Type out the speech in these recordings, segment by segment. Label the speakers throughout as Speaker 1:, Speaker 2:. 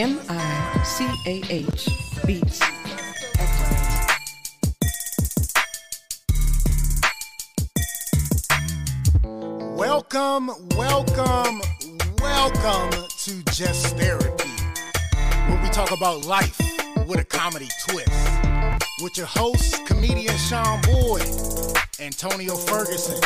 Speaker 1: M I C A H Beats.
Speaker 2: Welcome, welcome, welcome to Just Therapy, where we talk about life with a comedy twist. With your hosts, comedian Shawn Boyd, Antonio Ferguson,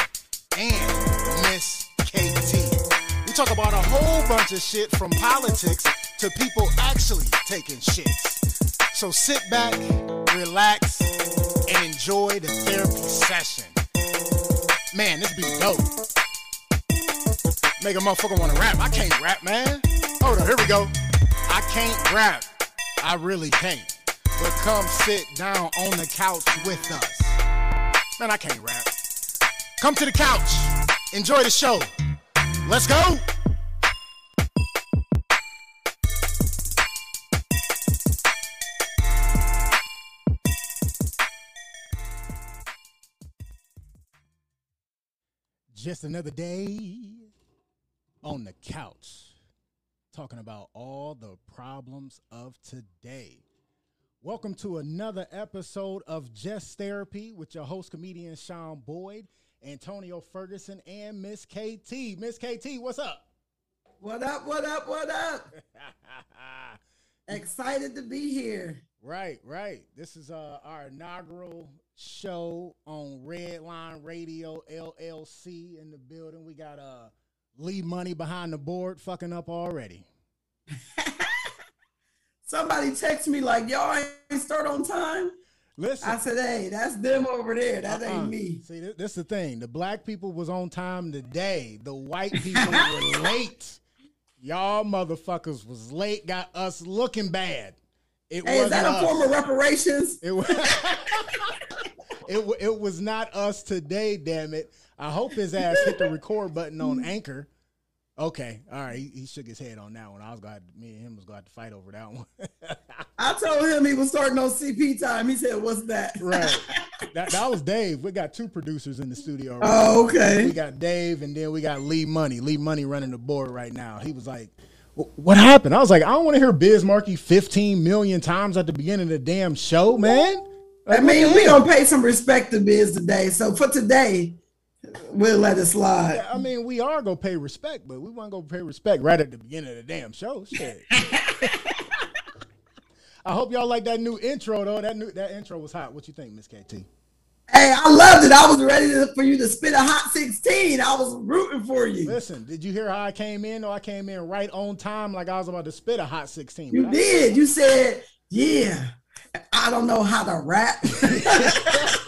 Speaker 2: and Miss KT. We talk about a whole bunch of shit from politics to people actually taking shits. So sit back, relax, and enjoy the therapy session. Man, this be dope. Make a motherfucker wanna rap. I can't rap, man. Hold on, here we go. I can't rap. I really can't. But come sit down on the couch with us. Man, I can't rap. Come to the couch. Enjoy the show. Let's go. Just another day on the couch talking about all the problems of today. Welcome to another episode of Just Therapy with your host, comedian Shawn Boyd, Antonio Ferguson, and Miss KT. Miss KT, what's up?
Speaker 3: What up, what up, what up? Excited to be here.
Speaker 2: right, right. This is uh, our inaugural show on Redline Radio LLC in the building. We got uh, Lee Money behind the board fucking up already.
Speaker 3: Somebody text me like, y'all ain't start on time.
Speaker 2: Listen.
Speaker 3: I said, hey, that's them over there. That
Speaker 2: Uh-uh.
Speaker 3: ain't me.
Speaker 2: See, this, this the thing. The black people was on time today. The white people were late. Y'all motherfuckers was late. Got us looking bad. It
Speaker 3: Hey, is that
Speaker 2: wasn't
Speaker 3: a form of reparations?
Speaker 2: It was. it, it was not us today. Damn it! I hope his ass hit the record button on Anchor. Okay, all right. He, he shook his head on that one. I was glad me and him was glad to fight over that one.
Speaker 3: I told him he was starting on CP time. He said, what's that?
Speaker 2: right. That that was Dave. We got two producers in the studio. Right
Speaker 3: Oh, okay.
Speaker 2: We got Dave, and then we got Lee Money. Lee Money running the board right now. He was like, "Wh- "What happened?" I was like, "I don't want to hear Biz Markie 15 million times at the beginning of the damn show, man." Like,
Speaker 3: I mean, we gonna pay some respect to Biz today. So for today, we'll let it slide.
Speaker 2: I mean, we are gonna pay respect, but we want to go pay respect right at the beginning of the damn show. Shit. I hope y'all like that new intro though. That new that intro was hot. What you think, Miss KT?
Speaker 3: Hey, I loved it. I was ready to, for you to spit a hot 16. I was rooting for you.
Speaker 2: Listen, did you hear how I came in? Though I came in right on time, like I was about to spit a hot 16.
Speaker 3: You
Speaker 2: I-
Speaker 3: did. You said, yeah. I don't know how to rap.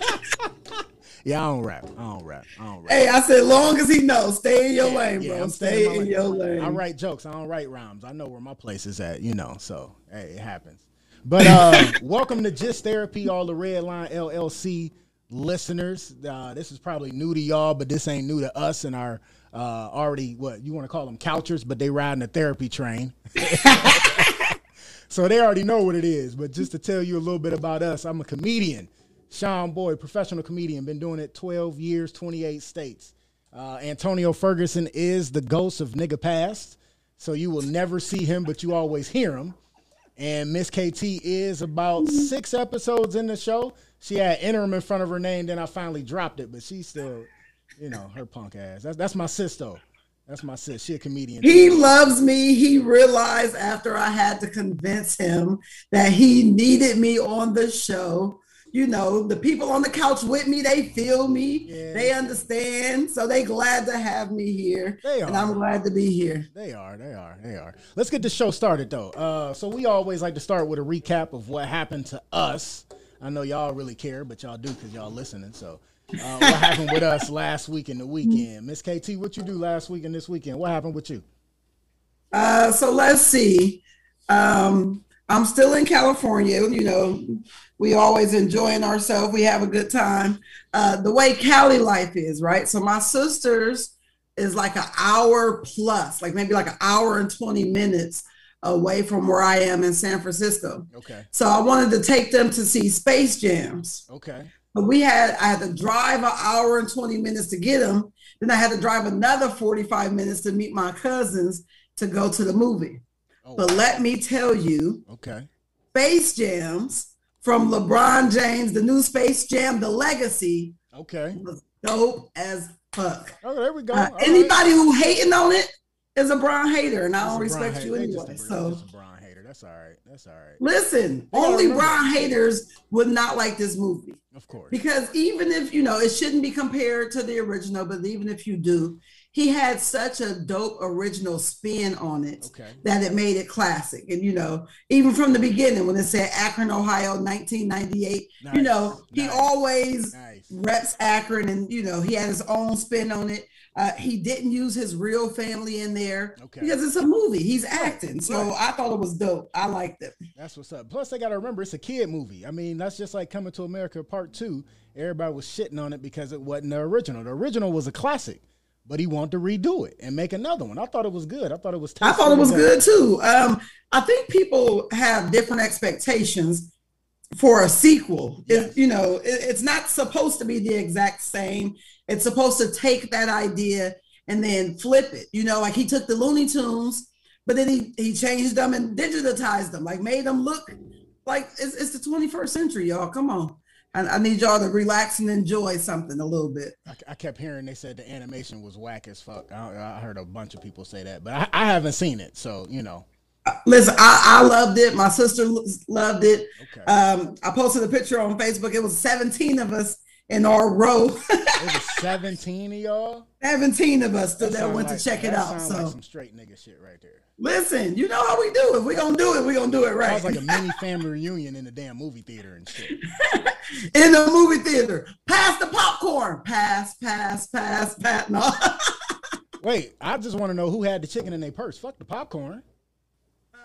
Speaker 2: Yeah, I don't rap. I don't rap. I don't rap.
Speaker 3: hey, I said, long as he knows, stay in your lane,
Speaker 2: Yeah,
Speaker 3: bro.
Speaker 2: I'm
Speaker 3: stay in your lane.
Speaker 2: I write jokes. I don't write rhymes. I know where my place is at, you know. So hey, it happens. But uh welcome to Just Therapy, all the Redline LLC listeners. Uh, this is probably new to y'all, but this ain't new to us and our uh, already what you want to call them couchers, but they riding the therapy train. so they already know what it is. But just to tell you a little bit about us, I'm a comedian, Shawn Boyd, professional comedian, been doing it 12 years, 28 states. Uh, Antonio Ferguson is the ghost of nigga past, so you will never see him, but you always hear him. And Miss KT is about six episodes in the show. She had interim in front of her name, then I finally dropped it, but she's still, you know, her punk ass. That's that's my sis though. That's my sis. She a comedian.
Speaker 3: He loves me. He realized after I had to convince him that he needed me on the show. You know, the people on the couch with me, they feel me,
Speaker 2: Yeah.
Speaker 3: they understand. So they glad to have me here.
Speaker 2: They are. And.
Speaker 3: I'm glad to be here.
Speaker 2: They are, they are, they are. Let's get the show started though. Uh, so we always like to start with a recap of what happened to us. I know y'all really care, but y'all do because y'all listening. So, uh, what happened with us last week and the weekend? Miss KT, what you do last week and this weekend? What happened with you?
Speaker 3: Uh, so let's see. Um, I'm still in California. You know, we always enjoying ourselves. We have a good time. Uh, the way Cali life is, right? So my sisters is like an hour plus, like maybe like an hour and 20 minutes away from where I am in San Francisco.
Speaker 2: Okay,
Speaker 3: So I wanted to take them to see Space Jams.
Speaker 2: okay,
Speaker 3: But we had I had to drive an hour and 20 minutes to get them. Then I had to drive another 45 minutes to meet my cousins to go to the movie. Oh, but wow. let me tell you,
Speaker 2: okay,
Speaker 3: Space Jams from LeBron James, the new Space Jam, The Legacy.
Speaker 2: Okay,
Speaker 3: was dope as fuck.
Speaker 2: Oh, there we go. Uh,
Speaker 3: anybody right. who hating on it is a Bron hater, and I don't respect you anyway. So LeBron hater.
Speaker 2: that's all right. That's all right.
Speaker 3: Listen, only Bron haters would not like this movie.
Speaker 2: Of course.
Speaker 3: Because even if, you know, it shouldn't be compared to the original, but even if you do, he had such a dope original spin on it
Speaker 2: okay.
Speaker 3: that it made it classic. And, you know, even from the beginning when it said Akron, Ohio, 1998, nice. you know, nice. he always nice. reps Akron and, you know, he had his own spin on it. Uh, he didn't use his real family in there
Speaker 2: okay.
Speaker 3: because it's a movie. He's acting. So right. I thought it was dope. I liked it.
Speaker 2: That's what's up. Plus, I got to remember it's a kid movie. I mean, that's just like Coming to America Part 2. Everybody was shitting on it because it wasn't the original. The original was a classic, but he wanted to redo it and make another one. I thought it was good. I thought it was
Speaker 3: I thought it was good too. Um, I think people have different expectations for a sequel. Yes. It, you know, it, it's not supposed to be the exact same. It's supposed to take that idea and then flip it. You know, like he took the Looney Tunes, but then he he changed them and digitized them, like made them look like it's, it's the 21st century, y'all. Come on. I, I, need y'all to relax and enjoy something a little bit.
Speaker 2: I, I kept hearing they said the animation was whack as fuck. I, I heard a bunch of people say that, but I, I haven't seen it, so you know.
Speaker 3: Uh, listen, I, I, loved it. My sister loved it. Okay. Um, I posted a picture on Facebook. It was 17 of us in our row.
Speaker 2: it was 17 of y'all?
Speaker 3: 17 of us that, that went like, to check it out. So
Speaker 2: like some straight nigga shit right there.
Speaker 3: Listen, you know how we do it. We're gonna do it. we're gonna do it right.
Speaker 2: It was like a mini family reunion in the damn movie theater and shit.
Speaker 3: in the movie theater. Pass the popcorn. Pass, pass, pass, pass. No.
Speaker 2: Wait, I just want to know who had the chicken in their purse. Fuck the popcorn.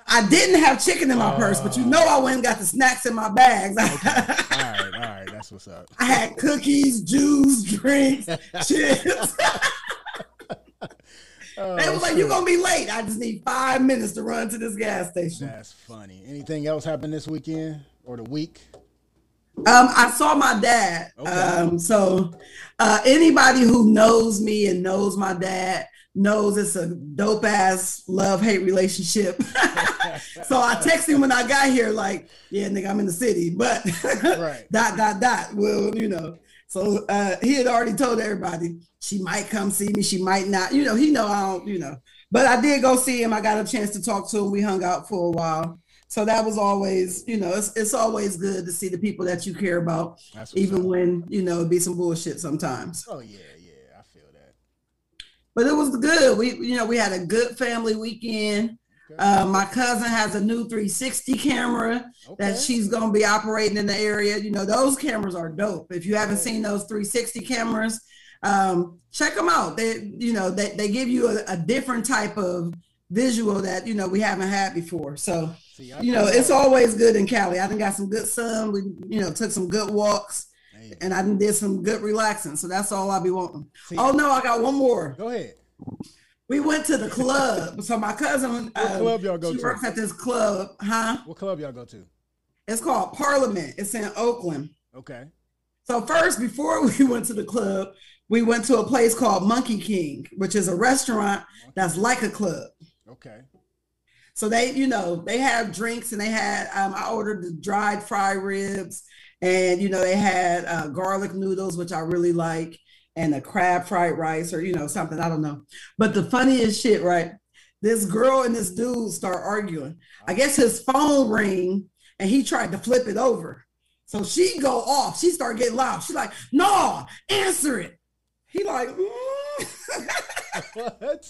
Speaker 3: I didn't have chicken in my uh, purse, but you know I went and got the snacks in my bags.
Speaker 2: Okay. all right, all right, that's what's up.
Speaker 3: I had cookies, juice, drinks, chips. Oh, they was like, "You're gonna be late. I just need five minutes to run to this gas station."
Speaker 2: That's funny. Anything else happened this weekend or the week?
Speaker 3: Um, I saw my dad. Okay. Um, so uh, anybody who knows me and knows my dad knows it's a dope ass love hate relationship. so I texted him when I got here, like, yeah, nigga, I'm in the city, but right. dot dot dot. Well, you know. So uh, he had already told everybody she might come see me, she might not. You know, he know I don't, you know. But I did go see him. I got a chance to talk to him. We hung out for a while. So that was always, you know, it's, it's always good to see the people that you care about, even when, you know, it be some bullshit sometimes.
Speaker 2: Oh, yeah, yeah, I feel that.
Speaker 3: But it was good. We, you know, we had a good family weekend. Uh, my cousin has a new 360 camera okay. that she's going to be operating in the area. You know, those cameras are dope. If you haven't seen those 360 cameras, um, check them out. They, you know, they, they give you a, a different type of visual that you know we haven't had before. So See, you know it's always good in Cali. I done got some good sun. We you know took some good walks, and I did some good relaxing. So that's all I'll be wanting. See, oh no, I got one more.
Speaker 2: Go ahead.
Speaker 3: We went to the club. so my cousin,
Speaker 2: what uh, club y'all go
Speaker 3: she
Speaker 2: to?
Speaker 3: works at this club, huh?
Speaker 2: What club y'all go to?
Speaker 3: It's called Parliament. It's in Oakland.
Speaker 2: Okay.
Speaker 3: So first, before we went to the club, we went to a place called Monkey King, which is a restaurant that's like a club.
Speaker 2: Okay.
Speaker 3: So they, you know, they have drinks and they had, um, I ordered the dried fry ribs and, you know, they had uh, garlic noodles, which I really like, and a crab fried rice or, you know, something, I don't know. But the funniest shit, right? This girl and this dude start arguing. I guess his phone ring and he tried to flip it over. So she go off. She start getting loud. She's like, no, answer it. He like, mm. what?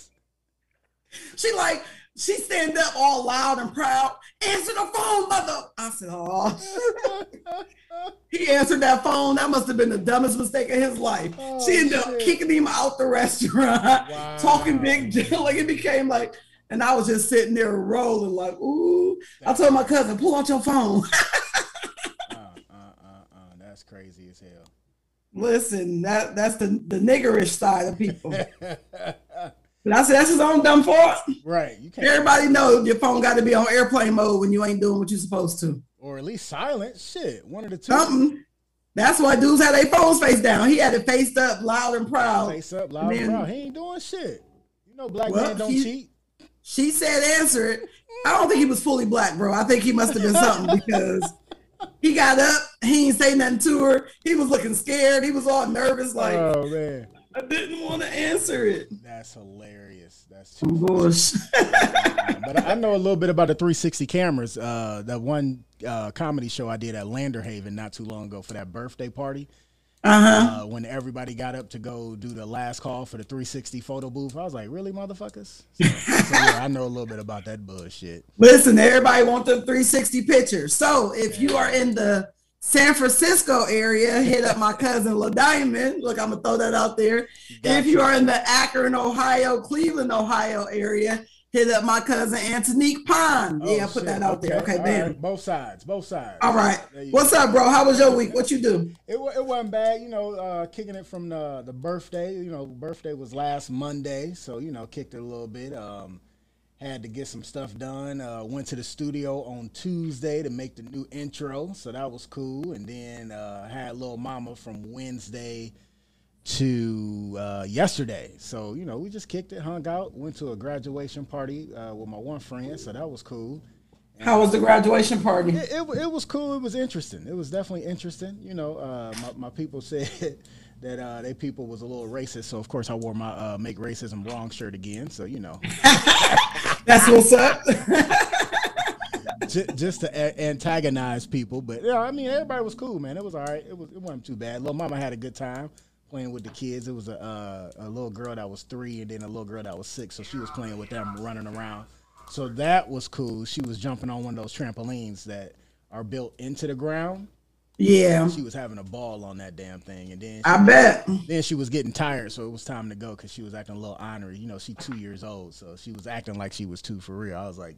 Speaker 3: She like, she stand up all loud and proud. Answer the phone, mother. I said, oh. he answered that phone. That must have been the dumbest mistake of his life. Oh, she ended shit. up kicking him out the restaurant, wow. talking big. Like it became like, and I was just sitting there rolling like, ooh. I told my cousin, pull out your phone.
Speaker 2: uh, uh, uh, uh, that's crazy as hell.
Speaker 3: Listen, that that's the, the niggerish side of people. But I said that's his own dumb fault.
Speaker 2: Right.
Speaker 3: You can't Everybody knows your phone got to be on airplane mode when you ain't doing what you're supposed to.
Speaker 2: Or at least silent. Shit. One of the two.
Speaker 3: Something. That's why dudes had their phones face down. He had it faced up, loud and proud.
Speaker 2: Face up, loud and, then, and proud. He ain't doing shit. You know, black well, man don't he, cheat.
Speaker 3: She said answer it. I don't think he was fully black, bro. I think he must have been something because he got up, he ain't say nothing to her. He was looking scared. He was all nervous, like,
Speaker 2: oh man,
Speaker 3: I didn't want to answer it.
Speaker 2: that's hilarious. That's too
Speaker 3: bullshit.
Speaker 2: but I know a little bit about the 360 cameras. Uh, that one uh, comedy show I did at Landerhaven not too long ago for that birthday party.
Speaker 3: Uh-huh.
Speaker 2: Uh, when everybody got up to go do the last call for the 360 photo booth, I was like, "Really, motherfuckers?" So, so yeah, I know a little bit about that bullshit.
Speaker 3: Listen, everybody want the 360 pictures. So if you are in the San Francisco area, hit up my cousin La Diamond. Look, I'm gonna throw that out there. If you are in the Akron, Ohio, Cleveland, Ohio area, hit up my cousin Antonique Pond. yeah,
Speaker 2: Oh,
Speaker 3: put
Speaker 2: shit.
Speaker 3: that out there. Okay, bam.
Speaker 2: right. Both sides, both sides.
Speaker 3: All right. What's
Speaker 2: go.
Speaker 3: up, bro? How was your week? What you do?
Speaker 2: It, it wasn't bad, you know, uh, kicking it from the the birthday. You know, birthday was last Monday, so you know, kicked it a little bit. Um, had to get some stuff done. Uh, went to the studio on Tuesday to make the new intro, so that was cool. And then uh, had little mama from Wednesday to uh, yesterday. So you know, we just kicked it, hung out, went to a graduation party uh, with my one friend, so that was cool.
Speaker 3: How was the graduation party?
Speaker 2: It, it, it was cool. It was interesting. It was definitely interesting. You know, uh, my, my people said that uh, they people was a little racist. So, of course, I wore my uh, Make Racism Wrong shirt again. So, you know,
Speaker 3: That's what's up.
Speaker 2: j- just to a- antagonize people. But, yeah, I mean, everybody was cool, man. It was all right. It, was, it wasn't too bad. Little Mama had a good time playing with the kids. It was a, uh, a little girl that was three and then a little girl that was six. So, she was playing with them, running around. So, that was cool. She was jumping on one of those trampolines that are built into the ground.
Speaker 3: Yeah,
Speaker 2: she was having a ball on that damn thing, and then she,
Speaker 3: I bet.
Speaker 2: then she was getting tired, so it was time to go because she was acting a little ornery. You know, she two years old, so she was acting like she was two for real. I was like,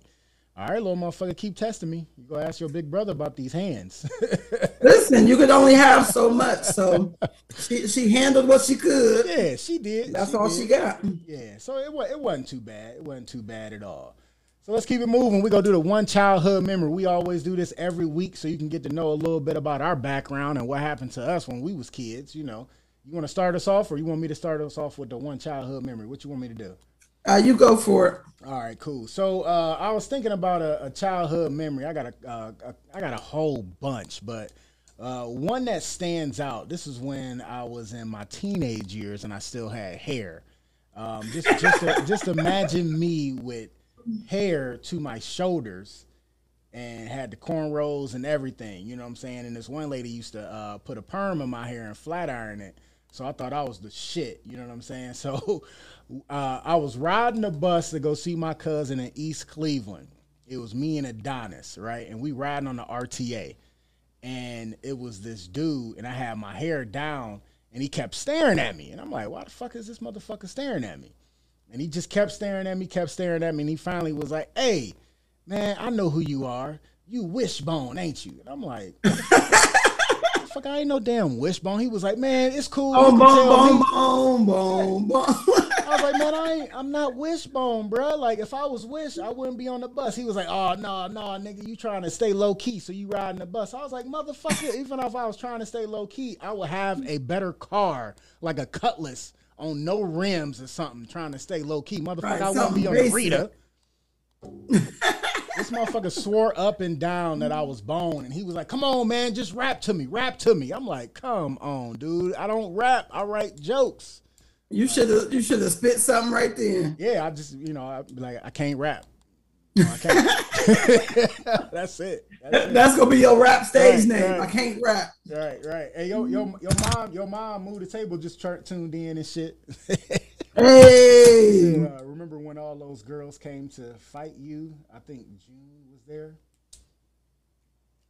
Speaker 2: "All right, little motherfucker, keep testing me. You go ask your big brother about these hands."
Speaker 3: Listen, you could only have so much, so she she handled what she could.
Speaker 2: yeah, she did.
Speaker 3: That's
Speaker 2: she
Speaker 3: all
Speaker 2: did.
Speaker 3: she got.
Speaker 2: Yeah, so it was it wasn't too bad. It wasn't too bad at all. So let's keep it moving. We're gonna do the one childhood memory. We always do this every week so you can get to know a little bit about our background and what happened to us when we was kids, you know. You wanna start us off or you want me to start us off with the one childhood memory? What you want me to do?
Speaker 3: Uh, you go for it.
Speaker 2: All right, cool. So uh, I was thinking about a, a childhood memory. I got a, uh, a I got a whole bunch, but uh, one that stands out. This is when I was in my teenage years and I still had hair. Um, just just just imagine me with hair to my shoulders and had the cornrows and everything. You know what I'm saying? And this one lady used to uh, put a perm in my hair and flat iron it. So I thought I was the shit. You know what I'm saying? So uh, I was riding the bus to go see my cousin in East Cleveland. It was me and Adonis, right? And we riding on the RTA. And it was this dude, and I had my hair down, and he kept staring at me. And I'm like, why the fuck is this motherfucker staring at me? And he just kept staring at me, kept staring at me, and he finally was like, "Hey, man, I know who you are. You Wishbone, ain't you?" And I'm like, "Fuck, I ain't no damn Wishbone." He was like, "Man, it's cool.
Speaker 3: Boom, boom,
Speaker 2: me."
Speaker 3: boom, boom.
Speaker 2: I was like, "Man, I ain't. I'm not Wishbone, bro. Like, if I was Wish, I wouldn't be on the bus." He was like, "Oh no, no, nigga, you trying to stay low key, so you riding the bus?" I was like, "Motherfucker, even if I was trying to stay low key, I would have a better car, like a Cutlass." On no rims or something, trying to stay low key. Motherfucker,
Speaker 3: Right,
Speaker 2: I wouldn't be on the. Rita. this motherfucker swore up and down that I was bone, and he was like, "Come on, man, just rap to me, rap to me." I'm like, "Come on, dude, I don't rap, I write jokes."
Speaker 3: You should have you should have spit something right then.
Speaker 2: Yeah, I just, you know, I like, I can't rap. No, I can't. That's it. That's.
Speaker 3: That's gonna be your rap stage
Speaker 2: Right,
Speaker 3: name.
Speaker 2: right.
Speaker 3: I can't rap.
Speaker 2: Right, right. Hey, yo, yo, your mom, your mom moved the table, just tur- tuned in and shit.
Speaker 3: Hey,
Speaker 2: uh, remember when all those girls came to fight you? I think June was there.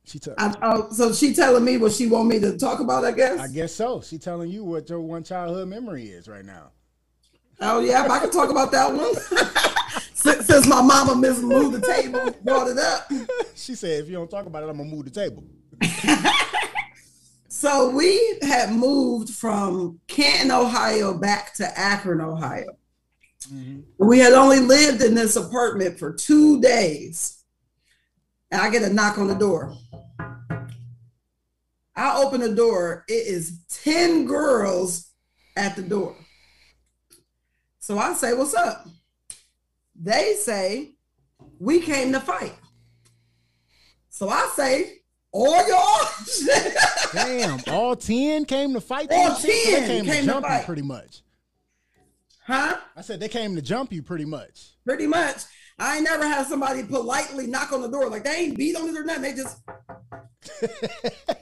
Speaker 2: She took.
Speaker 3: I, oh, so she telling me what she want me to talk about? I guess.
Speaker 2: I guess so. She telling you what your one childhood memory is right now.
Speaker 3: Oh yeah, if I can talk about that one. since, since my mama miss moved the table, brought it up.
Speaker 2: She said, "If you don't talk about it, I'm gonna move the table."
Speaker 3: So we had moved from Canton, Ohio, back to Akron, Ohio. Mm-hmm. We had only lived in this apartment for two days. And I get a knock on the door. I open the door. It is 10 girls at the door. So I say, What's up? They say, we came to fight. So I say, all y'all.
Speaker 2: Damn, all ten came to fight.
Speaker 3: All
Speaker 2: you? So they
Speaker 3: 10
Speaker 2: came,
Speaker 3: came
Speaker 2: to
Speaker 3: to
Speaker 2: jump you pretty much.
Speaker 3: huh?
Speaker 2: I said they came to jump you pretty much.
Speaker 3: Pretty much. I ain't never had somebody politely knock on the door. Like they ain't beat on it or nothing. They just.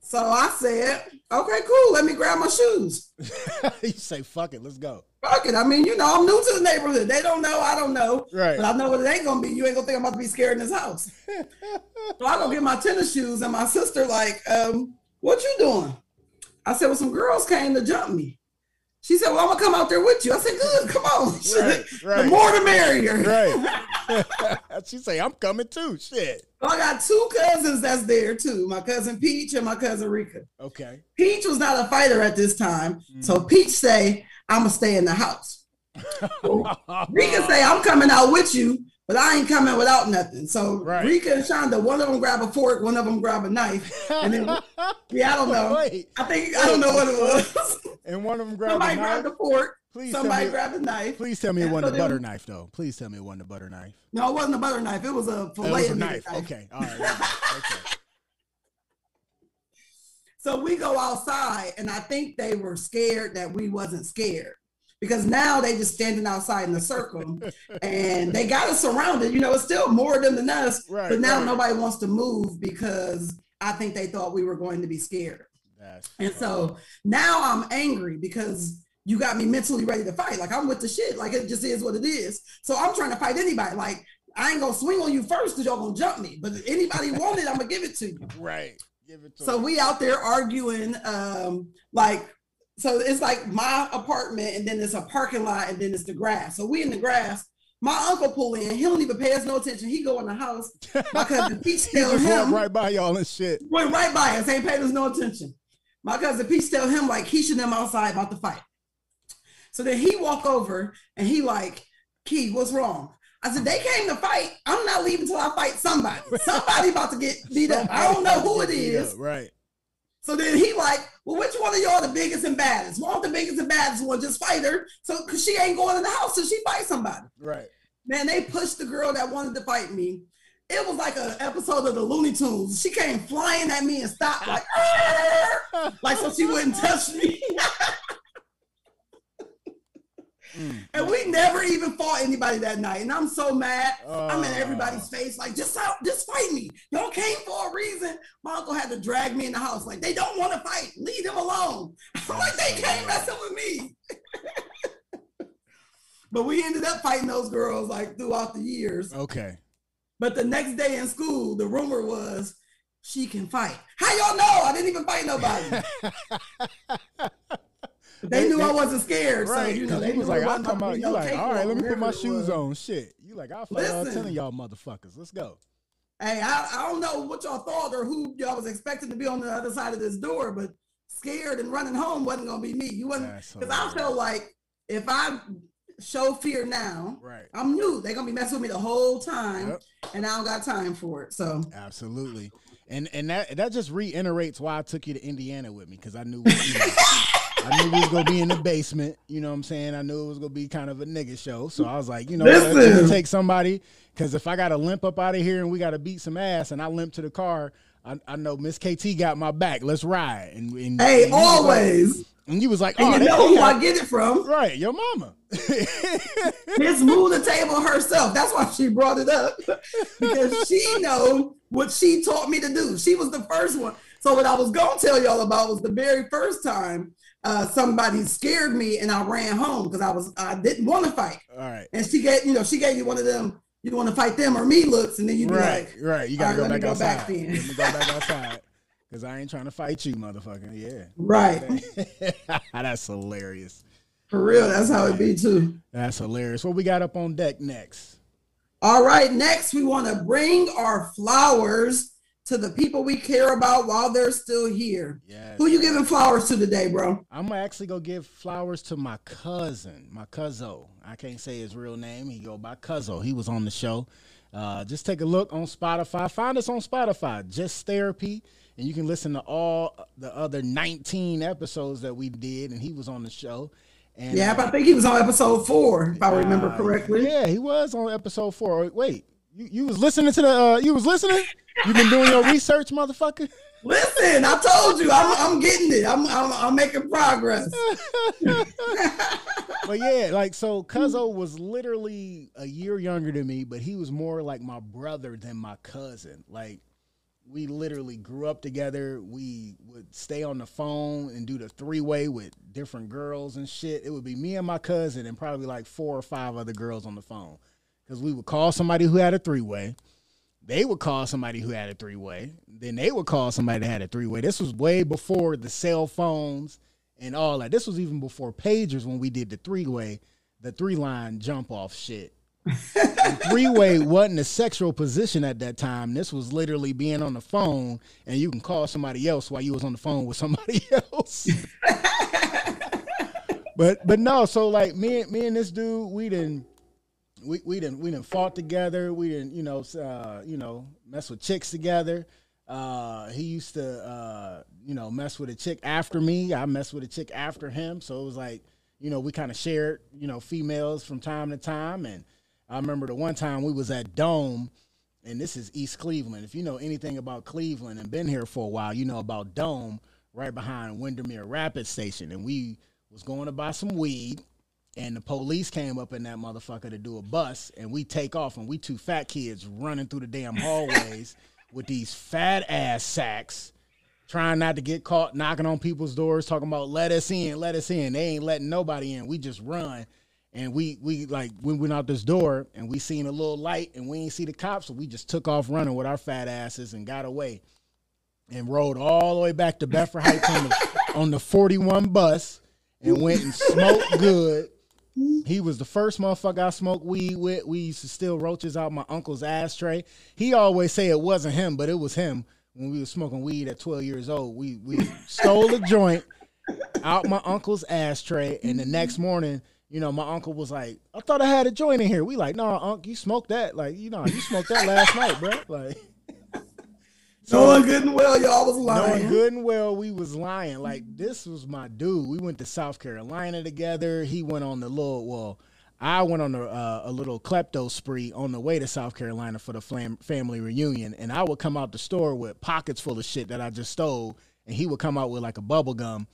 Speaker 3: so I said, okay, cool. Let me grab my shoes.
Speaker 2: you say fuck it, let's go.
Speaker 3: Fuck it. I mean, you know, I'm new to the neighborhood. They don't know. I don't know.
Speaker 2: Right.
Speaker 3: But I know what it ain't gonna be. You ain't gonna think I'm about to be scared in this house. so I go get my tennis shoes, and my sister like, um, "What you doing?" I said, "Well, some girls came to jump me." She said, "Well, I'm gonna come out there with you." I said, "Good, come on.
Speaker 2: Right, right.
Speaker 3: the more the merrier."
Speaker 2: Right. she say I'm coming too. Shit.
Speaker 3: I got two cousins that's there too. My cousin Peach and my cousin Rika.
Speaker 2: Okay.
Speaker 3: Peach was not a fighter at this time, so
Speaker 2: Mm.
Speaker 3: Peach say, "I'm gonna stay in the house." Rika say, I'm coming out with you, but I ain't coming without nothing. So
Speaker 2: Right.
Speaker 3: Rika and Shonda, one of them grab a fork, one of them grab a knife. And then, yeah, I don't know.
Speaker 2: Wait.
Speaker 3: I think, I don't know what it was.
Speaker 2: And one of them grabbed
Speaker 3: Somebody
Speaker 2: a knife.
Speaker 3: grabbed the fork,
Speaker 2: Please
Speaker 3: somebody
Speaker 2: me-
Speaker 3: grabbed the knife.
Speaker 2: Please tell me it wasn't
Speaker 3: so
Speaker 2: a butter knife though. Please tell me it wasn't a butter knife.
Speaker 3: No, it wasn't a butter knife. It was a
Speaker 2: It
Speaker 3: fillet
Speaker 2: was a
Speaker 3: of
Speaker 2: knife. Okay. All right. okay.
Speaker 3: So we go outside, and I think they were scared that we wasn't scared because now they just standing outside in a circle, and they got us surrounded. You know, it's still more of them than us,
Speaker 2: Right,
Speaker 3: but now
Speaker 2: right.
Speaker 3: nobody wants to move because I think they thought we were going to be scared.
Speaker 2: That's
Speaker 3: And so now I'm angry because you got me mentally ready to fight. Like I'm with the shit. Like it just is what it is. So I'm trying to fight anybody. Like I ain't gonna swing on you first because y'all gonna jump me. But if anybody want it, I'm gonna give it to you.
Speaker 2: right. Give it to
Speaker 3: So we out there arguing, um, like, so it's like my apartment, and then it's a parking lot, and then it's the grass. So we in the grass. My uncle pull in. He don't even pay us no attention. He go in the house. My cousin Peach tell him
Speaker 2: right by y'all and shit.
Speaker 3: went right by us. Ain't paid us no attention. My cousin Peach tell him like he should them outside about to fight. So then he walk over and he like, Key, what's wrong? I said, they came to fight. I'm not leaving till I fight somebody. Somebody about to get beat up. I don't know who it is.
Speaker 2: Right.
Speaker 3: So then he like, well, which one of y'all the biggest and baddest? Want the biggest and baddest one? Just fight her. So cause she ain't going in the house till she fight somebody.
Speaker 2: Right.
Speaker 3: Man, they pushed the girl that wanted to fight me. It was like an episode of the Looney Tunes. She came flying at me and stopped like, ah! like so she wouldn't touch me.
Speaker 2: Mm.
Speaker 3: and we never even fought anybody that night. And I'm so mad. I'm in everybody's face, like, just out, just fight me. Y'all came for a reason. My uncle had to drag me in the house, like, they don't want to fight. Leave them alone. I'm like, they came messing with me. but we ended up fighting those girls like throughout the years.
Speaker 2: Okay.
Speaker 3: But the next day in school, the rumor was she can fight. How y'all know? I didn't even fight nobody. They knew I wasn't scared,
Speaker 2: right.
Speaker 3: so you know they
Speaker 2: he was like, I'll
Speaker 3: wasn't
Speaker 2: come out. You like, all right, let me put my shoes on. Shit. You like, I'll fight all ten of y'all motherfuckers. Let's go.
Speaker 3: Hey, I, I don't know what y'all thought or who y'all was expecting to be on the other side of this door, but scared and running home wasn't gonna be me. You wasn't because I felt like if I show fear now,
Speaker 2: Right.
Speaker 3: I'm new. They're gonna be messing with me the whole time,
Speaker 2: Yep.
Speaker 3: and I don't got time for it. So
Speaker 2: Absolutely. And and that that just reiterates why I took you to Indiana with me because I knew I knew we was gonna be in the basement. You know what I'm saying? I knew it was gonna be kind of a nigga show. So I was like, you know, let's take somebody because if I got to limp up out of here and we got to beat some ass and I limp to the car, I, I know Miss KT got my back. Let's ride. And, and
Speaker 3: hey,
Speaker 2: and was like-
Speaker 3: always.
Speaker 2: and you was like,
Speaker 3: And
Speaker 2: oh,
Speaker 3: you know who I get it from?
Speaker 2: right, your mama.
Speaker 3: Miss Moo the table herself. That's why she brought it up because she know what she taught me to do. She was the first one. So what I was gonna tell y'all about was the very first time uh, somebody scared me and I ran home because I was I didn't want to fight.
Speaker 2: All right.
Speaker 3: And she gave you know she gave you one of them you want to fight them or me looks and then you
Speaker 2: Right,
Speaker 3: like
Speaker 2: right. You gotta
Speaker 3: right,
Speaker 2: go back
Speaker 3: go
Speaker 2: outside.
Speaker 3: back then."
Speaker 2: Let me go back outside. Cause I ain't trying to fight you, motherfucker. Yeah.
Speaker 3: right
Speaker 2: That's hilarious.
Speaker 3: for real. That's how it be too.
Speaker 2: That's hilarious. What we got up on deck next?
Speaker 3: All right, next we want to bring our flowers to the people we care about while they're still here.
Speaker 2: Yes.
Speaker 3: Who you giving flowers to today, bro?
Speaker 2: I'm gonna actually go give flowers to my cousin, my cuzzo. I can't say his real name. He go by cuzzo. He was on the show. Uh, just take a look on Spotify. Find us on Spotify, Just Therapy, and you can listen to all the other 19 episodes that we did, and he was on the show. And,
Speaker 3: Yeah, but I think he was on episode four, if I remember
Speaker 2: uh,
Speaker 3: correctly.
Speaker 2: Yeah, he was on episode four. Wait, you, you was listening to the? Uh, you was listening? You been doing your research, motherfucker?
Speaker 3: Listen, I told you, I'm, I'm getting it. I'm, I'm, I'm making progress.
Speaker 2: but yeah, like so Cuzzo was literally a year younger than me, but he was more like my brother than my cousin. Like we literally grew up together. We would stay on the phone and do the three way with different girls and shit. It would be me and my cousin and probably like four or five other girls on the phone. Cause we would call somebody who had a three way. They would call somebody who had a three way. Then they would call somebody that had a three way. This was way before the cell phones and all that. This was even before pagers when we did the three way, the three line jump off shit. three way wasn't a sexual position at that time. This was literally being on the phone and you can call somebody else while you was on the phone with somebody else. but but no, so like me me and this dude, we didn't we we didn't we didn't fought together. We didn't you know uh, you know mess with chicks together. Uh, he used to uh, you know mess with a chick after me. I messed with a chick after him. So it was like you know we kind of shared you know females from time to time. And I remember the one time we was at Dome, and this is East Cleveland. If you know anything about Cleveland and been here for a while, you know about Dome right behind Windermere Rapid Station. And we was going to buy some weed and the police came up in that motherfucker to do a bus, and we take off, and we two fat kids running through the damn hallways with these fat ass sacks, trying not to get caught knocking on people's doors, talking about let us in, let us in. They ain't letting nobody in. We just run, and we we like we went out this door, and we seen a little light, and we ain't see the cops, so we just took off running with our fat asses and got away, and rode all the way back to Bedford Heights on the on the forty one bus, and went and smoked good. He was the first motherfucker I smoked weed with. We used to steal roaches out my uncle's ashtray. He always say it wasn't him, but it was him when we was smoking weed at 12 years old. We we stole a joint out my uncle's ashtray, and the next morning, you know, my uncle was like, "I thought I had a joint in here." We like, "No, nah, uncle, you smoked that. Like, you know, you smoked that last night, bro." Like.
Speaker 3: Knowing good and well, y'all was lying.
Speaker 2: Knowing good and well, we was lying. Like this was my dude. We went to South Carolina together. He went on the little well. I went on a, uh, a little klepto spree on the way to South Carolina for the fam- family reunion, and I would come out the store with pockets full of shit that I just stole, and he would come out with like a bubble gum,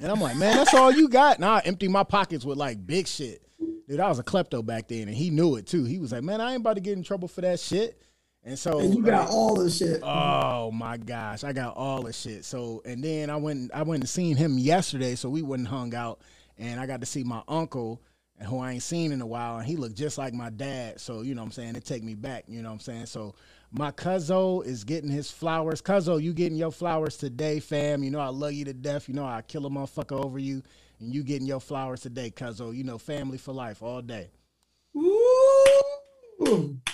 Speaker 2: and I'm like, man, that's all you got. And I empty my pockets with like big shit. Dude, I was a klepto back then, and he knew it too. He was like, man, I ain't about to get in trouble for that shit. And so
Speaker 3: And you got all the shit.
Speaker 2: Oh my gosh, I got all the shit. So and then I went I went and seen him yesterday, so we wouldn't hung out, and I got to see my uncle, who I ain't seen in a while, and he looked just like my dad. So you know what I'm saying, it take me back. You know what I'm saying. So my cuzzo is getting his flowers. Cuzzo, you getting your flowers today, fam. You know I love you to death. You know I kill a motherfucker over you, and you getting your flowers today, cuzzo. You know family for life all day.
Speaker 3: Ooh.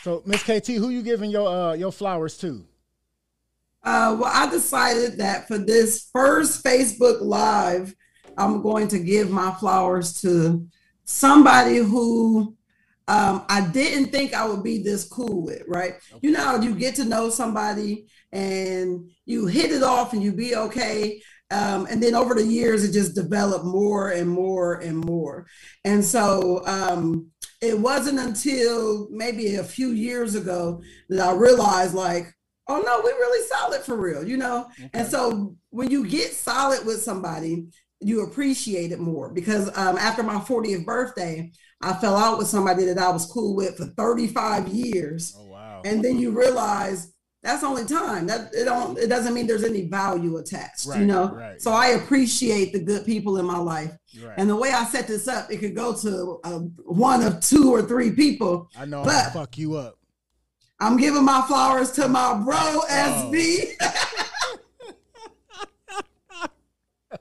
Speaker 2: So Miss KT, who you giving your uh your flowers to?
Speaker 3: Uh, well, I decided that for this first Facebook Live, I'm going to give my flowers to somebody who um, I didn't think I would be this cool with, right? You know, you get to know somebody and you hit it off and you be okay. Um, and then over the years, it just developed more and more and more. And so um, it wasn't until maybe a few years ago that I realized, like, oh no, we're really solid for real, you know? And so when you get solid with somebody, you appreciate it more because um, after my 40th birthday, I fell out with somebody that I was cool with for 35 years.
Speaker 2: Oh wow.
Speaker 3: And then you realize that's only time. That it don't it doesn't mean there's any value attached,
Speaker 2: Right,
Speaker 3: you know.
Speaker 2: right.
Speaker 3: So I appreciate the good people in my life.
Speaker 2: Right.
Speaker 3: And the way I set this up, it could go to uh, one of two or three people.
Speaker 2: I know
Speaker 3: but-
Speaker 2: gonna fuck you up.
Speaker 3: I'm giving my flowers to my bro SB.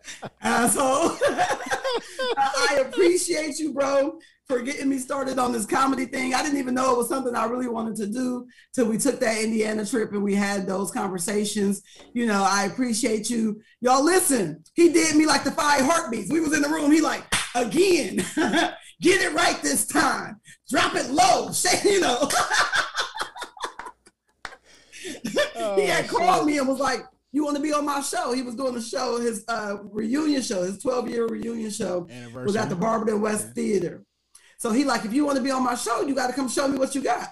Speaker 3: Asshole. I appreciate you, bro, for getting me started on this comedy thing. I didn't even know it was something I really wanted to do till we took that Indiana trip and we had those conversations. You know, I appreciate you. Y'all listen, he did me like the five heartbeats. We was in the room. He like, again, get it right this time. Drop it low. Say, you know. he had called me and was like, you want to be on my show? He was doing a show, his uh, reunion show, his 12 year reunion show was at the Barberton West yeah. Theater. So he like, if you want to be on my show, you got to come show me what you got.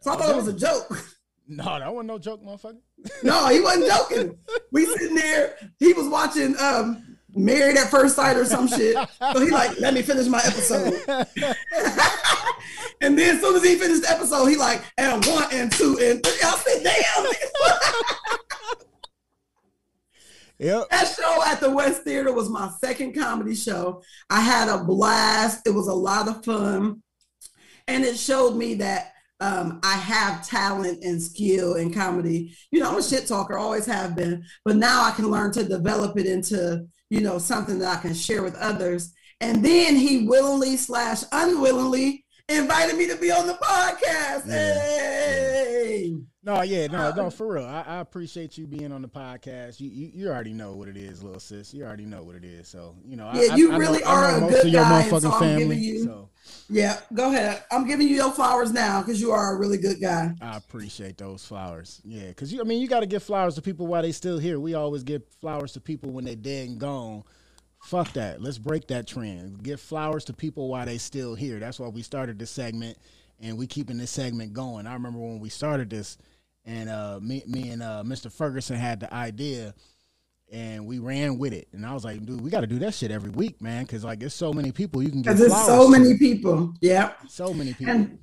Speaker 3: So I thought it was a joke.
Speaker 2: No, that wasn't no joke, motherfucker.
Speaker 3: no, he wasn't joking. We sitting there. He was watching um, Married at First Sight or some shit. So he like, let me finish my episode. and then as soon as he finished the episode, he like, and one and two and three. I said, damn.
Speaker 2: Yep.
Speaker 3: That show at the West Theater was my second comedy show. I had a blast. It was a lot of fun. And it showed me that um, I have talent and skill in comedy. You know, I'm a shit talker, always have been, but now I can learn to develop it into, you know, something that I can share with others. And then he willingly slash unwillingly invited me to be on the podcast. Yeah. Hey.
Speaker 2: No, yeah, no, no, um, for real. I, I, appreciate you being on the podcast. You, you, you already know what it is, little sis. You already know what it is. So you know,
Speaker 3: yeah,
Speaker 2: I,
Speaker 3: you
Speaker 2: I,
Speaker 3: really
Speaker 2: know,
Speaker 3: are a good guy. So I'm
Speaker 2: family,
Speaker 3: giving you,
Speaker 2: so.
Speaker 3: yeah, go ahead. I'm giving you your flowers now because you are a really good guy.
Speaker 2: I appreciate those flowers. Yeah, because you, I mean, you got to give flowers to people while they still here. We always give flowers to people when they dead and gone. Fuck that. Let's break that trend. Give flowers to people while they still here. That's why we started this segment, and we keeping this segment going. I remember when we started this and uh, me, me and uh, Mr. Ferguson had the idea, and we ran with it. And I was like, dude, we got to do that shit every week, man, because like there's so many people you can get.
Speaker 3: There's so many people. Yeah.
Speaker 2: So many people.
Speaker 3: And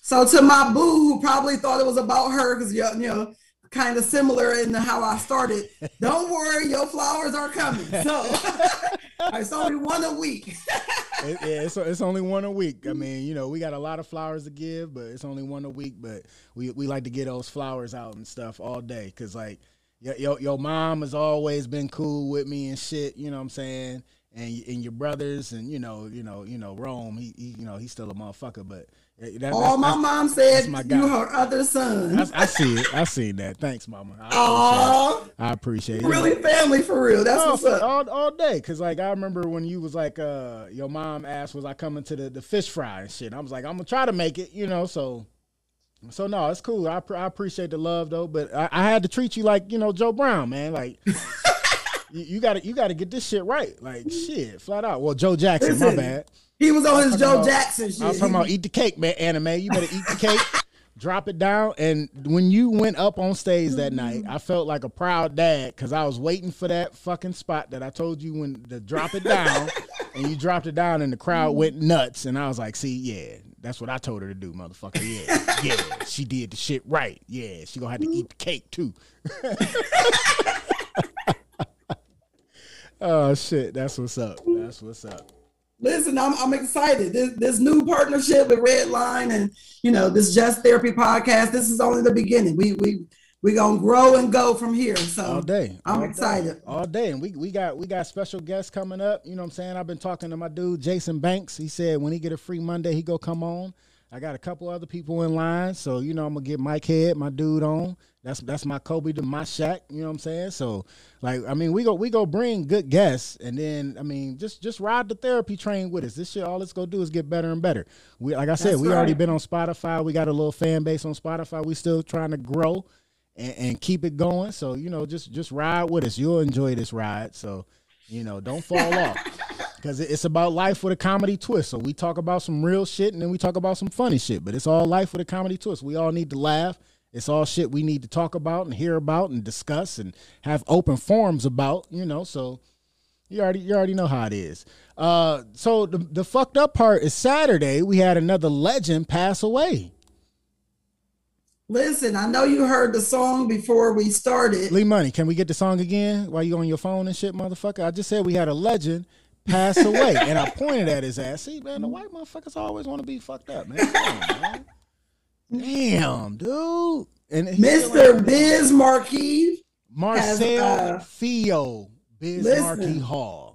Speaker 3: so to my boo, who probably thought it was about her, because you know, kind of similar in how I started. Don't worry, your flowers are coming. So it's only one a week.
Speaker 2: it, yeah, it's, it's only one a week. I mean, you know, we got a lot of flowers to give, but it's only one a week. But we, we like to get those flowers out and stuff all day because, like, your, your, your mom has always been cool with me and shit. You know what I'm saying? And and your brothers and you know you know you know Rome. He, he you know he's still a motherfucker, but
Speaker 3: that, All my mom said, you her other son.
Speaker 2: I, I, see it. I see that. Thanks, mama. I appreciate, I appreciate it.
Speaker 3: Really family for real. That's what's up.
Speaker 2: All, all day. Cause like I remember when you was like, uh, your mom asked, was I coming to the, the fish fry and shit. I was like, I'm gonna try to make it, you know, so so no, it's cool. I, I appreciate the love though, but I, I had to treat you like, you know, Joe Brown, man. Like you, gotta you gotta get this shit right. Like shit, flat out. Well, Joe Jackson, Listen, my bad.
Speaker 3: He was on his Joe about, Jackson shit.
Speaker 2: I was talking about eat the cake, man. Anna Mae, you better eat the cake. drop it down. And when you went up on stage that mm-hmm. night, I felt like a proud dad because I was waiting for that fucking spot that I told you when to drop it down, and you dropped it down, and the crowd went nuts. And I was like, "See, yeah, that's what I told her to do, motherfucker. Yeah, yeah, she did the shit right. Yeah, she gonna have to eat the cake too." oh shit, that's what's up. That's what's up
Speaker 3: listen, I'm, I'm excited. This, this new partnership with Redline and you know this Just Therapy podcast. This is only the beginning. We we we gonna grow and go from here. So
Speaker 2: all day,
Speaker 3: I'm
Speaker 2: all
Speaker 3: excited.
Speaker 2: Day. All day, and we we got we got special guests coming up. You know what I'm saying? I've been talking to my dude Jason Banks. He said when he get a free Monday, he go come on. I got a couple other people in line, so you know I'm gonna get Mike Head, my dude, on. That's that's my Kobe to my Shaq. You know what I'm saying? So like, I mean, we go we go bring good guests, and then I mean, just just ride the therapy train with us. This shit, all it's gonna do is get better and better. We like I said, that's we right. already been on Spotify. We got a little fan base on Spotify. We still trying to grow and, and keep it going. So you know, just just ride with us. You'll enjoy this ride. So you know, don't fall off because it's about life with a comedy twist. So we talk about some real shit and then we talk about some funny shit, but it's all life with a comedy twist. We all need to laugh. It's all shit we need to talk about and hear about and discuss and have open forums about, you know. So you already you already know how it is. Uh, so the the fucked up part is Saturday we had another legend pass away.
Speaker 3: Listen, I know you heard the song before we started.
Speaker 2: Lee Money, can we get the song again while you on your phone and shit, motherfucker? I just said we had a legend pass away, and I pointed at his ass. See, man, the white motherfuckers always want to be fucked up, man. Damn, dude.
Speaker 3: And Mr. Biz Markie,
Speaker 2: Marcel uh, Theo Biz Markie Hall.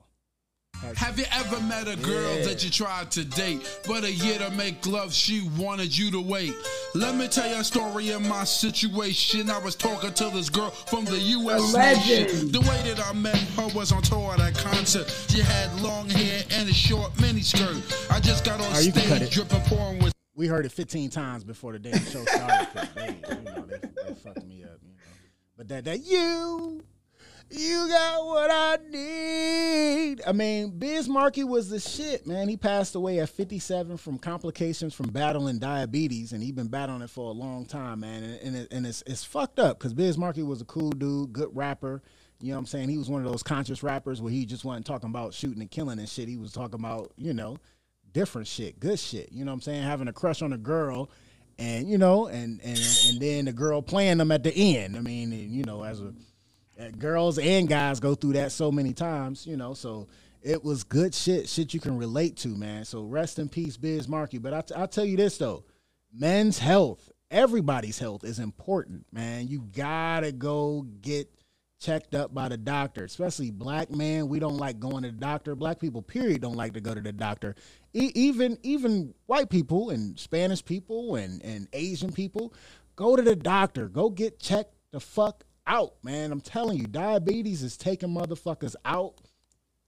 Speaker 4: Have you ever met a girl yeah. that you tried to date, but a year to make love, she wanted you to wait? Let me tell you a story of my situation. I was talking to this girl from the U.S. Nation. The way that I met her was on tour at a concert. She had long hair and a short miniskirt. I just got on stage dripping pouring with.
Speaker 2: We heard it 15 times before the damn show started. they, you know, fucked me up. You know. But that that you You got what I need. I mean, Biz Markie was the shit, man. He passed away at 57 from complications from battling diabetes, and he's been battling it for a long time, man. And, and, it, and it's, it's fucked up because Biz Markie was a cool dude, good rapper. You know what I'm saying? He was one of those conscious rappers where he just wasn't talking about shooting and killing and shit. He was talking about, you know, different shit, good shit. You know what I'm saying? Having a crush on a girl and, you know, and and and then the girl playing them at the end. I mean, you know, as a eh, girls and guys go through that so many times, you know. So it was good shit, shit you can relate to, man. So rest in peace, Biz Markie. But I t- I'll tell you this though, men's health, everybody's health is important, man. You gotta go get checked up by the doctor, especially black men. We don't like going to the doctor. Black people, period, don't like to go to the doctor. E- even even white people and Spanish people and and Asian people, go to the doctor. Go get checked the fuck out, man. I'm telling you, diabetes is taking motherfuckers out.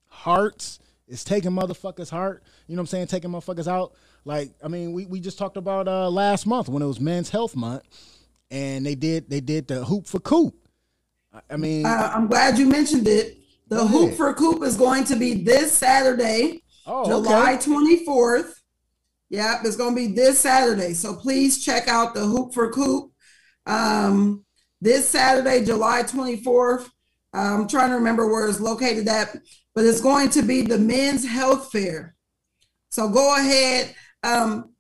Speaker 2: Hearts is taking motherfuckers' heart. You know what I'm saying? Taking motherfuckers out. Like, I mean, we, we just talked about uh last month when it was Men's Health Month, and they did they did the hoop for coop. I mean,
Speaker 3: uh, I'm glad you mentioned it. The hoop for coop is going to be this Saturday, oh, July okay. 24th. Yep, it's going to be this Saturday. So please check out the hoop for coop. Um, this Saturday, July 24th. I'm trying to remember where it's located at, but it's going to be the men's health fair. So go ahead. Um,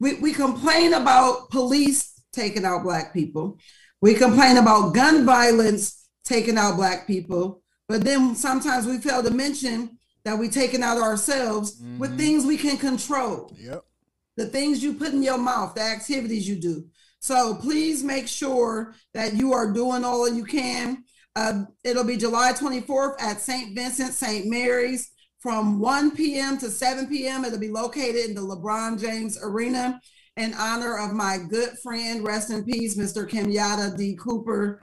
Speaker 3: we, we complain about police taking out black people. We complain about gun violence taking out black people. But then sometimes we fail to mention that we taking out ourselves mm-hmm. with things we can control.
Speaker 2: Yep.
Speaker 3: The things you put in your mouth, the activities you do. So please make sure that you are doing all you can. Uh, it'll be July 24th at St. Vincent St. Mary's from 1 p.m. to 7 p.m. It'll be located in the LeBron James Arena in honor of my good friend, rest in peace, Mr. Kenyatta D. Cooper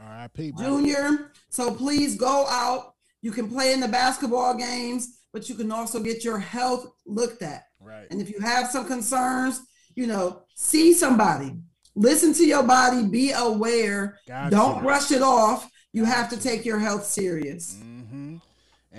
Speaker 3: Jr. So please go out. You can play in the basketball games, but you can also get your health looked at.
Speaker 2: Right.
Speaker 3: And if you have some concerns, you know, see somebody listen to your body, be aware, gotcha. don't brush it off. You have to take your health serious.
Speaker 2: Mm-hmm.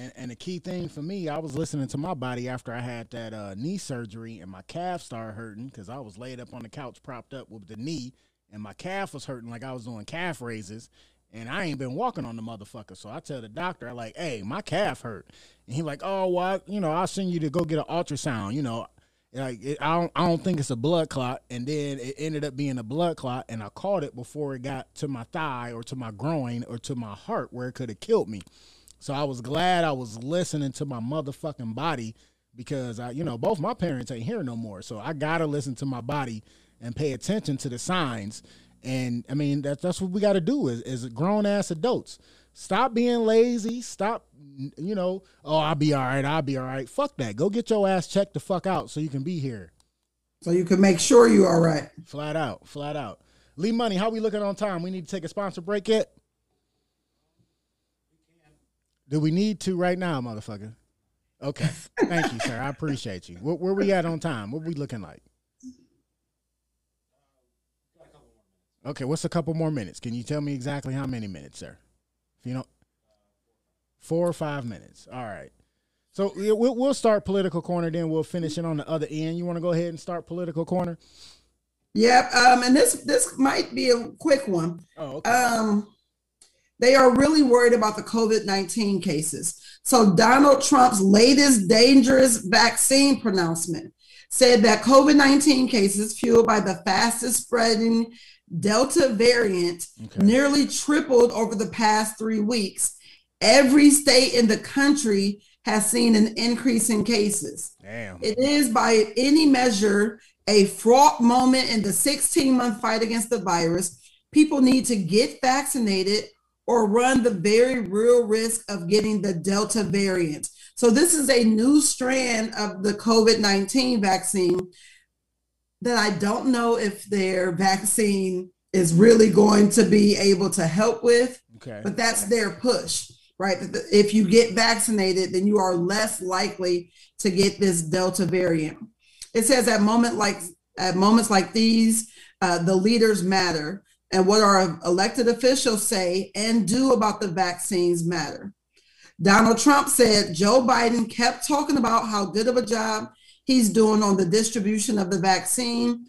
Speaker 2: And, and the key thing for me, I was listening to my body after I had that uh, knee surgery and my calf started hurting because I was laid up on the couch propped up with the knee and my calf was hurting like I was doing calf raises and I ain't been walking on the motherfucker. So I tell the doctor, I like, hey, my calf hurt. And he like, oh, well, you know, I'll send you to go get an ultrasound. You know, like it, I don't I don't think it's a blood clot, and then it ended up being a blood clot, and I caught it before it got to my thigh or to my groin or to my heart where it could have killed me. So I was glad I was listening to my motherfucking body because I, you know, both my parents ain't here no more, so I gotta listen to my body and pay attention to the signs. And I mean that's that's what we got to do as as grown ass adults. Stop being lazy. Stop, you know, oh, I'll be all right. I'll be all right. Fuck that. Go get your ass checked the fuck out so you can be here.
Speaker 3: So you can make sure you're all right.
Speaker 2: Flat out. Flat out. Lee Money, how we looking on time? We need to take a sponsor break yet? Do we need to right now, motherfucker? Okay. Thank you, sir. I appreciate you. Where, where we at on time? What we looking like? Okay, what's a couple more minutes? Can you tell me exactly how many minutes, sir? You know, four or five minutes. All right. So we'll, we'll start political corner, then we'll finish it on the other end. You want to go ahead and start political corner?
Speaker 3: Yep. Um, and this this might be a quick one.
Speaker 2: Oh, okay.
Speaker 3: Um, they are really worried about the COVID nineteen cases. So Donald Trump's latest dangerous vaccine pronouncement said that COVID nineteen cases fueled by the fastest spreading Delta variant okay. nearly tripled over the past three weeks. Every state in the country has seen an increase in cases.
Speaker 2: Damn.
Speaker 3: It is, by any measure, a fraught moment in the 16 month fight against the virus. People need to get vaccinated or run the very real risk of getting the Delta variant. So, this is a new strand of the COVID 19 vaccine that I don't know if their vaccine is really going to be able to help with.
Speaker 2: Okay.
Speaker 3: But that's their push, right? If you get vaccinated, then you are less likely to get this Delta variant. It says at moment like at moments like these, uh, the leaders matter. And what our elected officials say and do about the vaccines matter. Donald Trump said Joe Biden kept talking about how good of a job he's doing on the distribution of the vaccine,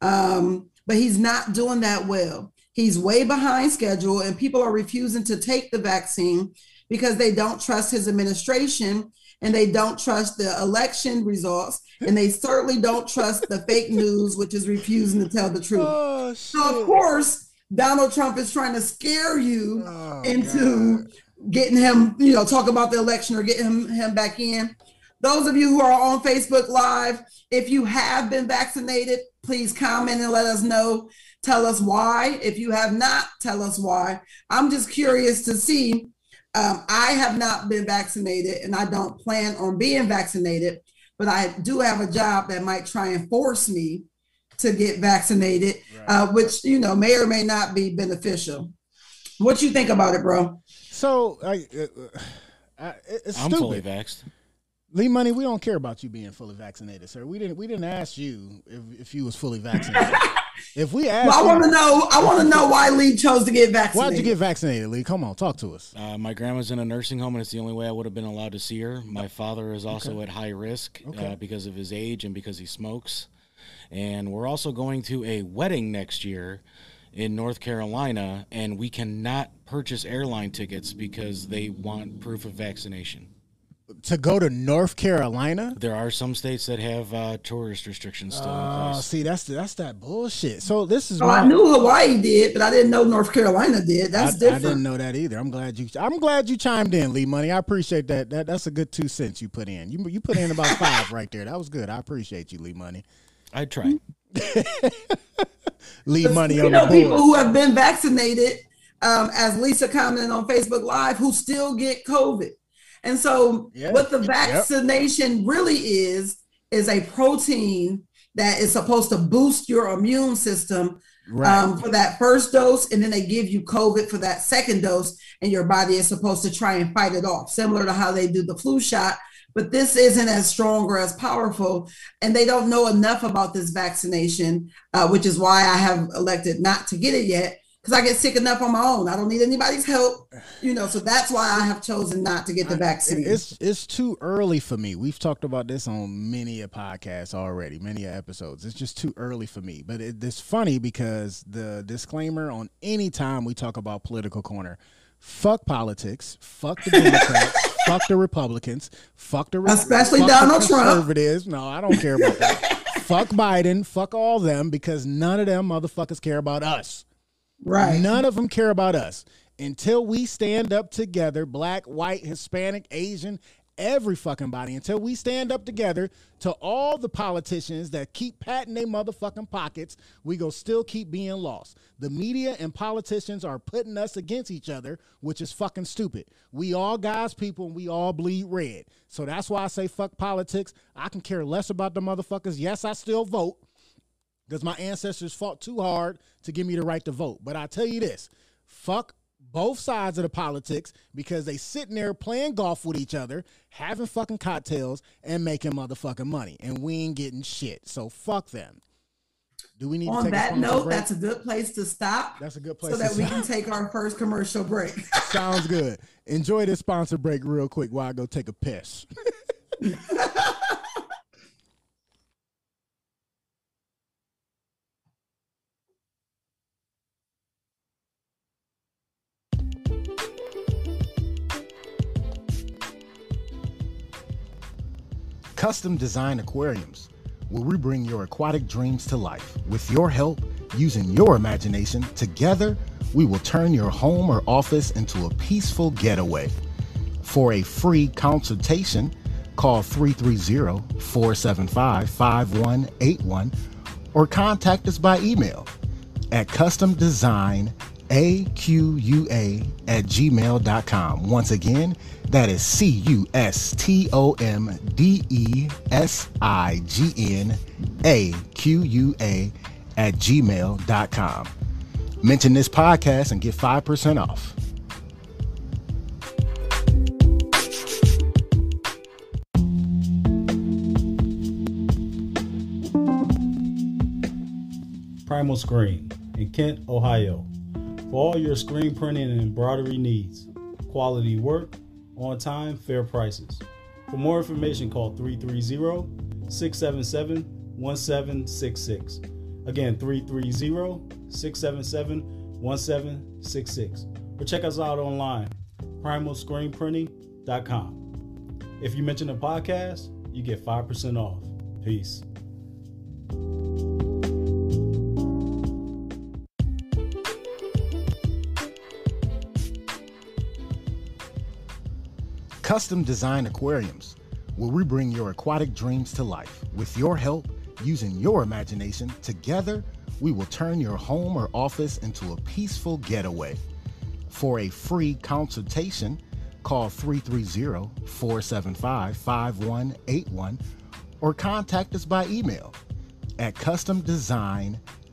Speaker 3: um, but he's not doing that well. He's way behind schedule, and people are refusing to take the vaccine because they don't trust his administration and they don't trust the election results and they certainly don't trust the fake news which is refusing to tell the truth. Oh, so of course donald trump is trying to scare you oh, into God. getting him you know talk about the election or getting him, him back in. Those of you who are on facebook live if you have been vaccinated please comment and let us know. Tell us why. If you have not tell us why. I'm just curious to see um, I have not been vaccinated and I don't plan on being vaccinated, but I do have a job that might try and force me to get vaccinated, right. uh, which, you know, may or may not be beneficial. What you think about it, bro?
Speaker 2: So I, uh, uh it's I'm stupid.
Speaker 5: fully vaxxed.
Speaker 2: Lee Money, we don't care about you being fully vaccinated, sir. We didn't we didn't ask you if, if you was fully vaccinated. if we ask,
Speaker 3: well, I want to know. I want to know why Lee chose to get vaccinated.
Speaker 2: Why'd you get vaccinated, Lee? Come on, talk to us.
Speaker 5: Uh, my grandma's in a nursing home, and it's the only way I would have been allowed to see her. My father is also okay. at high risk uh, okay. uh, because of his age and because he smokes. And we're also going to a wedding next year in North Carolina, and we cannot purchase airline tickets because they want proof of vaccination
Speaker 2: to go to North Carolina?
Speaker 5: There are some states that have uh, tourist restrictions still oh, place.
Speaker 2: See, that's that's that bullshit. So this is.
Speaker 3: Oh, I knew Hawaii did, but I didn't know North Carolina did. That's I, different.
Speaker 2: I didn't know that either. I'm glad you. I'm glad you chimed in, Lee Money. I appreciate that. That that's a good two cents you put in. You you put in about five right there. That was good. I appreciate you, Lee Money.
Speaker 5: I try.
Speaker 2: Lee Money on
Speaker 3: know,
Speaker 2: the
Speaker 3: board. People who have been vaccinated, um, as Lisa commented on Facebook Live, who still get COVID. And so, yeah. what the vaccination yep. really is, is a protein that is supposed to boost your immune system right. um, for that first dose. And then they give you COVID for that second dose, and your body is supposed to try and fight it off, similar to how they do the flu shot. But this isn't as strong or as powerful. And they don't know enough about this vaccination, uh, which is why I have elected not to get it yet because I get sick enough on my own. I don't need anybody's help, you know. So that's why I have chosen not to get the vaccine.
Speaker 2: It's it's too early for me. We've talked about this on many a podcast already, many a episodes. It's just too early for me. But it, it's funny because the disclaimer on any time we talk about political corner, fuck politics, fuck the Democrats. fuck the Republicans, fuck the
Speaker 3: especially
Speaker 2: fuck
Speaker 3: Donald
Speaker 2: the
Speaker 3: conservatives.
Speaker 2: Trump. No, I don't care about that. fuck Biden, fuck all them because none of them motherfuckers care about us.
Speaker 3: Right.
Speaker 2: None of them care about us. Until we stand up together, black, white, Hispanic, Asian, every fucking body, until we stand up together to all the politicians that keep patting their motherfucking pockets, we go still keep being lost. The media and politicians are putting us against each other, which is fucking stupid. We all guys people and we all bleed red. So that's why I say fuck politics. I can care less about the motherfuckers. Yes, I still vote because my ancestors fought too hard to give me the right to vote. But I tell you this fuck both sides of the politics because they sitting there playing golf with each other, having fucking cocktails, and making motherfucking money. And we ain't getting shit. So fuck them. Do we need
Speaker 3: on that note? That's a good place to stop.
Speaker 2: That's a good place
Speaker 3: so that we can take our first commercial break.
Speaker 2: Sounds good. Enjoy this sponsor break real quick while I go take a piss. Custom Design Aquariums, where we bring your aquatic dreams to life. With your help, using your imagination, together we will turn your home or office into a peaceful getaway. For a free consultation, call 330 475 5181 or contact us by email at customdesign.com AQUA at gmail.com. Once again, that is C U S T O M D E S I G N A Q U A at gmail.com. Mention this podcast and get 5% off.
Speaker 6: Primal Screen in Kent, Ohio. For all your screen printing and embroidery needs, quality work, on time, fair prices. For more information, call 330 677 1766. Again, 330 677 1766. Or check us out online, primalscreenprinting.com. If you mention the podcast, you get 5% off. Peace.
Speaker 7: Custom Design Aquariums, where we bring your aquatic dreams to life. With your help, using your imagination, together we will turn your home or office into a peaceful getaway. For a free consultation, call 330 475 5181 or contact us by email at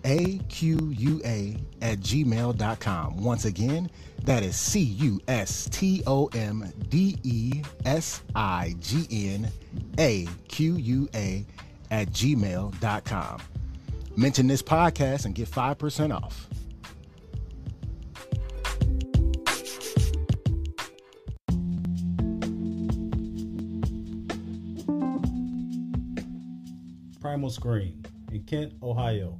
Speaker 7: customdesignaqua at gmail.com. Once again, that is C U S T O M D E S I G N A Q U A at gmail.com. Mention this podcast and get 5% off.
Speaker 6: Primal Screen in Kent, Ohio.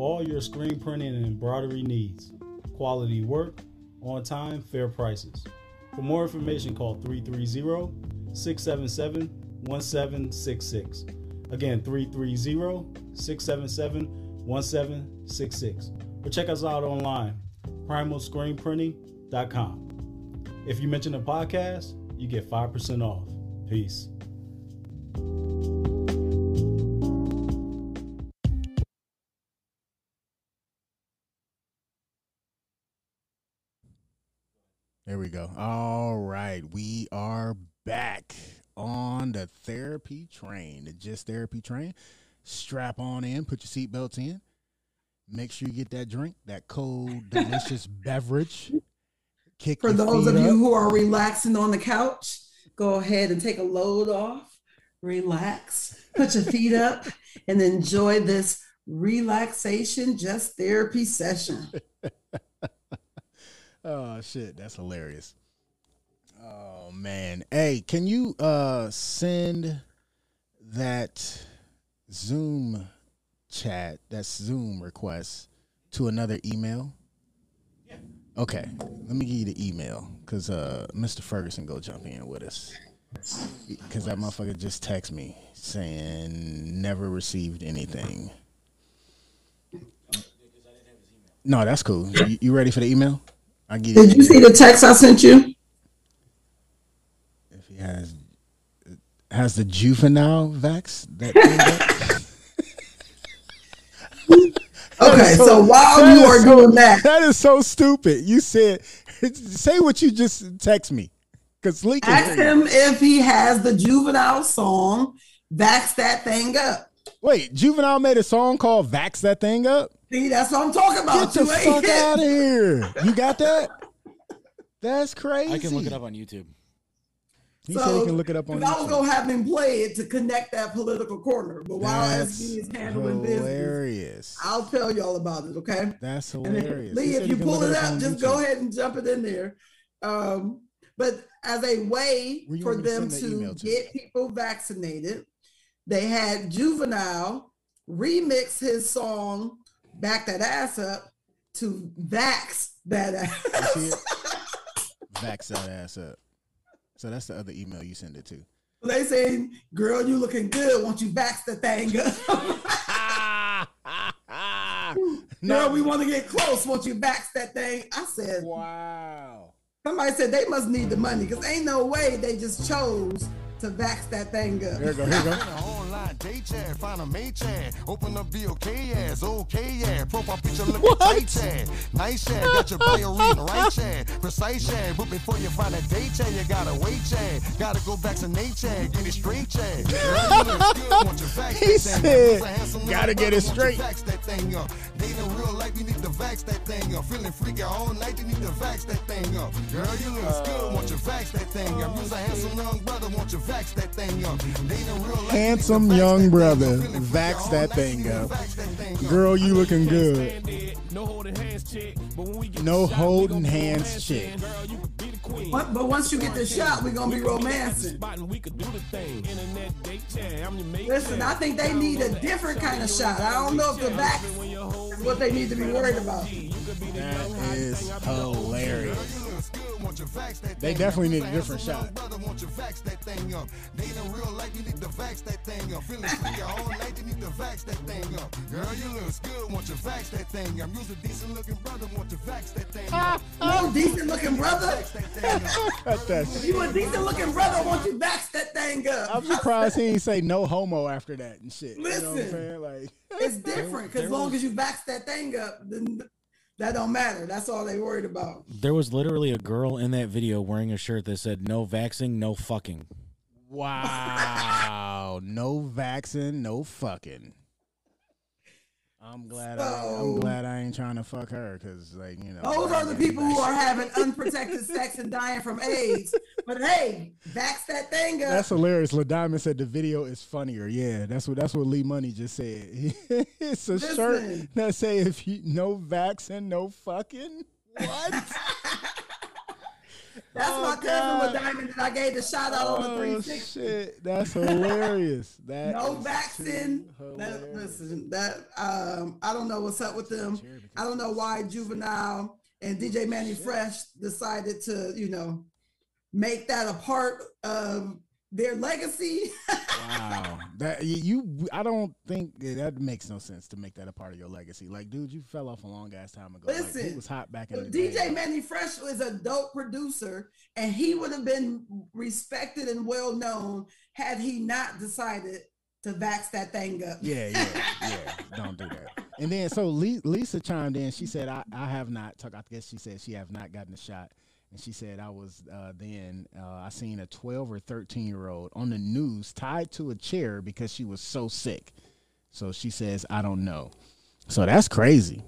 Speaker 6: All your screen printing and embroidery needs, quality work, on time, fair prices. For more information, call 330 677 1766. Again, 330 677 1766. Or check us out online, primalscreenprinting.com. If you mention the podcast, you get 5% off. Peace.
Speaker 7: There we go. All right. We are back on the therapy train, the Just Therapy train. Strap on in, put your seatbelts in. Make sure you get that drink, that cold, delicious beverage. Kick
Speaker 3: For those of you who are relaxing on the couch, go ahead and take a load off, relax, put your feet up, and enjoy this relaxation just therapy session.
Speaker 7: Oh shit, that's hilarious. Oh man. Hey, can you uh send that Zoom chat, that Zoom request to another email? Yeah. Okay. Let me give you the email cuz uh Mr. Ferguson go jump in with us. Cuz that motherfucker just text me saying never received anything. No, that's cool. You, you ready for the email? I give
Speaker 3: Did you see the text I sent you?
Speaker 7: if he has has the juvenile vax that
Speaker 3: Okay,
Speaker 7: so-
Speaker 3: so while you are
Speaker 7: so-
Speaker 3: doing that,
Speaker 7: that is so stupid. You said say what you just text me because Lee can
Speaker 3: ask him if he has the juvenile song, Vax That Thing Up.
Speaker 7: wait juvenile made a song called vax that thing up
Speaker 3: See, that's what I'm talking about.
Speaker 7: get the
Speaker 3: You
Speaker 7: fuck
Speaker 3: hit.
Speaker 7: out of here you got that that's crazy
Speaker 5: I can look it up on YouTube.
Speaker 7: he said he can look it up on
Speaker 3: 'cause I was gonna have him play it to connect that political corner, but while
Speaker 7: that's
Speaker 3: SB is handling business,
Speaker 7: hilarious
Speaker 3: I'll tell y'all about it. Okay.
Speaker 7: that's
Speaker 3: And then,
Speaker 7: hilarious He
Speaker 3: Lee, if you pull it up,
Speaker 7: on
Speaker 3: just
Speaker 7: YouTube.
Speaker 3: go ahead and jump it in there. Um, but as a way for
Speaker 7: want me to
Speaker 3: them
Speaker 7: send the email
Speaker 3: to
Speaker 7: to?
Speaker 3: get people vaccinated, they had Juvenile remix his song "Back That Ass Up" to "Vax That Ass."
Speaker 7: You see it? Vax that ass up. So that's the other email you send it to.
Speaker 3: they saying, "Girl, you looking good. Won't you vax the thing up?" Girl, we want to get close. Won't you vax that thing? I said,
Speaker 7: Wow.
Speaker 3: Somebody said they must need the money because ain't no way they just chose to vax that thing up.
Speaker 7: Here we go. Here go.
Speaker 8: Online date chat, find a mate chat, open up BOK ass, okay yeah, profile picture look tight chat, nice chat, got your bio reading right chat, precise chat, but before you find a date chat, you gotta wait chat, gotta go vaccinate chat, get it straight chat. Girl, you look good, want you vax
Speaker 7: He
Speaker 8: that thing up.
Speaker 7: said,
Speaker 8: Who's a handsome
Speaker 7: gotta get it
Speaker 8: brother, want you
Speaker 7: straight.
Speaker 8: That thing up. Dating in real life, you need to vax that thing up. Feeling freaky all night, you need to vax that thing up. Girl, you look good, want you vax that thing up. You's a handsome young brother, want you vax that thing up. Dating in real life, to
Speaker 2: Handsome young brother,
Speaker 8: thing up. Feeling freaky
Speaker 2: vax that thing
Speaker 8: you need to
Speaker 2: up.
Speaker 8: vax that thing up.
Speaker 2: Girl, you looking good.
Speaker 9: No holding hands, chick. But when we get
Speaker 2: No
Speaker 9: the shot, we
Speaker 2: holding
Speaker 9: gon'
Speaker 2: hands,
Speaker 9: romance
Speaker 2: chick.
Speaker 9: in. Girl, you could be the queen.
Speaker 3: But, once you get the shot, we're gonna be romancing.
Speaker 9: Spot and we could do the thing. Internet date, yeah, I'm your mate.
Speaker 3: Listen, I think they need a different kind of shot. I don't know if the back is what they need to be worried about.
Speaker 2: That is hilarious. They definitely need a different shot.
Speaker 8: Brother, want you vax that thing up. Dating in real life, you need to vax that thing up. Feeling freaky all night, you need to vax that thing up. Girl, you look good, want you vax that thing up. You's a decent looking brother, want you vax that thing up.
Speaker 3: You decent looking brother.
Speaker 8: Vax that thing up.
Speaker 2: Cut that shit.
Speaker 3: You a decent looking brother. Won't you vax that thing up?
Speaker 2: I'm surprised he ain't say no homo after that and shit. You know what I'm
Speaker 3: Listen.
Speaker 2: saying? Like,
Speaker 3: It's different because as long as you vax that thing up, then that don't matter. That's all they worried about.
Speaker 5: There was literally a girl in that video wearing a shirt that said "No vaxing, no fucking."
Speaker 2: wow, no vaccine, no fucking. I'm glad. I, I'm glad I ain't trying to fuck her because, like, you know.
Speaker 3: Those are the people who are having unprotected sex and dying from AIDS. But hey, vax that thing up.
Speaker 2: That's hilarious. LaDiamond said the video is funnier. Yeah, that's what that's what Lee Money just said. it's a shirt
Speaker 3: Listen.
Speaker 2: that say if you no vaccine, no fucking. What?
Speaker 3: That's
Speaker 2: Oh,
Speaker 3: my
Speaker 2: God.
Speaker 3: cousin with Diamond that I gave the shout out on the
Speaker 2: oh
Speaker 3: 360.
Speaker 2: shit, that's hilarious. That
Speaker 3: No vaccine. That, listen, that um, I don't know what's up with them. I don't know why Juvenile and DJ Mannie Fresh decided to, you know, make that a part of their legacy.
Speaker 2: Wow, that you, I don't think that, makes no sense to make that a part of your legacy. Like, dude, you fell off a long ass time ago. Like, he was hot back in the day.
Speaker 3: DJ
Speaker 2: day.
Speaker 3: Mannie Fresh was a dope producer, and he would have been respected and well known had he not decided to vax that thing up.
Speaker 2: Yeah, yeah, yeah. Don't do that. And then so Lisa chimed in. She said, "I, I have not. I guess she said she have not gotten a shot." And she said, "I was uh, then uh, I seen a 12 or 13 year old on the news tied to a chair because she was so sick. So she says, I don't know. So that's crazy.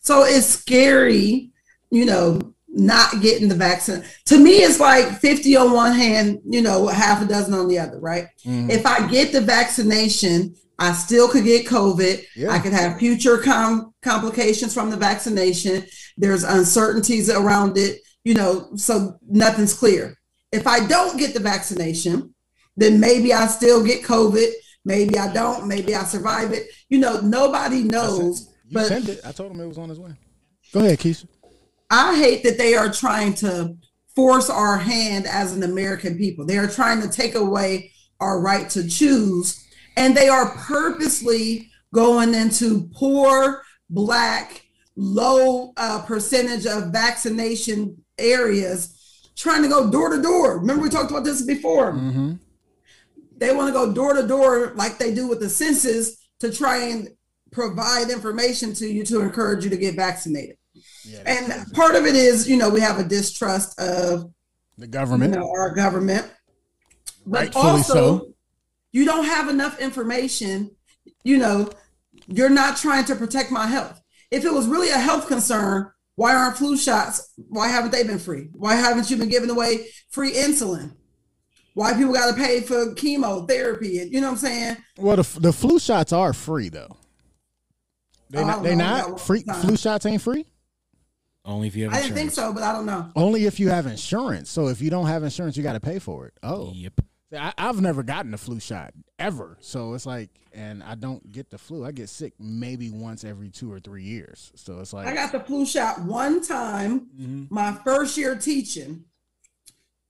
Speaker 3: So it's scary, you know, not getting the vaccine. To me, it's like 50 on one hand, you know, half a dozen on the other, right?
Speaker 2: Mhm.
Speaker 3: If I get the vaccination, I still could get COVID.
Speaker 2: Yeah.
Speaker 3: I could have future com- complications from the vaccination. There's uncertainties around it, you know, so nothing's clear. If I don't get the vaccination, then maybe I still get COVID. Maybe I don't. Maybe I survive it. You know, nobody knows.
Speaker 2: You
Speaker 3: But
Speaker 2: sent it. I told him it was on his way. Go ahead, Keisha.
Speaker 3: I hate that they are trying to force our hand as an American people. They are trying to take away our right to choose, and they are purposely going into poor, black, low uh, percentage of vaccination areas, trying to go door to door. Remember, we talked about this before.
Speaker 2: Mm-hmm.
Speaker 3: They want to go door to door like they do with the census to try and provide information to you to encourage you to get vaccinated.
Speaker 2: Yeah,
Speaker 3: And
Speaker 2: crazy.
Speaker 3: part of it is, you know, we have a distrust of
Speaker 2: the
Speaker 3: you
Speaker 2: government.
Speaker 3: know, our government. But
Speaker 2: Rightfully
Speaker 3: also,
Speaker 2: so.
Speaker 3: you don't have enough information. You know, you're not trying to protect my health. If it was really a health concern, why aren't flu shots? Why haven't they been free? Why haven't you been giving away free insulin? Why people got to pay for chemotherapy? And you know what I'm saying?
Speaker 2: Well, the, the flu shots are free though. They
Speaker 3: Oh,
Speaker 2: not, they
Speaker 3: know. I got
Speaker 2: not free.
Speaker 3: time.
Speaker 2: Flu shots ain't free.
Speaker 5: Only if you have
Speaker 3: I
Speaker 5: insurance.
Speaker 3: didn't think so, but I don't know.
Speaker 2: Only if you have insurance. So if you don't have insurance, you got to pay for it. Oh,
Speaker 5: Yep.
Speaker 2: I, I've never gotten a flu shot ever. So it's like, and I don't get the flu. I get sick maybe once every two or three years. So it's like,
Speaker 3: I got the flu shot one time,
Speaker 2: Mhm.
Speaker 3: my first year teaching.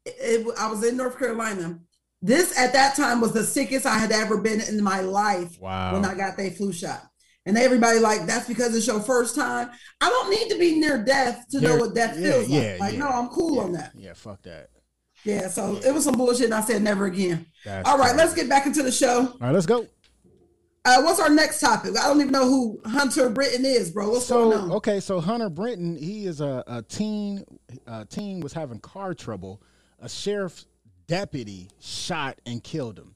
Speaker 3: It- it- I was in North Carolina. This at that time was the sickest I had ever been in my life
Speaker 2: wow.
Speaker 3: when I got that flu shot. And everybody like that's because it's your first time. I don't need to be near death to know
Speaker 2: You're-
Speaker 3: what death
Speaker 2: yeah,
Speaker 3: feels
Speaker 2: yeah,
Speaker 3: like. Like,
Speaker 2: yeah.
Speaker 3: no, I'm cool on that.
Speaker 2: yeah, fuck that.
Speaker 3: Yeah, so it was some bullshit, and I said never again.
Speaker 2: That's
Speaker 3: All right,
Speaker 2: crazy.
Speaker 3: let's get back into the show.
Speaker 2: All right, let's go.
Speaker 3: Uh, what's our next topic? I don't even know who Hunter Brittain is, bro. What's
Speaker 2: so
Speaker 3: going on?
Speaker 2: okay, so Hunter Brittain, he is a, a teen. A teen was having car trouble. A sheriff's deputy shot and killed him.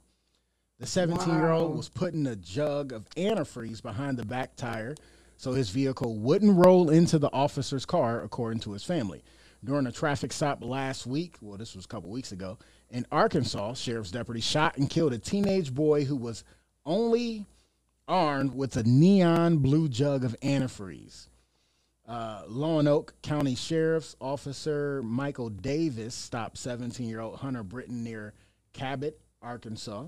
Speaker 2: The 17 year old
Speaker 3: Wow.
Speaker 2: was putting a jug of antifreeze behind the back tire so his vehicle wouldn't roll into the officer's car, according to his family. During a traffic stop last week, well, this was a couple weeks ago, in Arkansas, sheriff's deputy shot and killed a teenage boy who was only armed with a neon blue jug of antifreeze. Uh, Lonoke County Sheriff's Officer Michael Davis stopped 17 year old Hunter Brittain near Cabot, Arkansas,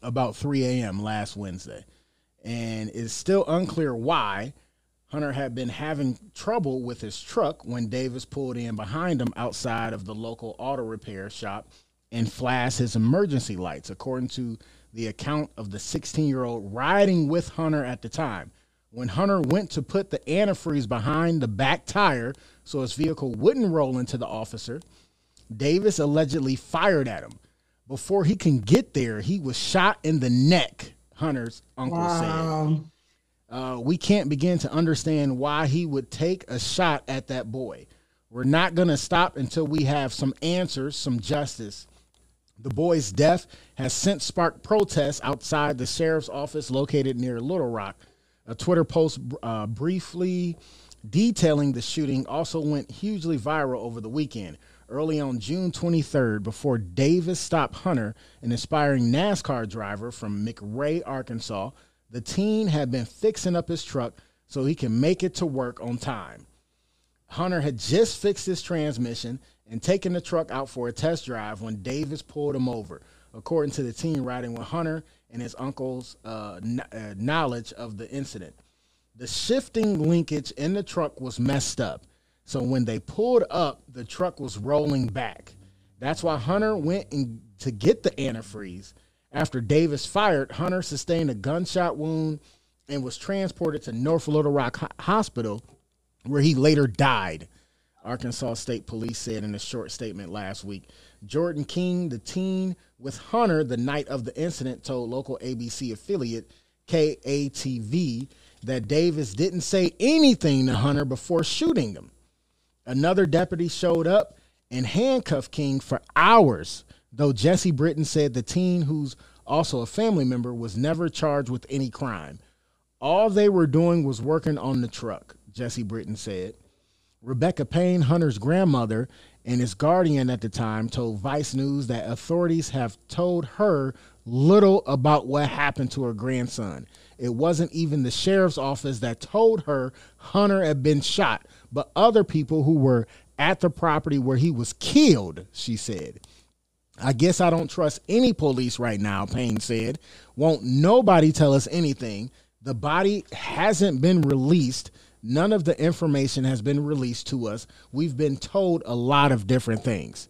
Speaker 2: about 3 a.m. last Wednesday. And it's still unclear why Hunter had been having trouble with his truck when Davis pulled in behind him outside of the local auto repair shop and flashed his emergency lights, according to the account of the 16 year old riding with Hunter at the time. When Hunter went to put the antifreeze behind the back tire so his vehicle wouldn't roll into the officer, Davis allegedly fired at him. Before he can get there, he was shot in the neck, Hunter's uncle said. Uh, we can't begin to understand why he would take a shot at that boy. We're not going to stop until we have some answers, some justice. The boy's death has since sparked protests outside the sheriff's office located near Little Rock. A Twitter post uh, briefly detailing the shooting also went hugely viral over the weekend. Early on June 23rd, before Davis stopped Hunter, an aspiring NASCAR driver from McRae, Arkansas, the teen had been fixing up his truck so he can make it to work on time. Hunter had just fixed his transmission and taking the truck out for a test drive when Davis pulled him over. According to the teen riding with Hunter and his uncle's uh, kn- uh, knowledge of the incident, the shifting linkage in the truck was messed up. So when they pulled up, the truck was rolling back. That's why Hunter went in to get the antifreeze. After Davis fired, Hunter sustained a gunshot wound and was transported to North Little Rock Hospital, where he later died. Arkansas State Police said in a short statement last week. Jordan King, the teen with Hunter the night of the incident, told local ABC affiliate KATV that Davis didn't say anything to Hunter before shooting him. Another deputy showed up and handcuffed King for hours, though Jesse Brittain said the teen, who's also a family member, was never charged with any crime. All they were doing was working on the truck, Jesse Brittain said. Rebecca Payne, Hunter's grandmother and his guardian at the time, told Vice News that authorities have told her little about what happened to her grandson. It wasn't even the sheriff's office that told her Hunter had been shot, but other people who were at the property where he was killed, she said. I guess I don't trust any police right now, Payne said. Won't nobody tell us anything. The body hasn't been released. None of the information has been released to us. We've been told a lot of different things.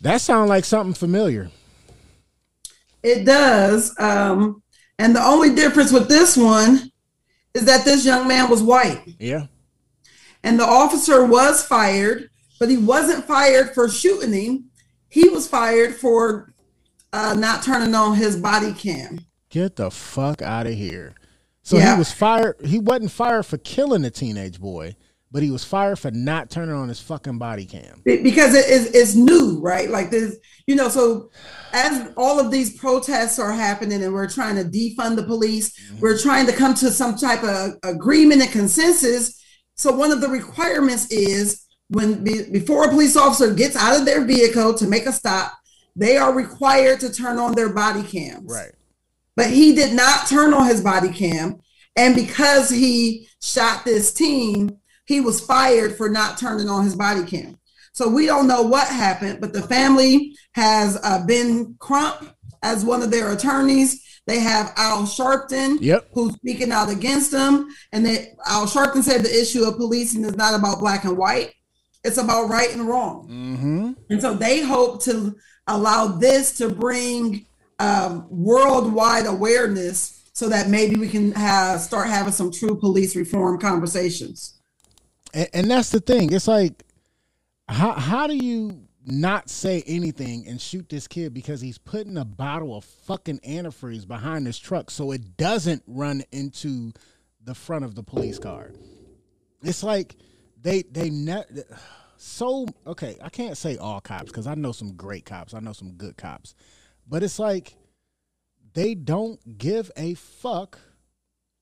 Speaker 2: That sounds like something familiar.
Speaker 3: It does. Um, and the only difference with this one is that this young man was white.
Speaker 2: Yeah.
Speaker 3: And the officer was fired, but he wasn't fired for shooting him. He was fired for uh, not turning on his body cam.
Speaker 2: Get the fuck out of here. So
Speaker 3: Yeah.
Speaker 2: he was fired. He wasn't fired for killing a teenage boy, but he was fired for not turning on his fucking body cam.
Speaker 3: Because it is it's new, right? Like this, you know. So as all of these protests are happening, and we're trying to defund the police, mm-hmm. we're trying to come to some type of agreement and consensus. So one of the requirements is when before a police officer gets out of their vehicle to make a stop, they are required to turn on their body cams.
Speaker 2: Right.
Speaker 3: But he did not turn on his body cam, and because he shot this team, he was fired for not turning on his body cam. So we don't know what happened, but the family has uh, Ben Crump as one of their attorneys. They have Al Sharpton,
Speaker 2: Yep.
Speaker 3: who's speaking out against them. And then Al Sharpton said the issue of policing is not about black and white; it's about right and wrong.
Speaker 2: Mm-hmm.
Speaker 3: And so they hope to allow this to bring um, worldwide awareness so that maybe we can have start having some true police reform conversations.
Speaker 2: And, and that's the thing. It's like, how how do you not say anything and shoot this kid because he's putting a bottle of fucking antifreeze behind his truck so it doesn't run into the front of the police car? It's like they they ne- so okay. I can't say all cops because I know some great cops. I know some good cops, but it's like they don't give a fuck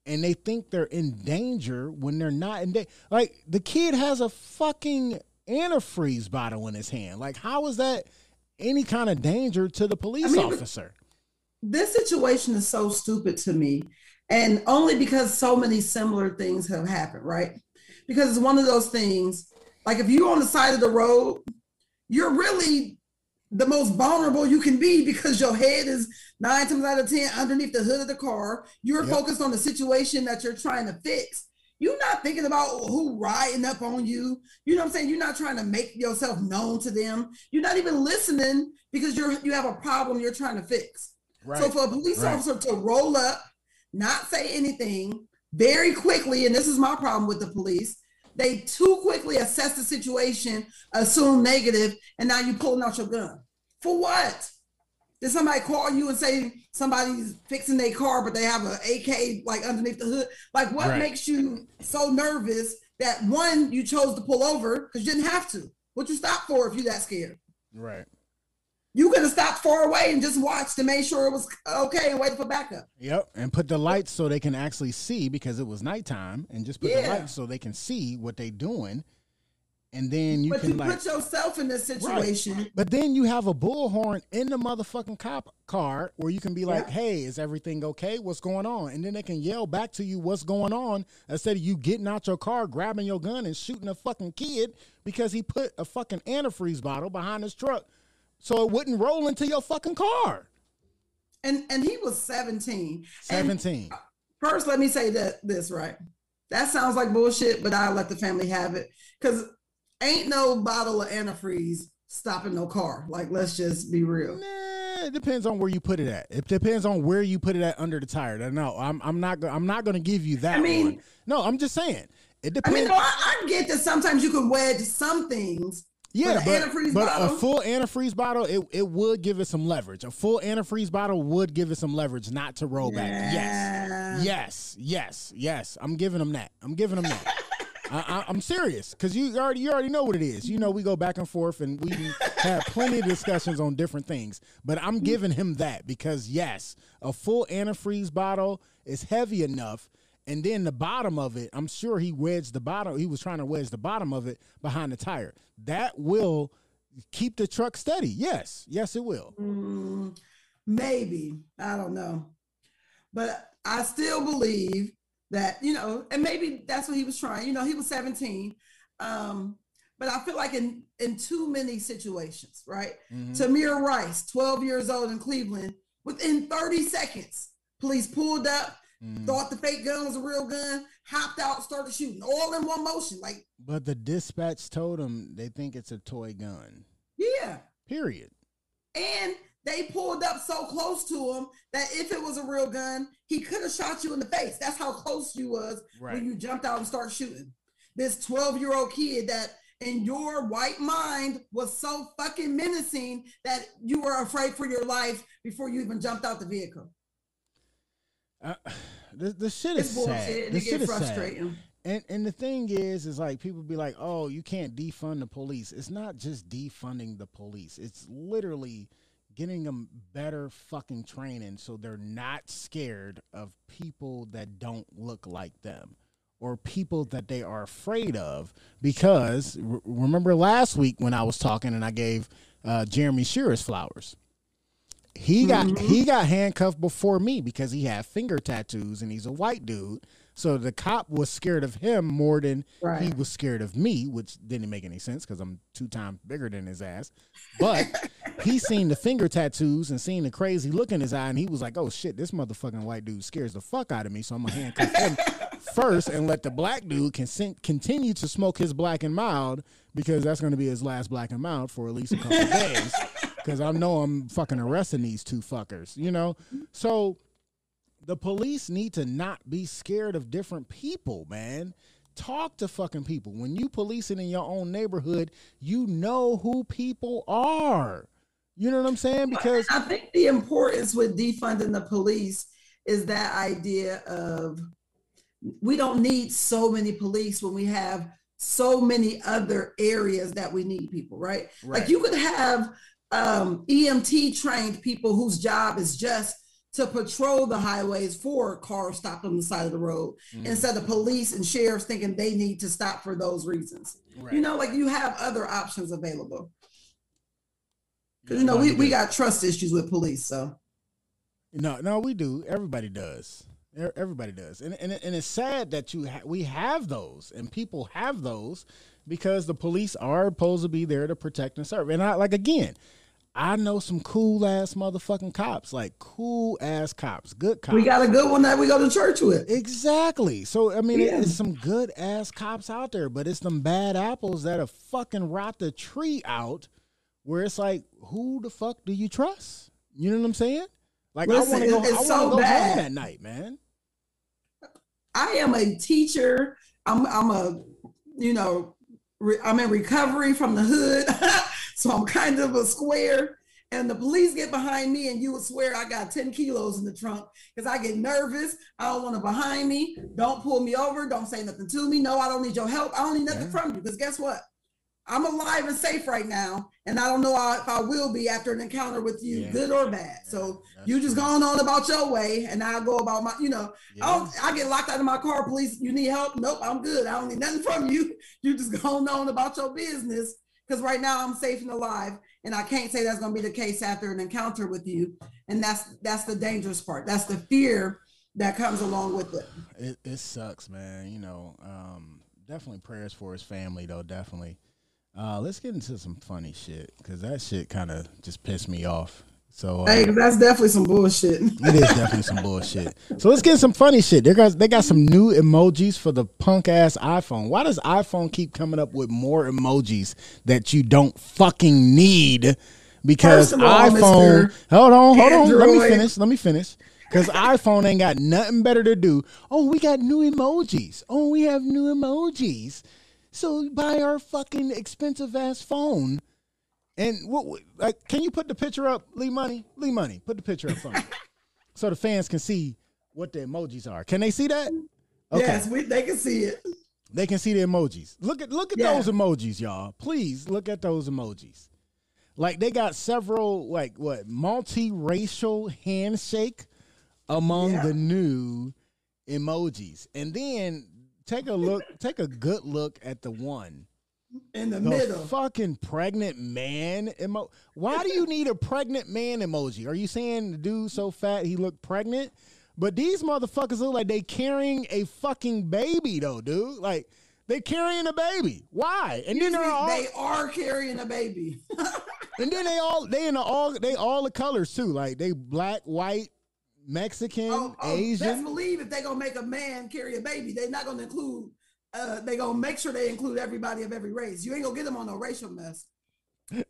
Speaker 2: and they think they're in danger when they're not in danger. Like the kid has a fucking antifreeze bottle in his hand. Like how is that any kind of danger to the police
Speaker 3: I mean,
Speaker 2: officer?
Speaker 3: This situation is so stupid to me, and only because so many similar things have happened, right? Because it's one of those things. Like if you're on the side of the road, you're really the most vulnerable you can be because your head is nine times out of ten underneath the hood of the car. You're
Speaker 2: Yep.
Speaker 3: focused on the situation that you're trying to fix. You're not thinking about who riding up on you. You know what I'm saying? You're not trying to make yourself known to them. You're not even listening because you're you have a problem you're trying to fix.
Speaker 2: Right.
Speaker 3: So for a police
Speaker 2: Right.
Speaker 3: officer to roll up, not say anything very quickly, and this is my problem with the police, they too quickly assess the situation, assume negative, and now you're pulling out your gun. For what? Did somebody call you and say somebody's fixing their car, but they have an AK like underneath the hood? Like, what
Speaker 2: Right.
Speaker 3: makes you so nervous that one you chose to pull over because you didn't have to? What you stop for if you that scared?
Speaker 2: right.
Speaker 3: You could have stopped far away and just watched to make sure it was okay and waited for backup.
Speaker 2: Yep. And put the lights so they can actually see because it was nighttime and just put the lights so they can see what they're doing. And then you
Speaker 3: but
Speaker 2: can
Speaker 3: you
Speaker 2: like
Speaker 3: put yourself in this situation.
Speaker 2: But then you have a bullhorn in the motherfucking cop car where you can be like,
Speaker 3: Yeah.
Speaker 2: hey, is everything okay? What's going on? And then they can yell back to you what's going on instead of you getting out your car, grabbing your gun, and shooting a fucking kid because he put a fucking antifreeze bottle behind his truck so it wouldn't roll into your fucking car.
Speaker 3: And and he was 17. And
Speaker 2: 17.
Speaker 3: Uh, first, let me say that this right. That sounds like bullshit, but I'll let the family have it. Cause ain't no bottle of antifreeze stopping no car. Like, let's just be real.
Speaker 2: Nah, it depends on where you put it at. It depends on where you put it at under the tire. No, I'm I'm not I'm not going to give you that
Speaker 3: I mean-
Speaker 2: one. No, I'm just saying. It depends.
Speaker 3: I mean, no, I, I get that sometimes you can wedge some things.
Speaker 2: Yeah,
Speaker 3: but,
Speaker 2: but,
Speaker 3: antifreeze
Speaker 2: but
Speaker 3: bottle,
Speaker 2: a full antifreeze bottle, it, it would give it some leverage. A full antifreeze bottle would give it some leverage not to roll back. Yes, yes, yes, yes. I'm giving them that. I'm giving them that. I, I, I'm serious because you already you already know what it is. You know we go back and forth and we have plenty of discussions on different things. But I'm giving him that because yes, a full antifreeze bottle is heavy enough. And then the bottom of it, I'm sure he wedged the bottom. He was trying to wedge the bottom of it behind the tire. That will keep the truck steady. Yes, yes, it will.
Speaker 3: Mm, maybe I don't know, but I still believe that you know, and maybe that's what he was trying. You know, he was 17, um, but I feel like in in too many situations, right?
Speaker 2: Mhm.
Speaker 3: Tamir Rice, 12 years old in Cleveland, within 30 seconds, police pulled up,
Speaker 2: Mhm.
Speaker 3: thought the fake gun was a real gun, hopped out, started shooting, all in one motion. Like,
Speaker 2: But the dispatch told him they think it's a toy gun.
Speaker 3: yeah.
Speaker 2: Period.
Speaker 3: And they pulled up so close to him that if it was a real gun, he could have shot you in the face. That's how close you was
Speaker 2: Right.
Speaker 3: when you jumped out and started shooting. This 12 year old kid that in your white mind was so fucking menacing that you were afraid for your life before you even jumped out the vehicle.
Speaker 2: Uh, the, the shit is sad. The shit is sad.
Speaker 3: frustrating.
Speaker 2: And and the thing is, is like people be like, oh, you can't defund the police. It's not just defunding the police. It's literally getting them better fucking training so they're not scared of people that don't look like them or people that they are afraid of. Because remember last week when I was talking and I gave uh, Jeremy Shearer's flowers. He got mm-hmm. he got handcuffed before me because he had finger tattoos and he's a white dude. So the cop was scared of him more than he was scared of me, which didn't make any sense because I'm two times bigger than his ass. But he seen the finger tattoos and seen the crazy look in his eye, and he was like, "Oh shit, this motherfucking white dude scares the fuck out of me." So I'm gonna handcuff him first and let the black dude con- continue to smoke his black and mild because that's gonna be his last black and mild for at least a couple days. Because I know I'm fucking arresting these two fuckers, you know. So the police need to not be scared of different people, man. Talk to fucking people. When you policing in your own neighborhood, you know who people are. You know what I'm saying? Because
Speaker 3: I think the importance with defunding the police is that idea of we don't need so many police when we have so many other areas that we need people, right?
Speaker 2: Right.
Speaker 3: Like you could have um, EMT trained people whose job is just to patrol the highways for cars stopped on the side of the road
Speaker 2: Mm.
Speaker 3: instead of police and sheriffs thinking they need to stop for those reasons.
Speaker 2: Right.
Speaker 3: You know, like you have other options available. Because
Speaker 2: Yeah,
Speaker 3: you know, we, we got trust issues with police. So
Speaker 2: No, no, we do. Everybody does. Everybody does, and and, and it's sad that you ha- we have those, and people have those because the police are supposed to be there to protect and serve. And I like again, I know some cool ass motherfucking cops, like cool ass cops, good cops.
Speaker 3: we got a good one that we go to church with.
Speaker 2: Exactly. So I mean,
Speaker 3: Yeah.
Speaker 2: it's some good ass cops out there, but it's them bad apples that have fucking rot the tree out. Where it's like, who the fuck do you trust? You know what I'm saying? Like
Speaker 3: Listen,
Speaker 2: I want to go. I
Speaker 3: so
Speaker 2: go
Speaker 3: bad.
Speaker 2: home that night, man.
Speaker 3: I am a teacher. I'm I'm a you know re, I'm in recovery from the hood, so I'm kind of a square. And the police get behind me, and you would swear I got 10 kilos in the trunk because I get nervous. I don't want to behind me. Don't pull me over. Don't say nothing to me. No, I don't need your help. I don't need nothing from you because guess what? I'm alive and safe right now, and I don't know if I will be after an encounter with you,
Speaker 2: Yeah.
Speaker 3: good or bad. So
Speaker 2: That's
Speaker 3: you just
Speaker 2: true.
Speaker 3: going on about your way, and I go about my, you know, I,
Speaker 2: Yeah.
Speaker 3: don't, I get locked out of my car. Police, you need help? Nope, I'm good. I don't need nothing from you. You just going on about your business because right now I'm safe and alive, and I can't say that's going to be the case after an encounter with you. And that's that's the dangerous part. That's the fear that comes along with it.
Speaker 2: It, it sucks, man. You know, um, definitely prayers for his family, though. Definitely. Uh, let's get into some funny shit because that shit kind of just pissed me off. So uh,
Speaker 3: Hey, that's definitely some bullshit.
Speaker 2: It is definitely some bullshit. So let's get some funny shit. They got they got some new emojis for the punk ass iPhone. Why does iPhone keep coming up with more emojis that you don't fucking need? Because
Speaker 3: all,
Speaker 2: iPhone. Hold on, hold on. Let me finish. Let me finish. Because iPhone ain't got nothing better to do. Oh, we got new emojis. Oh, we have new emojis. So buy our fucking expensive ass phone. And what like can you put the picture up, Lee Money? Lee Money, put the picture up for me. so the fans can see what the emojis are. Can they see that? Okay.
Speaker 3: Yes, we, they can see it.
Speaker 2: They can see the emojis. Look at look at
Speaker 3: Yeah.
Speaker 2: those emojis, y'all. Please look at those emojis. Like they got several like what multiracial handshake among
Speaker 3: Yeah.
Speaker 2: the new emojis. And then take a look, take a good look at the one.
Speaker 3: In the,
Speaker 2: The
Speaker 3: middle.
Speaker 2: fucking pregnant man emo. Why do you need a pregnant man emoji? Are you saying the dude so fat he looked pregnant? But these motherfuckers look like they carrying a fucking baby though, dude. Like they carrying a baby. Why? And then they're all
Speaker 3: they are carrying a baby.
Speaker 2: and then they all they in the all they all the colors too. Like they black, white, Mexican,
Speaker 3: Oh, oh, best
Speaker 2: Asian.
Speaker 3: believe if they're gonna make a man carry a baby, they're not gonna include. Uh, they gonna make sure they include everybody of every race. You ain't gonna get them on no racial mess.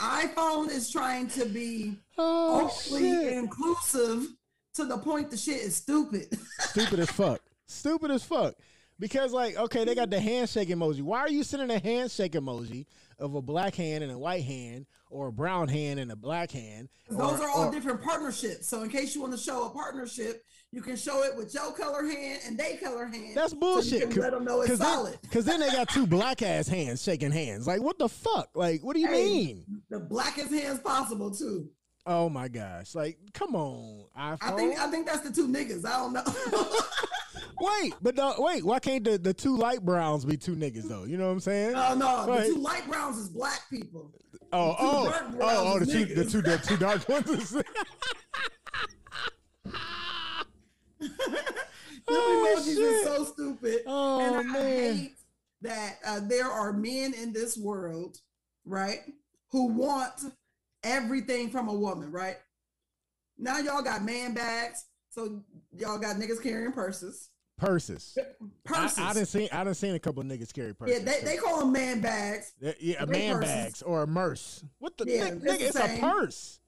Speaker 3: iPhone is trying to be
Speaker 2: Oh shit.
Speaker 3: inclusive to the point the shit is stupid.
Speaker 2: Stupid as fuck. Stupid as fuck. Because like, okay, they got the handshake emoji. Why are you sending a handshake emoji of a black hand and a white hand, or a brown hand and a black hand?
Speaker 3: Those
Speaker 2: or-
Speaker 3: are all
Speaker 2: or-
Speaker 3: different partnerships. So in case you want to show a partnership, you can show it with your color hand and they color hand.
Speaker 2: That's
Speaker 3: So
Speaker 2: bullshit.
Speaker 3: you can let them know it's solid.
Speaker 2: Cause then they got two black ass hands shaking hands. Like, what the fuck? Like, what do you
Speaker 3: Hey,
Speaker 2: mean?
Speaker 3: The blackest hands possible too.
Speaker 2: Oh my gosh! Like, come on, iPhone.
Speaker 3: I think I think that's the two niggas. I don't know.
Speaker 2: wait, but no, wait. Why can't the, the two light browns be two niggas though? You know what I'm saying?
Speaker 3: no, no. The two light browns is black people.
Speaker 2: Oh, oh, oh,
Speaker 3: browns
Speaker 2: oh, the two, the two, the two dark ones. is- Oh,
Speaker 3: emojis
Speaker 2: shit.
Speaker 3: is so stupid.
Speaker 2: Oh,
Speaker 3: and I
Speaker 2: man.
Speaker 3: hate that uh, there are men in this world, right, who want everything from a woman, right? Now y'all got man bags, so y'all got niggas carrying purses.
Speaker 2: Purses.
Speaker 3: Purses.
Speaker 2: I, I didn't see. I didn't seen a couple niggas carry purses.
Speaker 3: yeah, they, they call them man bags.
Speaker 2: Yeah, yeah, a man
Speaker 3: purses.
Speaker 2: bags or a merce. What the
Speaker 3: Yeah,
Speaker 2: nigga?
Speaker 3: it's
Speaker 2: nigga,
Speaker 3: the
Speaker 2: it's a purse.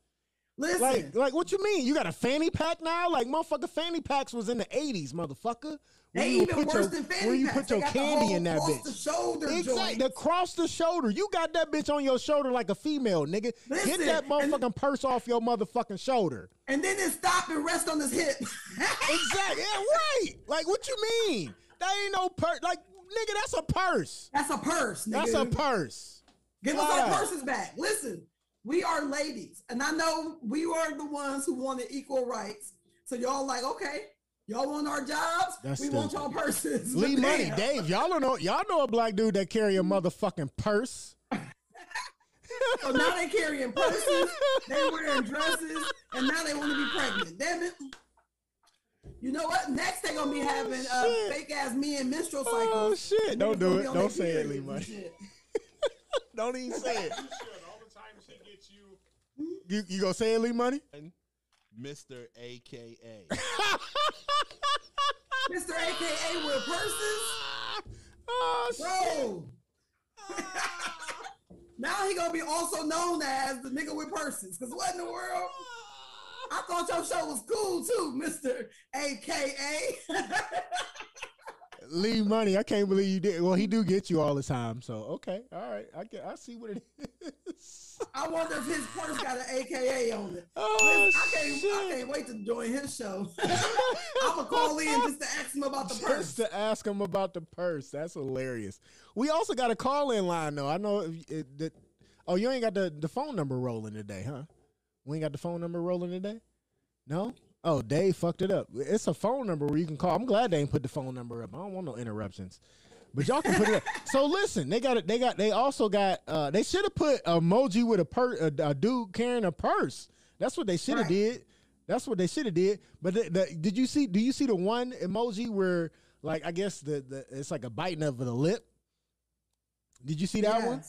Speaker 3: Listen,
Speaker 2: Like, like what you mean? You got a fanny pack now? Like, motherfucker, fanny packs was in the '80s, motherfucker.
Speaker 3: They
Speaker 2: you
Speaker 3: even
Speaker 2: put
Speaker 3: worse
Speaker 2: your,
Speaker 3: than fanny
Speaker 2: Where you put your candy in that bitch.
Speaker 3: The shoulder
Speaker 2: Exactly,
Speaker 3: joint.
Speaker 2: across the shoulder. You got that bitch on your shoulder like a female, nigga. Get that motherfucking purse off your motherfucking shoulder.
Speaker 3: and then it stop and rest on his hip.
Speaker 2: Exactly. Yeah, right. Like, what you mean? That ain't no purse. Like, nigga, that's a purse.
Speaker 3: That's a purse, nigga.
Speaker 2: That's a purse.
Speaker 3: Give us our purses back. Listen, we are ladies, and I know we are the ones who wanted equal rights. So y'all like, okay, y'all want our jobs,
Speaker 2: That's
Speaker 3: we want y'all purses.
Speaker 2: Lee
Speaker 3: But
Speaker 2: Money. Dave. Y'all don't know. Y'all know a black dude that carry a motherfucking purse.
Speaker 3: So now they carrying purses, they wearing dresses, and now they want to be pregnant. Damn it. You know what? Next they're gonna be having uh, fake ass men in menstrual cycles.
Speaker 2: Oh shit! Don't do
Speaker 3: gonna
Speaker 2: it. Don't say it, Lee Money. Don't even say it.
Speaker 10: All the time she gets you.
Speaker 2: You you gonna say it, Lee Money?
Speaker 10: Mr. AKA.
Speaker 3: Mr. AKA with purses.
Speaker 2: Oh shit!
Speaker 3: Bro. now he gonna be also known as the nigga with purses. Cause what in the world? I thought your show was cool too, Mr. AKA.
Speaker 2: Lee Money. I can't believe you did. Well, he do get you all the time. So okay, all right. I get. I see what it is.
Speaker 3: I wonder if his purse got an AKA on it.
Speaker 2: Oh,
Speaker 3: I can't,
Speaker 2: shit.
Speaker 3: I can't wait to join his show. I'm gonna call in just to ask him about the
Speaker 2: Just
Speaker 3: purse.
Speaker 2: to ask him about the purse. That's hilarious. We also got a call in line though. I know if it, that. Oh, you ain't got the the phone number rolling today, huh? We ain't got the phone number rolling today. No. Oh, Dave fucked it up. It's a phone number where you can call. I'm glad they ain't put the phone number up. I don't want no interruptions. But y'all can put it up. So listen, they got it. They got. They also got. uh They should have put emoji with a per a, a dude carrying a purse. That's what they should have
Speaker 3: Right.
Speaker 2: did. That's what they should have did. But the, the, did you see? Do you see the one emoji where, like, I guess the, the it's like a biting of the lip. Did you see that one?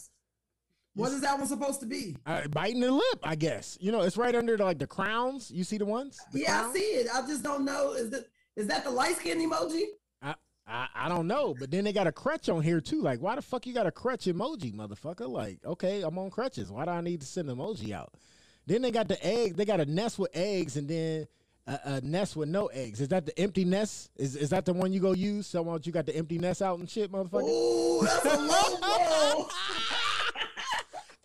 Speaker 3: What is that one supposed to be?
Speaker 2: Uh, biting the lip, I guess. You know, it's right under the, like the crowns. You see the ones? The
Speaker 3: yeah, I see it. I just don't know. Is that is that the light skin emoji?
Speaker 2: I, I I don't know, but then they got a crutch on here too. Like, why the fuck you got a crutch emoji, motherfucker? Like, okay, I'm on crutches. Why do I need to send an emoji out? Then they got the egg. They got a nest with eggs, and then a, a nest with no eggs. Is that the empty nest? Is is that the one you go use? Someone you got the empty nest out and shit, motherfucker.
Speaker 3: Ooh, that's a low blow.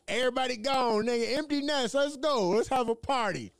Speaker 2: Everybody gone, nigga. Empty nest. Let's go. Let's have a party.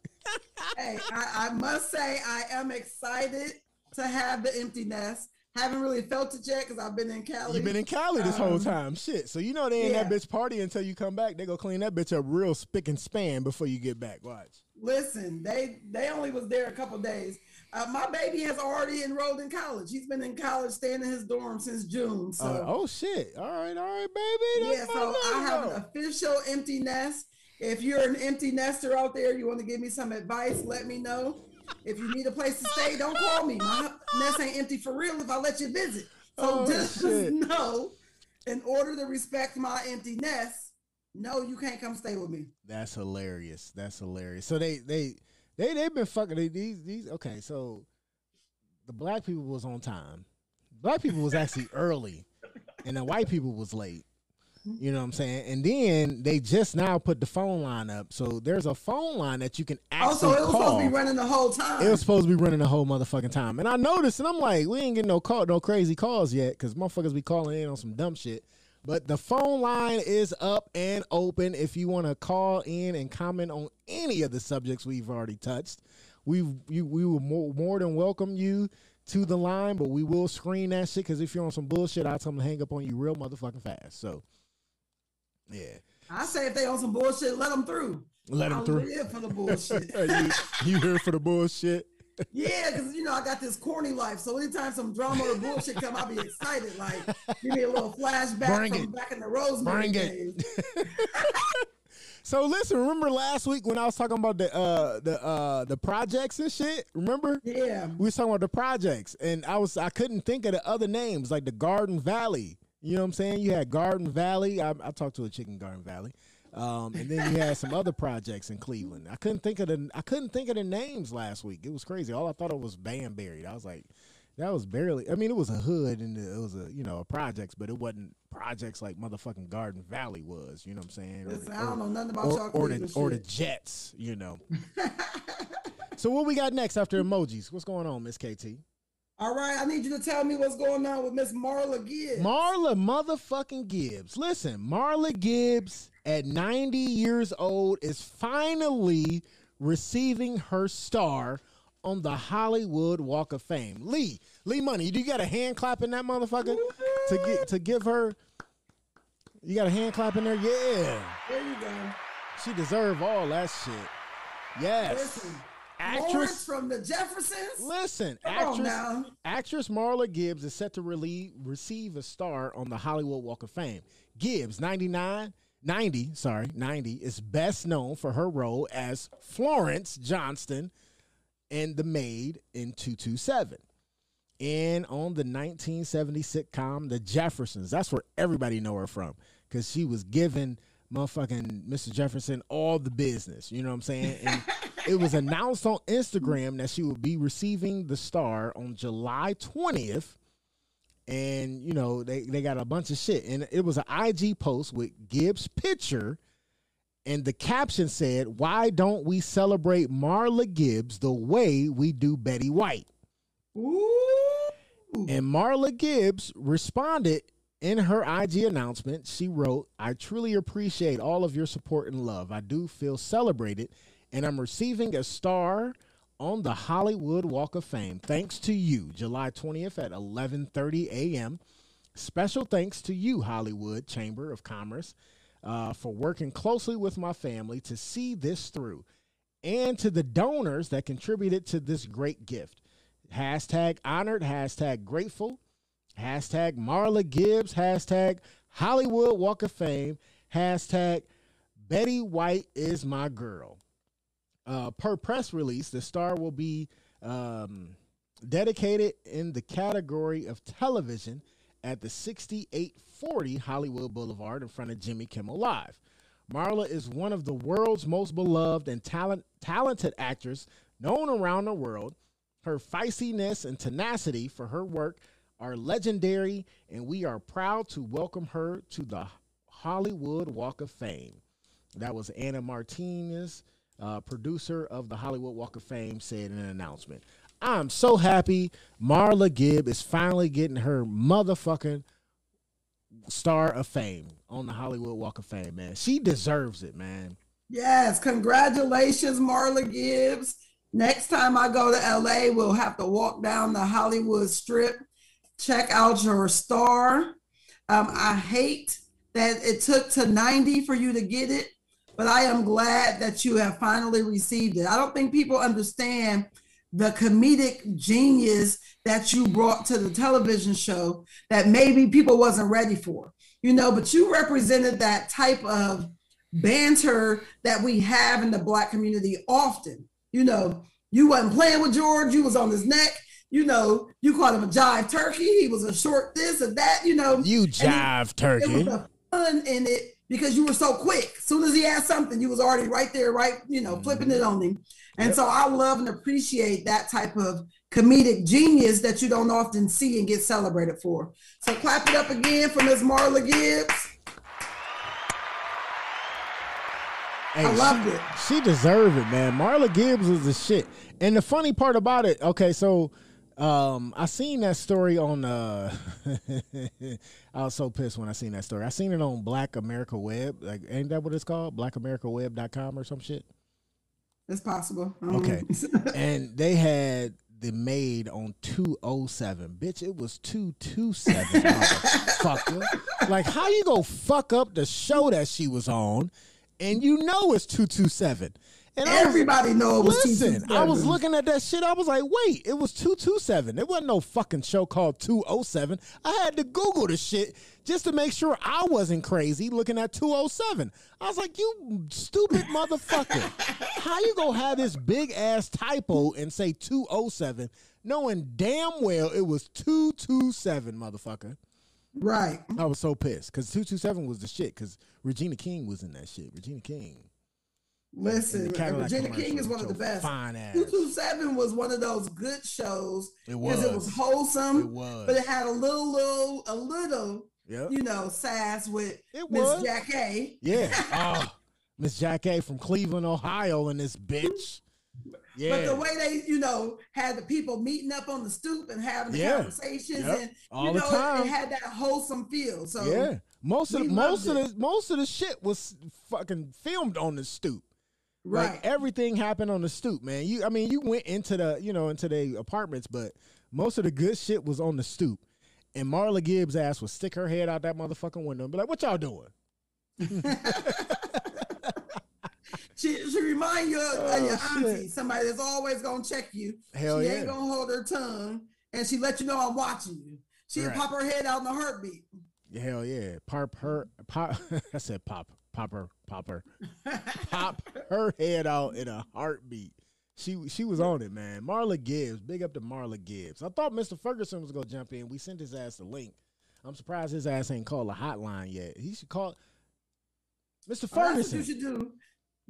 Speaker 3: hey, I, I must say I am excited to have the empty nest. Haven't really felt it yet because I've been in Cali.
Speaker 2: You've been in Cali this whole
Speaker 3: Um,
Speaker 2: time. Shit. So you know they ain't that bitch party until you come back. They go clean that bitch up real spick and span before you get back. Watch.
Speaker 3: Listen, they they only was there a couple days. Uh, my baby has already enrolled in college. He's been in college, staying in his dorm since June. So
Speaker 2: Uh, oh shit! All right, all right, baby.
Speaker 3: yeah, so I have
Speaker 2: love.
Speaker 3: an official empty nest. If you're an empty nester out there, you want to give me some advice, let me know. If you need a place to stay, don't call me. My nest ain't empty for real if I let you visit. So
Speaker 2: Oh,
Speaker 3: just
Speaker 2: shit.
Speaker 3: know, in order to respect my empty nest, no, you can't come stay with me.
Speaker 2: That's hilarious. That's hilarious. So they they they they've been fucking they, these these. Okay, so the black people was on time. Black people was actually early, and the white people was late. You know what I'm saying? And then they just now put the phone line up. So there's a phone line that you can oh, actually call
Speaker 3: Also, it was
Speaker 2: call.
Speaker 3: supposed to be running the whole time.
Speaker 2: It was supposed to be running the whole motherfucking time. And I noticed, and I'm like, we ain't getting no call, no crazy calls yet, because motherfuckers be calling in on some dumb shit. But the phone line is up and open if you want to call in and comment on any of the subjects we've already touched. We you, we will more, more than welcome you to the line, but we will screen that shit because if you're on some bullshit, I'll tell them to hang up on you real motherfucking fast. So, yeah,
Speaker 3: I say if they on some bullshit, let them through.
Speaker 2: Let
Speaker 3: them
Speaker 2: through.
Speaker 3: live for the bullshit.
Speaker 2: you, you here for the bullshit?
Speaker 3: Yeah, because you know I got this corny life. So anytime some drama or bullshit come, I'll be excited. Like give me a little flashback
Speaker 2: Bring
Speaker 3: from
Speaker 2: it.
Speaker 3: back in the Rosemary
Speaker 2: Bring
Speaker 3: days.
Speaker 2: So listen, remember last week when I was talking about the uh the uh the projects and shit? Remember?
Speaker 3: Yeah.
Speaker 2: We was talking about the projects and I was I couldn't think of the other names like the Garden Valley. You know what I'm saying? You had Garden Valley. I, I talked to a chicken Garden Valley. Um, and then you had some other projects in Cleveland. I couldn't think of the I couldn't think of the names last week. It was crazy. All I thought it was Banbury. I was like, that was barely. I mean, it was a hood and it was a you know a projects, but it wasn't projects like motherfucking Garden Valley was. You know what I'm saying? Or-
Speaker 3: I don't know nothing about
Speaker 2: or,
Speaker 3: y'all
Speaker 2: or the or the. Jets. You know. so what we got next after emojis? What's going on, Miss KT?
Speaker 3: All right, I need you to tell me what's going on with Miss Marla Gibbs.
Speaker 2: Marla motherfucking Gibbs. Listen, Marla Gibbs at 90 years old is finally receiving her star on the Hollywood Walk of Fame. Lee, Lee Money, do you got a hand clap in that motherfucker to get to give her? You got a hand clap in there? Yeah.
Speaker 3: there you go.
Speaker 2: She deserved all that shit. Yes.
Speaker 3: Listen,
Speaker 2: Actress-
Speaker 3: Florence from the Jeffersons.
Speaker 2: Listen,
Speaker 3: Come
Speaker 2: actress, actress Marla Gibbs is set to relie- receive a star on the Hollywood Walk of Fame. Gibbs, 99, 90, sorry, 90, is best known for her role as Florence Johnston in The Maid in 227. And on the 1970 sitcom The Jeffersons. That's where everybody know her from because she was giving motherfucking Mr. Jefferson all the business. You know what I'm saying? And it was announced on Instagram that she would be receiving the star on July 20th. And, you know, they, they got a bunch of shit. And it was an IG post with Gibbs' picture. And the caption said, Why don't we celebrate Marla Gibbs the way we do Betty White? Ooh. And Marla Gibbs responded in her IG announcement. She wrote, I truly appreciate all of your support and love. I do feel celebrated, and I'm receiving a star on the Hollywood Walk of Fame. Thanks to you, July 20th at 11:30 a.m. Special thanks to you, Hollywood Chamber of Commerce, uh, for working closely with my family to see this through, and to the donors that contributed to this great gift. Hashtag honored, hashtag grateful, hashtag Marla Gibbs, hashtag Hollywood Walk of Fame, hashtag Betty White is my girl. Uh, per press release, the star will be um, dedicated in the category of television at the 6840 Hollywood Boulevard in front of Jimmy Kimmel Live. Marla is one of the world's most beloved and talent, talented actors known around the world. Her feistiness and tenacity for her work are legendary, and we are proud to welcome her to the Hollywood Walk of Fame. That was Anna Martinez, uh, producer of the Hollywood Walk of Fame, said in an announcement. I'm so happy Marla Gibb is finally getting her motherfucking star of fame on the Hollywood Walk of Fame, man. She deserves it, man.
Speaker 3: Yes, congratulations, Marla Gibbs. Next time I go to LA, we'll have to walk down the Hollywood Strip, check out your star. Um, I hate that it took to 90 for you to get it, but I am glad that you have finally received it. I don't think people understand the comedic genius that you brought to the television show that maybe people wasn't ready for. You know, but you represented that type of banter that we have in the black community often. You know, you wasn't playing with George, you was on his neck. You know, you called him a jive turkey. He was a short this and that, you know.
Speaker 2: You jive turkey.
Speaker 3: It was the fun in it because you were so quick. As soon as he asked something, you was already right there, right, you know, flipping it mm-hmm. on him. And so I love and appreciate that type of comedic genius that you don't often see and get celebrated for. So clap it up again for Ms. Marla Gibbs.
Speaker 2: Hey,
Speaker 3: I loved
Speaker 2: she,
Speaker 3: it.
Speaker 2: She deserved it, man. Marla Gibbs was the shit. And the funny part about it, okay, so um I seen that story on uh I was so pissed when I seen that story. I seen it on Black America Web. Like ain't that what it's called? blackamericaweb.com or some shit.
Speaker 3: It's possible.
Speaker 2: Okay. and they had the maid on 207. Bitch, it was 227, motherfucker. Like, how you gonna fuck up the show that she was on and you know it's 227? And I was-
Speaker 3: Everybody know it was
Speaker 2: Listen, I was looking at that shit. I was like, wait, it was 227. There wasn't no fucking show called 207. I had to Google the shit just to make sure I wasn't crazy looking at 207. I was like, you stupid motherfucker. How you gonna have this big ass typo and say 207 knowing damn well it was 227, motherfucker?
Speaker 3: Right.
Speaker 2: I was so pissed because 227 was the shit because Regina King was in that shit. Regina King.
Speaker 3: Listen,
Speaker 2: And the Cadillac
Speaker 3: Regina King is one of the best. 227 was one of those good shows
Speaker 2: It
Speaker 3: because it
Speaker 2: was.
Speaker 3: was wholesome,
Speaker 2: It was.
Speaker 3: but it had a little, little, a little,
Speaker 2: Yep.
Speaker 3: you know, sass with Miss
Speaker 2: was.
Speaker 3: Jackée.
Speaker 2: Yeah. Oh, Miss Jackée from Cleveland, Ohio, and this bitch. Yeah.
Speaker 3: But the way they, you know, had the people meeting up on the stoop and having the
Speaker 2: Yeah.
Speaker 3: conversations
Speaker 2: Yep.
Speaker 3: and
Speaker 2: All
Speaker 3: you
Speaker 2: the
Speaker 3: know,
Speaker 2: time.
Speaker 3: It, it had that wholesome feel. So
Speaker 2: yeah. Most of the, most of the most of the shit was fucking filmed on the stoop.
Speaker 3: Right.
Speaker 2: Like everything happened on the stoop, man. You I mean, you went into the, you know, into the apartments, but most of the good shit was on the stoop. And Marla Gibbs ass would stick her head out that motherfucking window and be like, What y'all doing?
Speaker 3: She she remind you of, of your
Speaker 2: Oh,
Speaker 3: auntie,
Speaker 2: shit.
Speaker 3: somebody that's always gonna check you.
Speaker 2: Hell
Speaker 3: she
Speaker 2: yeah.
Speaker 3: ain't gonna hold her tongue, and she let you know I'm watching you. She'll
Speaker 2: Right.
Speaker 3: pop her head out in a heartbeat.
Speaker 2: Hell yeah. Pop her pop I said pop. Pop her. Pop her. pop her head out in a heartbeat. She she was on it, man. Marla Gibbs. Big up to Marla Gibbs. I thought Mr. Ferguson was gonna jump in. We sent his ass the link. I'm surprised his ass ain't called a hotline yet. He should call Mr.
Speaker 3: Oh, that's what
Speaker 2: Ferguson.
Speaker 3: you should do.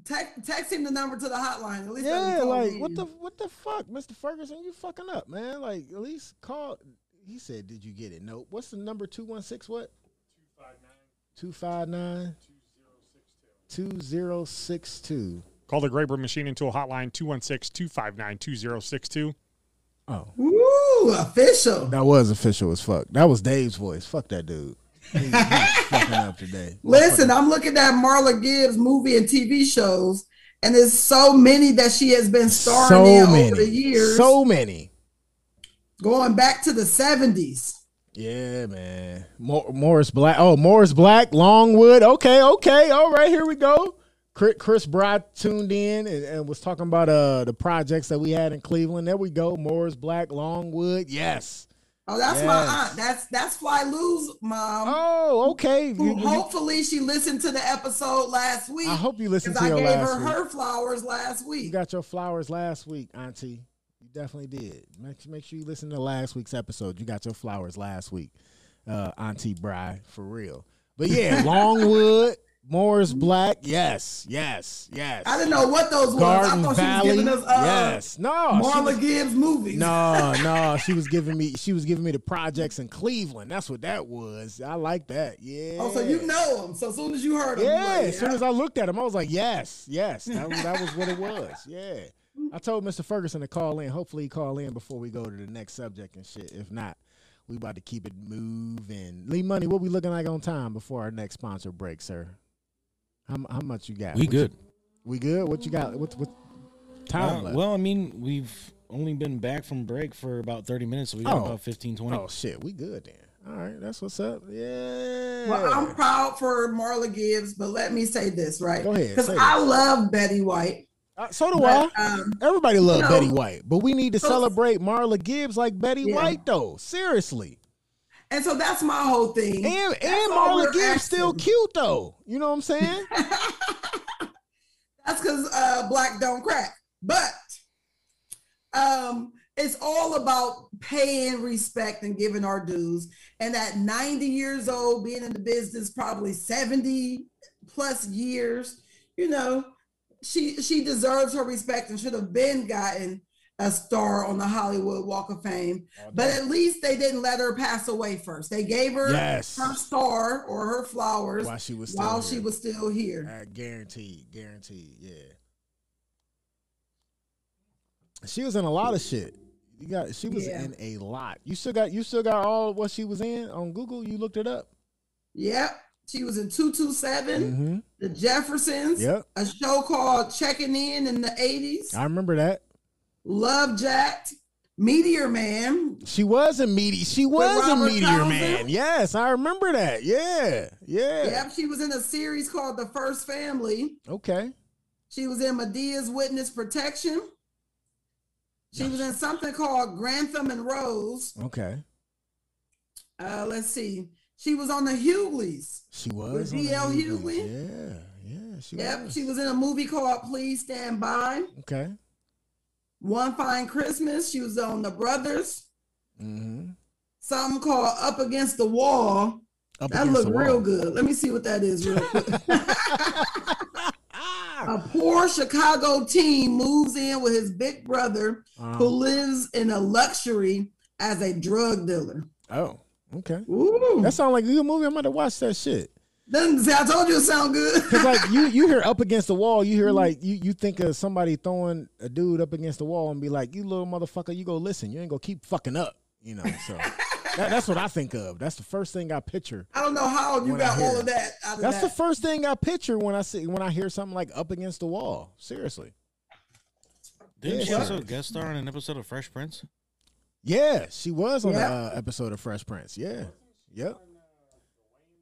Speaker 3: Text, text him the number to the hotline. At least
Speaker 2: Yeah, like
Speaker 3: me.
Speaker 2: what the what the fuck, Mr. Ferguson? You fucking up, man. Like at least call. He said, "Did you get it?" Nope. What's the number? Two one six what? Two five nine. Two zero six two.
Speaker 11: Call the Graber Machine and Tool Hotline 216 259 2062.
Speaker 2: Oh,
Speaker 3: Ooh, official.
Speaker 2: that was official as fuck. That was Dave's voice. Fuck that dude. He, he's fucking up today.
Speaker 3: Listen, I'm looking at Marla Gibbs movie and TV shows, and there's so many that she has been starring
Speaker 2: so
Speaker 3: in
Speaker 2: many,
Speaker 3: over the years,
Speaker 2: so many.
Speaker 3: going back to the 70s.
Speaker 2: Yeah, man. Mor- Morris Black. Oh, Morris Black, Longwood. Okay, okay. All right, here we go. Chris, Chris Brott tuned in and, and was talking about uh the projects that we had in Cleveland. There we go. Morris Black, Longwood. Yes.
Speaker 3: Oh, that's my
Speaker 2: Yes.
Speaker 3: aunt. That's that's Fly Lou's mom.
Speaker 2: Oh, okay.
Speaker 3: Who
Speaker 2: You- you-
Speaker 3: hopefully she listened to the episode last week.
Speaker 2: I hope you listened to
Speaker 3: I
Speaker 2: your
Speaker 3: gave
Speaker 2: last
Speaker 3: her
Speaker 2: week.
Speaker 3: her flowers last week.
Speaker 2: You got your flowers last week, Auntie. You definitely did. Make make sure you listen to last week's episode. You got your flowers last week, uh, Auntie Bry, for real. But yeah, Longwood, Morris Black, yes, yes, yes.
Speaker 3: I didn't know what those was.
Speaker 2: Garden
Speaker 3: I thought
Speaker 2: Valley,
Speaker 3: she was giving us uh,
Speaker 2: yes, no,
Speaker 3: Marla
Speaker 2: was-
Speaker 3: Gibbs movies.
Speaker 2: no, no, she was giving me she was giving me the projects in Cleveland. That's what that was. I like that. Yeah.
Speaker 3: Oh, so you know them. So as soon as you heard them,
Speaker 2: Yeah,
Speaker 3: like,
Speaker 2: as soon as I looked at him, I was like, yes, yes, that, that was what it was. Yeah. I told Mr. Ferguson to call in. Hopefully, he call in before we go to the next subject and shit. If not, we about to keep it moving. Lee Money, what we looking like on time before our next sponsor break, sir? How, how much you got?
Speaker 5: We
Speaker 2: What you-
Speaker 5: good.
Speaker 2: we good. What you got? What what time
Speaker 5: Uh, well, I mean, we've only been back from break for about 30 minutes, so we got
Speaker 2: Oh.
Speaker 5: about 15, 20.
Speaker 2: oh shit, we good then. All right, that's what's up. Yeah.
Speaker 3: Well, I'm proud for Marla Gibbs, but let me say this, right?
Speaker 2: Go ahead,
Speaker 3: Because I love Betty White.
Speaker 2: Uh, so do
Speaker 3: But,
Speaker 2: I.
Speaker 3: um,
Speaker 2: Everybody love
Speaker 3: no.
Speaker 2: Betty White, but we need to
Speaker 3: So-
Speaker 2: celebrate Marla Gibbs like Betty
Speaker 3: Yeah.
Speaker 2: White, though. Seriously.
Speaker 3: And so that's my whole thing.
Speaker 2: And
Speaker 3: That's
Speaker 2: and Marla Gibbs still cute though. You know what I'm saying?
Speaker 3: That's because uh, black don't crack. But um, it's all about paying respect and giving our dues. And at 90 years old, being in the business probably 70 plus years, you know, she she deserves her respect and should have been gotten a star on the Hollywood Walk of Fame. But at least they didn't let her pass away first. They gave her
Speaker 2: Yes.
Speaker 3: her star or her flowers
Speaker 2: While she was still
Speaker 3: while
Speaker 2: here.
Speaker 3: she was still here.
Speaker 2: Uh, guaranteed, guaranteed. Yeah. She was in a lot of shit. You got. She was
Speaker 3: Yeah.
Speaker 2: in a lot. You still got. You still got all what she was in on Google. You looked it up.
Speaker 3: Yep. She was in 227,
Speaker 2: Mm-hmm.
Speaker 3: The Jeffersons,
Speaker 2: Yep.
Speaker 3: a show called Checking In in the 80s,
Speaker 2: I remember that.
Speaker 3: Love Jacked, Meteor Man.
Speaker 2: She was a meteor. She was a meteor
Speaker 3: Townsend?
Speaker 2: man. Yes, I remember that. Yeah, yeah.
Speaker 3: Yep. She was in a series called The First Family.
Speaker 2: Okay.
Speaker 3: She was in Madea's Witness Protection. She was in something called Grantham and Rose.
Speaker 2: Okay.
Speaker 3: Uh, let's see. She was on the Hughleys.
Speaker 2: She was.
Speaker 3: D.L.
Speaker 2: Hughley. Yeah, yeah. She
Speaker 3: Yep.
Speaker 2: was.
Speaker 3: She was in a movie called Please Stand By.
Speaker 2: Okay.
Speaker 3: One Fine Christmas. She was on The Brothers.
Speaker 2: Mm-hmm.
Speaker 3: Something called Up Against the Wall.
Speaker 2: Up
Speaker 3: that looked real good. Let me see what that is real quick. a poor Chicago teen moves in with his big brother
Speaker 2: Uh-huh.
Speaker 3: who lives in a luxury as a drug dealer.
Speaker 2: Oh, okay.
Speaker 3: Ooh.
Speaker 2: That sounds like a good movie. I'm gonna watch that shit.
Speaker 3: Doesn't say I told you it sound good.
Speaker 2: Cause like you, you hear up against the wall. You hear like you, you think of somebody throwing a dude up against the wall and be like, "You little motherfucker, you go listen. You ain't gonna keep fucking up." You know. So that, that's what I think of. That's the first thing I picture.
Speaker 3: I don't know how you got
Speaker 2: hear
Speaker 3: all of that out of
Speaker 2: That's the first thing I picture when I see when I hear something like up against the wall. Seriously.
Speaker 5: Didn't
Speaker 2: Yeah,
Speaker 5: she also guest star on an episode of Fresh Prince?
Speaker 2: Yeah, she was on
Speaker 3: Yeah.
Speaker 2: the uh, episode of Fresh Prince. Yeah. Yep.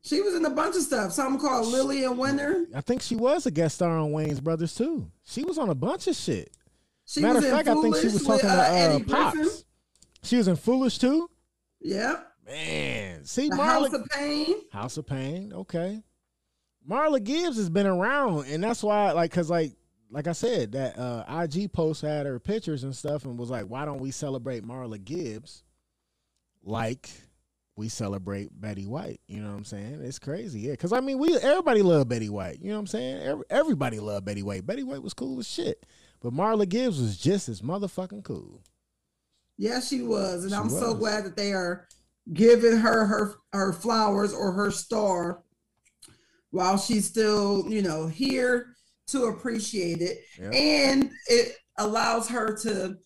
Speaker 3: She was in a bunch of stuff. Something called Lily and Winter.
Speaker 2: I think she was a guest star on Wayans Brothers too. She was on a bunch of shit.
Speaker 3: She
Speaker 2: Matter
Speaker 3: was
Speaker 2: of
Speaker 3: in
Speaker 2: fact, I think she
Speaker 3: Foolish
Speaker 2: was
Speaker 3: with,
Speaker 2: talking
Speaker 3: uh,
Speaker 2: to uh,
Speaker 3: Griffin.
Speaker 2: Pops. She was in Foolish too.
Speaker 3: Yep.
Speaker 2: Man, see,
Speaker 3: The
Speaker 2: Marla,
Speaker 3: House of Payne.
Speaker 2: House of Payne. Okay. Marla Gibbs has been around, and that's why, like, cause like, like I said, that uh, IG post had her pictures and stuff, and was like, why don't we celebrate Marla Gibbs like we celebrate Betty White? You know what I'm saying? It's crazy, yeah. Cause I mean, we everybody love Betty White. You know what I'm saying? Every, everybody loved Betty White. Betty White was cool as shit, but Marla Gibbs was just as motherfucking cool.
Speaker 3: Yes, she was, and
Speaker 2: She
Speaker 3: I'm so glad that they are giving her her her flowers or her star while she's still, you know, here to appreciate it,
Speaker 2: Yeah.
Speaker 3: and it allows her to,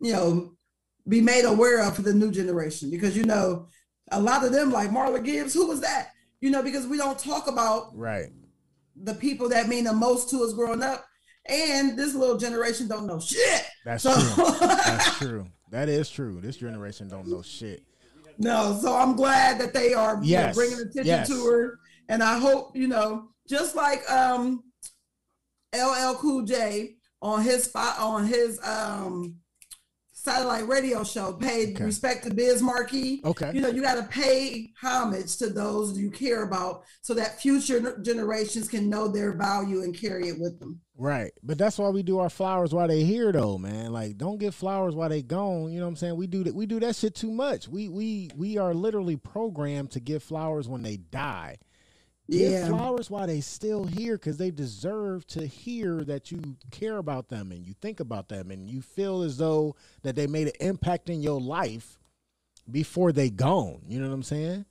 Speaker 3: you know, be made aware of for the new generation because you know a lot of them like Marla Gibbs, who was that? You know, because we don't talk about
Speaker 2: Right.
Speaker 3: the people that mean the most to us growing up, and this little generation don't know shit.
Speaker 2: That's
Speaker 3: So-
Speaker 2: true. That's true. That is true. This generation don't know shit.
Speaker 3: No, so I'm glad that they are you know, bringing attention
Speaker 2: yes.
Speaker 3: to her, and I hope you know, just like um, LL Cool J on his spot on his um satellite radio show paid
Speaker 2: Okay.
Speaker 3: respect to Biz Markie.
Speaker 2: Okay.
Speaker 3: you know you got to pay homage to those you care about, so that future generations can know their value and carry it with them.
Speaker 2: Right. But that's why we do our flowers while they here though, man. Like don't get flowers while they gone. You know what I'm saying? We do that we do that shit too much. We we we are literally programmed to give flowers when they die. Give
Speaker 3: Yeah.
Speaker 2: flowers while they still here because they deserve to hear that you care about them and you think about them and you feel as though that they made an impact in your life before they gone. You know what I'm saying?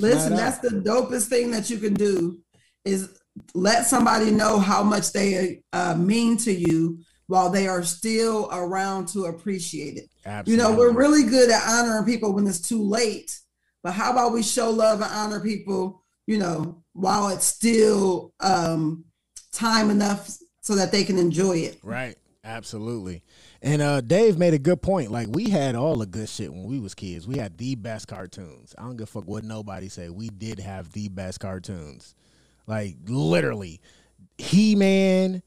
Speaker 3: Listen,
Speaker 2: Flat
Speaker 3: that's
Speaker 2: out.
Speaker 3: the dopest thing that you can do is let somebody know how much they uh, mean to you while they are still around to appreciate it. You know, we're really good at honoring people when it's too late, but how about we show love and honor people, you know, while it's still um, time enough so that they can enjoy it.
Speaker 2: Right. Absolutely. And uh Dave made a good point. Like we had all the good shit when we was kids. We had the best cartoons. I don't give a fuck what nobody say. We did have the best cartoons. Like literally. He-Man,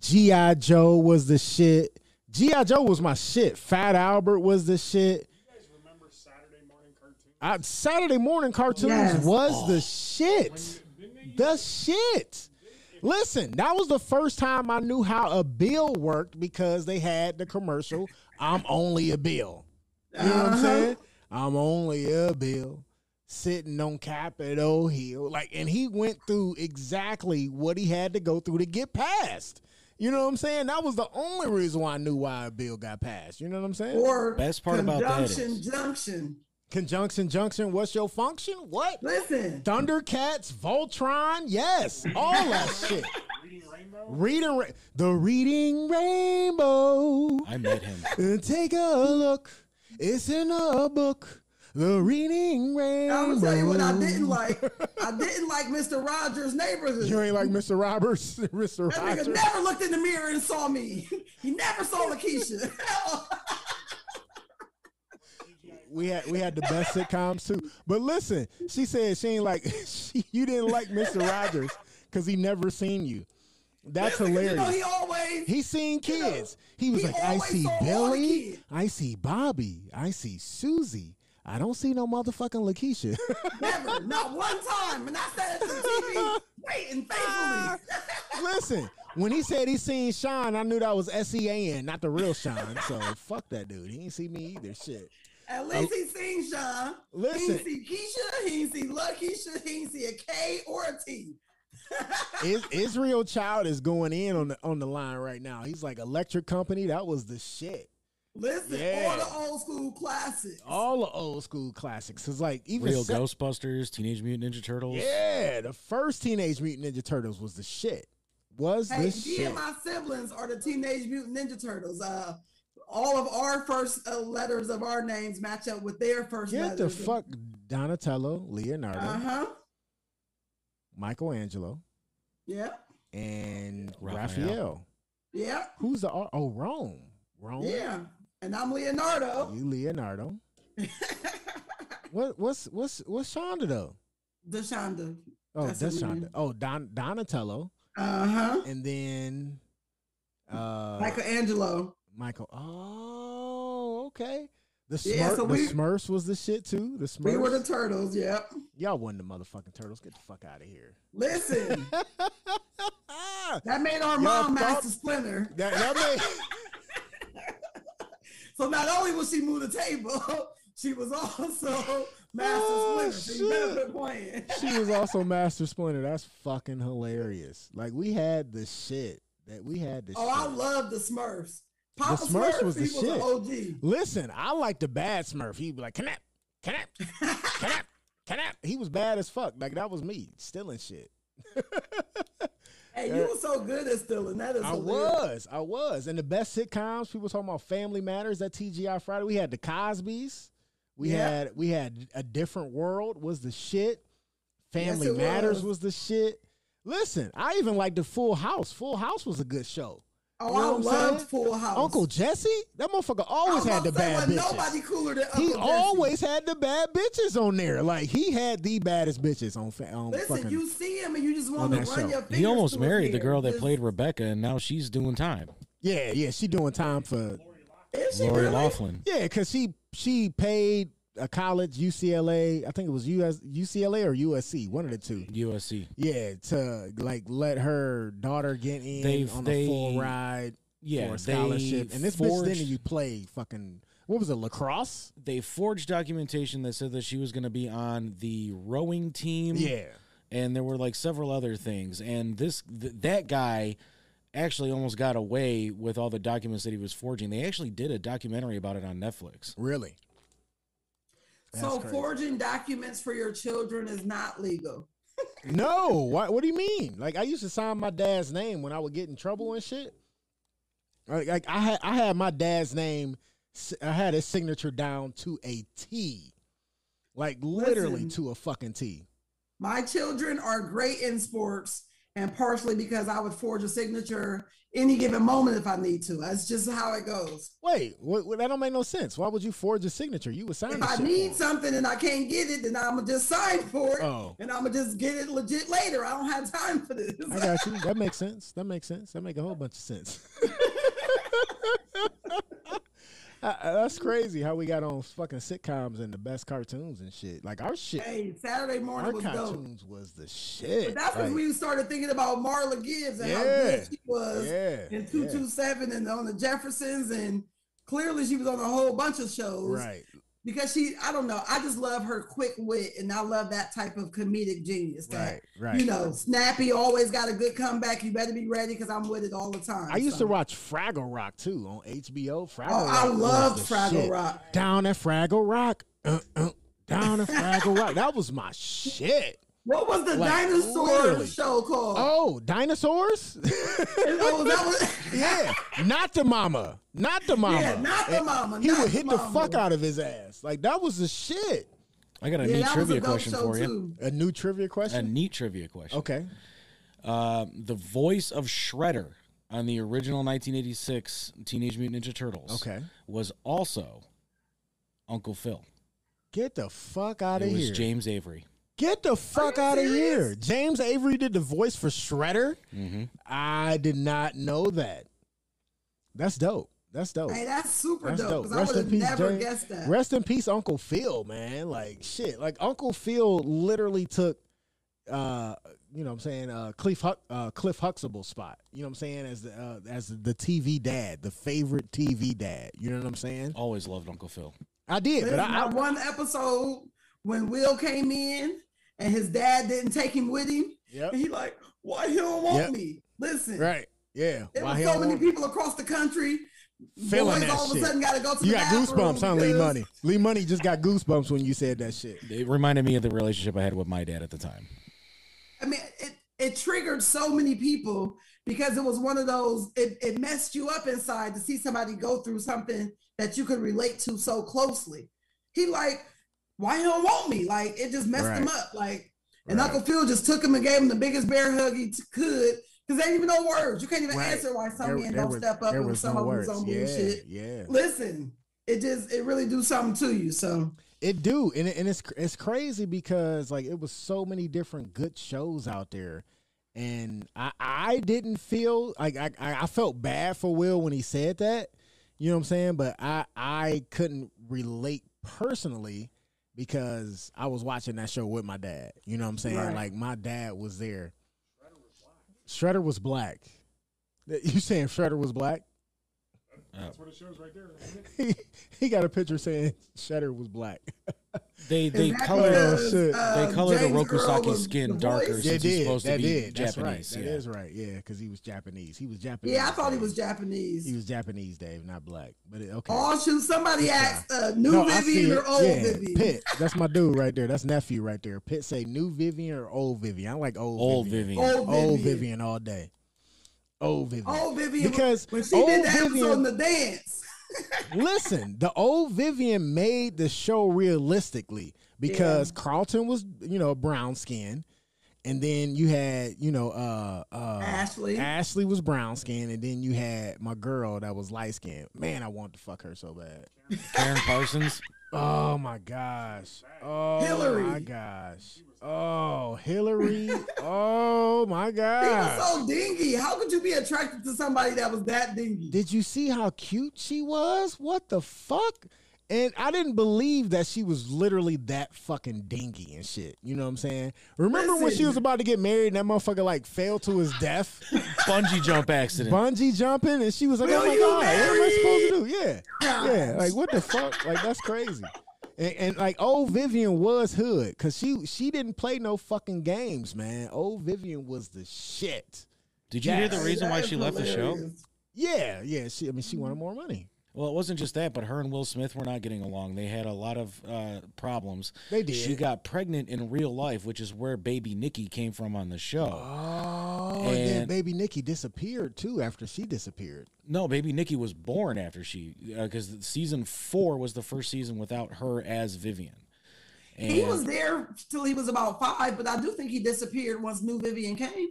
Speaker 2: G.I. Joe was the shit. G.I. Joe was my shit. Fat Albert was the shit. I, Saturday morning cartoons
Speaker 3: Yes.
Speaker 2: was the shit. The shit. Listen, that was the first time I knew how a bill worked because they had the commercial. I'm only a bill. You know what I'm
Speaker 3: Uh-huh.
Speaker 2: saying? I'm only a bill sitting on Capitol Hill. Like, and he went through exactly what he had to go through to get passed. You know what I'm saying? That was the only reason why I knew why a bill got passed. You know what I'm saying?
Speaker 3: Or
Speaker 5: Best part about that
Speaker 3: conjunction junction.
Speaker 2: Conjunction Junction, what's your function? What?
Speaker 3: Listen,
Speaker 2: Thundercats, Voltron, yes, all that shit. Reading Rainbow? Reading Ra- the Reading Rainbow.
Speaker 5: I met him.
Speaker 2: Take a look. It's in a book. The Reading Rainbow.
Speaker 3: I'm gonna tell you what I didn't like. I didn't like Mr. Rogers' neighborhood.
Speaker 2: You ain't like Mr. Roberts, Mr.
Speaker 3: That nigga never looked in the mirror and saw me. He never saw Lakeisha.
Speaker 2: We had we had the best sitcoms too. But listen, she said she ain't like she, you didn't like Mr. Rogers because he never seen you. That's hilarious.
Speaker 3: You know, he always
Speaker 2: He seen kids. He was
Speaker 3: he
Speaker 2: like, I see
Speaker 3: saw all the
Speaker 2: Billy. I see Bobby, I see Susie. I don't see no motherfucking Lakeisha.
Speaker 3: never, not one time. And I said it to the TV, waiting faithfully. Ah.
Speaker 2: Listen, when he said he seen Sean, I knew that was S E A N, not the real Sean. So fuck that dude. He ain't see me either. Shit.
Speaker 3: At least he seen Sean.
Speaker 2: Listen.
Speaker 3: He ain't see Keisha. He ain't see Lakeisha. He ain't see a K or a T.
Speaker 2: Is, Israel Child is going in on the on the line right now. He's like electric company. That was the shit.
Speaker 3: Listen,
Speaker 2: Yeah.
Speaker 3: all the old school classics.
Speaker 2: All the old school classics. It's like even
Speaker 5: Real
Speaker 2: Se-
Speaker 5: Ghostbusters, Teenage Mutant Ninja Turtles.
Speaker 2: Yeah, the first Teenage Mutant Ninja Turtles was the shit. Was
Speaker 3: Hey,
Speaker 2: the
Speaker 3: me
Speaker 2: shit.
Speaker 3: and my siblings are the Teenage Mutant Ninja Turtles. Uh, all of our first uh, letters of our names match up with their first
Speaker 2: Get the fuck Donatello, Leonardo,
Speaker 3: Uh huh.
Speaker 2: Michelangelo,
Speaker 3: Yeah.
Speaker 2: and
Speaker 5: Raphael.
Speaker 2: Raphael.
Speaker 3: Yeah.
Speaker 2: Who's the ar- oh Rome? Rome.
Speaker 3: Yeah. And I'm Leonardo.
Speaker 2: You Leonardo. what what's what's what's Shonda though?
Speaker 3: Deshonda.
Speaker 2: Oh,
Speaker 3: That's
Speaker 2: that's
Speaker 3: her
Speaker 2: Shonda. Oh, Don Donatello,
Speaker 3: Uh huh.
Speaker 2: and then uh
Speaker 3: Michelangelo.
Speaker 2: Michael. Oh, okay. The
Speaker 3: Yeah, so
Speaker 2: the
Speaker 3: we-
Speaker 2: Smurfs was the shit too. The Smurfs.
Speaker 3: We were the turtles. Yep.
Speaker 2: Y'all won the motherfucking turtles. Get the fuck out of here.
Speaker 3: Listen. that made our
Speaker 2: Y'all
Speaker 3: mom
Speaker 2: thought-
Speaker 3: Master Splinter.
Speaker 2: That, that made,
Speaker 3: So not only was she move the table, she was also Master
Speaker 2: Oh,
Speaker 3: Splinter. So you better
Speaker 2: shit.
Speaker 3: playing.
Speaker 2: she was also Master Splinter. That's fucking hilarious. Like we had the shit that we had the
Speaker 3: Oh, I love the Smurfs. Papa
Speaker 2: the Smurfs
Speaker 3: Smurf,
Speaker 2: was the
Speaker 3: he
Speaker 2: shit.
Speaker 3: was.
Speaker 2: Listen, I like the bad Smurf. He'd be like, "Canap, canap, canap, canap." He was bad as fuck. Like that was me stealing shit.
Speaker 3: Hey, you were so good at stealing. That is
Speaker 2: I
Speaker 3: hilarious.
Speaker 2: was, I was, and the best sitcoms. People talking about Family Matters. That TGI Friday. We had the Cosby's. We
Speaker 3: Yeah.
Speaker 2: had we had a different world was the shit. Family
Speaker 3: Yes,
Speaker 2: Matters
Speaker 3: was.
Speaker 2: was. the shit. Listen, I even liked the Full House. Full House was a good show.
Speaker 3: Oh,
Speaker 2: You know
Speaker 3: I
Speaker 2: what I'm
Speaker 3: loved
Speaker 2: saying?
Speaker 3: Full House.
Speaker 2: Uncle Jesse, that motherfucker always
Speaker 3: I
Speaker 2: had the
Speaker 3: about to say,
Speaker 2: bad bitches.
Speaker 3: Nobody cooler than Uncle
Speaker 2: he
Speaker 3: Jesse.
Speaker 2: always had the bad bitches on there. Like he had the baddest bitches on. Fa- on
Speaker 3: Listen,
Speaker 2: fucking,
Speaker 3: you see him and you just want to run
Speaker 2: show.
Speaker 3: your fingers
Speaker 5: He almost married the girl that played Rebecca, and now she's doing time.
Speaker 2: yeah, yeah, she doing time for
Speaker 3: Is she
Speaker 5: Lori
Speaker 3: really?
Speaker 5: Laughlin.
Speaker 2: Yeah, because she she paid a college UCLA. I think it was US UCLA or USC, one of the two.
Speaker 5: USC.
Speaker 2: Yeah, to like let her daughter get in
Speaker 5: They've-
Speaker 2: on
Speaker 5: they-
Speaker 2: a full ride
Speaker 5: Yeah,
Speaker 2: for a scholarship. And this bitch
Speaker 5: forged-
Speaker 2: didn't you play fucking what was it lacrosse?
Speaker 5: They forged documentation that said that she was going to be on the rowing team.
Speaker 2: Yeah.
Speaker 5: and there were like several other things. And this th- that guy actually almost got away with all the documents that he was forging. They actually did a documentary about it on Netflix.
Speaker 2: Really?
Speaker 3: So
Speaker 2: crazy.
Speaker 3: forging documents for your children is not legal.
Speaker 2: No, what what do you mean? Like I used to sign my dad's name when I would get in trouble and shit. Like, like I had I had my dad's name. I had his signature down to a T, like literally
Speaker 3: Listen.
Speaker 2: to a fucking T.
Speaker 3: My children are great in sports, and partially because I would forge a signature any given moment if I need to. That's just how it goes.
Speaker 2: Wait, what, what- that don't make no sense. Why would you forge a signature? You would sign.
Speaker 3: If I need something and I can't get it, then I'm gonna just sign for it,
Speaker 2: Oh.
Speaker 3: and I'm gonna just get it legit later. I don't have time for this.
Speaker 2: I got you. That makes sense. That makes sense. That make a whole bunch of sense. Uh, That's crazy how we got on fucking sitcoms and the best cartoons and shit. Like our shit,
Speaker 3: Hey, Saturday morning
Speaker 2: our
Speaker 3: was dope.
Speaker 2: cartoons was the shit.
Speaker 3: But that's when we started thinking about Marla Gibbs and how good she was
Speaker 2: Yeah.
Speaker 3: in 227 and on the Jeffersons. And clearly she was on a whole bunch of shows.
Speaker 2: right.
Speaker 3: Because she, I don't know, I just love her quick wit and I love that type of comedic genius. That,
Speaker 2: Right, right.
Speaker 3: You know, snappy, always got a good comeback. You better be ready because I'm with it all the time.
Speaker 2: I used
Speaker 3: So-
Speaker 2: to watch Fraggle Rock too on HBO. Fraggle
Speaker 3: Oh, I
Speaker 2: Rock was
Speaker 3: loved Fraggle
Speaker 2: shit.
Speaker 3: Rock.
Speaker 2: Down at Fraggle Rock. Uh, uh, down at Fraggle Rock. That was my shit.
Speaker 3: What was the
Speaker 2: Like,
Speaker 3: dinosaur
Speaker 2: literally.
Speaker 3: show called?
Speaker 2: Oh, dinosaurs?
Speaker 3: Oh, that was-
Speaker 2: yeah, not the mama, not the mama.
Speaker 3: Yeah, not the
Speaker 2: And
Speaker 3: mama,
Speaker 2: He would hit the
Speaker 3: mama.
Speaker 2: fuck out of his ass. Like that was the shit.
Speaker 5: I got a
Speaker 3: Yeah,
Speaker 5: neat
Speaker 3: that a
Speaker 5: trivia question for you.
Speaker 3: too.
Speaker 2: A new trivia question.
Speaker 5: A
Speaker 2: question.
Speaker 5: neat trivia question.
Speaker 2: Okay.
Speaker 5: Um, the voice of Shredder on the original 1986 Teenage Mutant Ninja Turtles
Speaker 2: Okay.
Speaker 5: was also Uncle Phil.
Speaker 2: Get the fuck out
Speaker 5: It
Speaker 2: of
Speaker 5: was
Speaker 2: here.
Speaker 5: James Avery.
Speaker 2: Get the fuck
Speaker 3: you
Speaker 2: out of here. James Avery did the voice for Shredder.
Speaker 5: Mm-hmm.
Speaker 2: I did not know that. That's dope. That's dope.
Speaker 3: Hey, that's super
Speaker 2: That's
Speaker 3: dope.
Speaker 2: dope.
Speaker 3: Because I
Speaker 2: Rest
Speaker 3: would
Speaker 2: in
Speaker 3: have
Speaker 2: peace,
Speaker 3: never
Speaker 2: James.
Speaker 3: guessed that.
Speaker 2: Rest in peace, Uncle Phil, man. Like shit. Like Uncle Phil literally took uh you know what I'm saying, uh Cliff Huck, uh Cliff Huxtable spot. You know what I'm saying? As the uh, as the TV dad, the favorite TV dad. You know what I'm saying?
Speaker 5: Always loved Uncle Phil.
Speaker 2: I did,
Speaker 3: There's
Speaker 2: but I, I
Speaker 3: one episode when Will came in and his dad didn't take him with him.
Speaker 2: Yep.
Speaker 3: And he like, why he don't want
Speaker 2: Yep.
Speaker 3: me? Listen,
Speaker 2: right. Yeah.
Speaker 3: there
Speaker 2: Why
Speaker 3: were
Speaker 2: he
Speaker 3: so many
Speaker 2: want-
Speaker 3: people across the country.
Speaker 2: feeling that
Speaker 3: all of
Speaker 2: shit.
Speaker 3: a sudden got to go to
Speaker 2: You
Speaker 3: the
Speaker 2: got
Speaker 3: bathroom
Speaker 2: goosebumps, huh, Lee
Speaker 3: because-
Speaker 2: Money? Lee Money just got goosebumps when you said that shit.
Speaker 5: It reminded me of the relationship I had with my dad at the time.
Speaker 3: I mean, it, it triggered so many people because it was one of those, it, it messed you up inside to see somebody go through something that you could relate to so closely. He like, why he don't want me? Like, it just messed him up. Like, and
Speaker 2: Right.
Speaker 3: Uncle Phil just took him and gave him the biggest bear hug he could because they ain't even no words. You can't even
Speaker 2: Right.
Speaker 3: answer why some
Speaker 2: There-
Speaker 3: men
Speaker 2: there
Speaker 3: don't
Speaker 2: was-
Speaker 3: step up
Speaker 2: there
Speaker 3: and some
Speaker 2: no
Speaker 3: of them some
Speaker 2: Yeah,
Speaker 3: bullshit.
Speaker 2: yeah.
Speaker 3: Listen, it just, it really do something to you. So,
Speaker 2: It do, and it, and it's it's crazy because like it was so many different good shows out there, and I I didn't feel like I I I felt bad for Will when he said that, you know what I'm saying, but I I couldn't relate personally because I was watching that show with my dad, you know what I'm saying,
Speaker 3: Right.
Speaker 2: like my dad was there. Shredder was black. You saying Shredder was black?
Speaker 11: That's what it shows right there.
Speaker 2: he, he got a picture saying Shredder was black.
Speaker 5: They they
Speaker 3: that
Speaker 5: colored
Speaker 3: because,
Speaker 2: shit.
Speaker 3: uh,
Speaker 5: they colored the
Speaker 3: James Earl
Speaker 5: Rokusaki skin
Speaker 3: the
Speaker 5: darker
Speaker 3: voice?
Speaker 2: They
Speaker 5: since he's
Speaker 2: did.
Speaker 5: supposed to
Speaker 2: That
Speaker 5: be
Speaker 2: did. That's right.
Speaker 5: Japanese.
Speaker 2: That
Speaker 5: yeah.
Speaker 2: is right. Yeah, because he was Japanese. He was Japanese.
Speaker 3: Yeah, I thought he was Japanese.
Speaker 2: He was Japanese, Dave, not black. But it, okay.
Speaker 3: Oh shoot! Somebody asked uh, new
Speaker 2: No,
Speaker 3: Vivian or old
Speaker 2: yeah,
Speaker 3: Vivian.
Speaker 2: Pitt. That's my dude right there. That's nephew right there. Pitt say new Vivian or old Vivian. I like old,
Speaker 5: Old
Speaker 2: Vivian.
Speaker 5: Vivian.
Speaker 3: Old
Speaker 2: Old
Speaker 3: Vivian.
Speaker 2: Vivian all day. Old Vivian.
Speaker 3: Old Vivian.
Speaker 2: Because
Speaker 3: when she did the episode
Speaker 2: Vivian-
Speaker 3: in the dance.
Speaker 2: Listen, the old Vivian made the show realistically because Carlton was, you know, brown skin. And then you had, you know, uh uh
Speaker 3: Ashley.
Speaker 2: Ashley was brown skin, and then you had my girl that was light skinned. Man, I want to fuck her so bad.
Speaker 5: Karyn Parsons.
Speaker 2: Oh my gosh. Oh
Speaker 3: Hillary.
Speaker 2: my gosh. Oh, Hillary. oh my gosh.
Speaker 3: He was so dingy. How could you be attracted to somebody that was that dingy?
Speaker 2: Did you see how cute she was? What the fuck? And I didn't believe that she was literally that fucking dingy and shit. You know what I'm saying? Remember when she was about to get married and that motherfucker like fell to his death?
Speaker 5: Bungee jump accident.
Speaker 2: Bungee jumping and she was like,
Speaker 3: Will
Speaker 2: Oh my
Speaker 3: you
Speaker 2: god, what am I supposed to do? Yeah. Yeah. Like what the fuck? Like that's crazy. And, and like old Vivian was hood because she she didn't play no fucking games, man. Old Vivian was the shit.
Speaker 5: Did you hear the reason why she
Speaker 3: is
Speaker 5: left the show?
Speaker 2: Yeah, yeah. She I mean she wanted more money.
Speaker 5: Well, it wasn't just that, but her and Will Smith were not getting along. They had a lot of uh, problems.
Speaker 2: They did.
Speaker 5: She got pregnant in real life, which is where baby Nikki came from on the show.
Speaker 2: Oh, and then baby Nikki disappeared too after she disappeared.
Speaker 5: No, baby Nikki was born after she, because season four was the first season without her as Vivian. And
Speaker 3: He was there till he was about five, but I do think he disappeared once New Vivian came.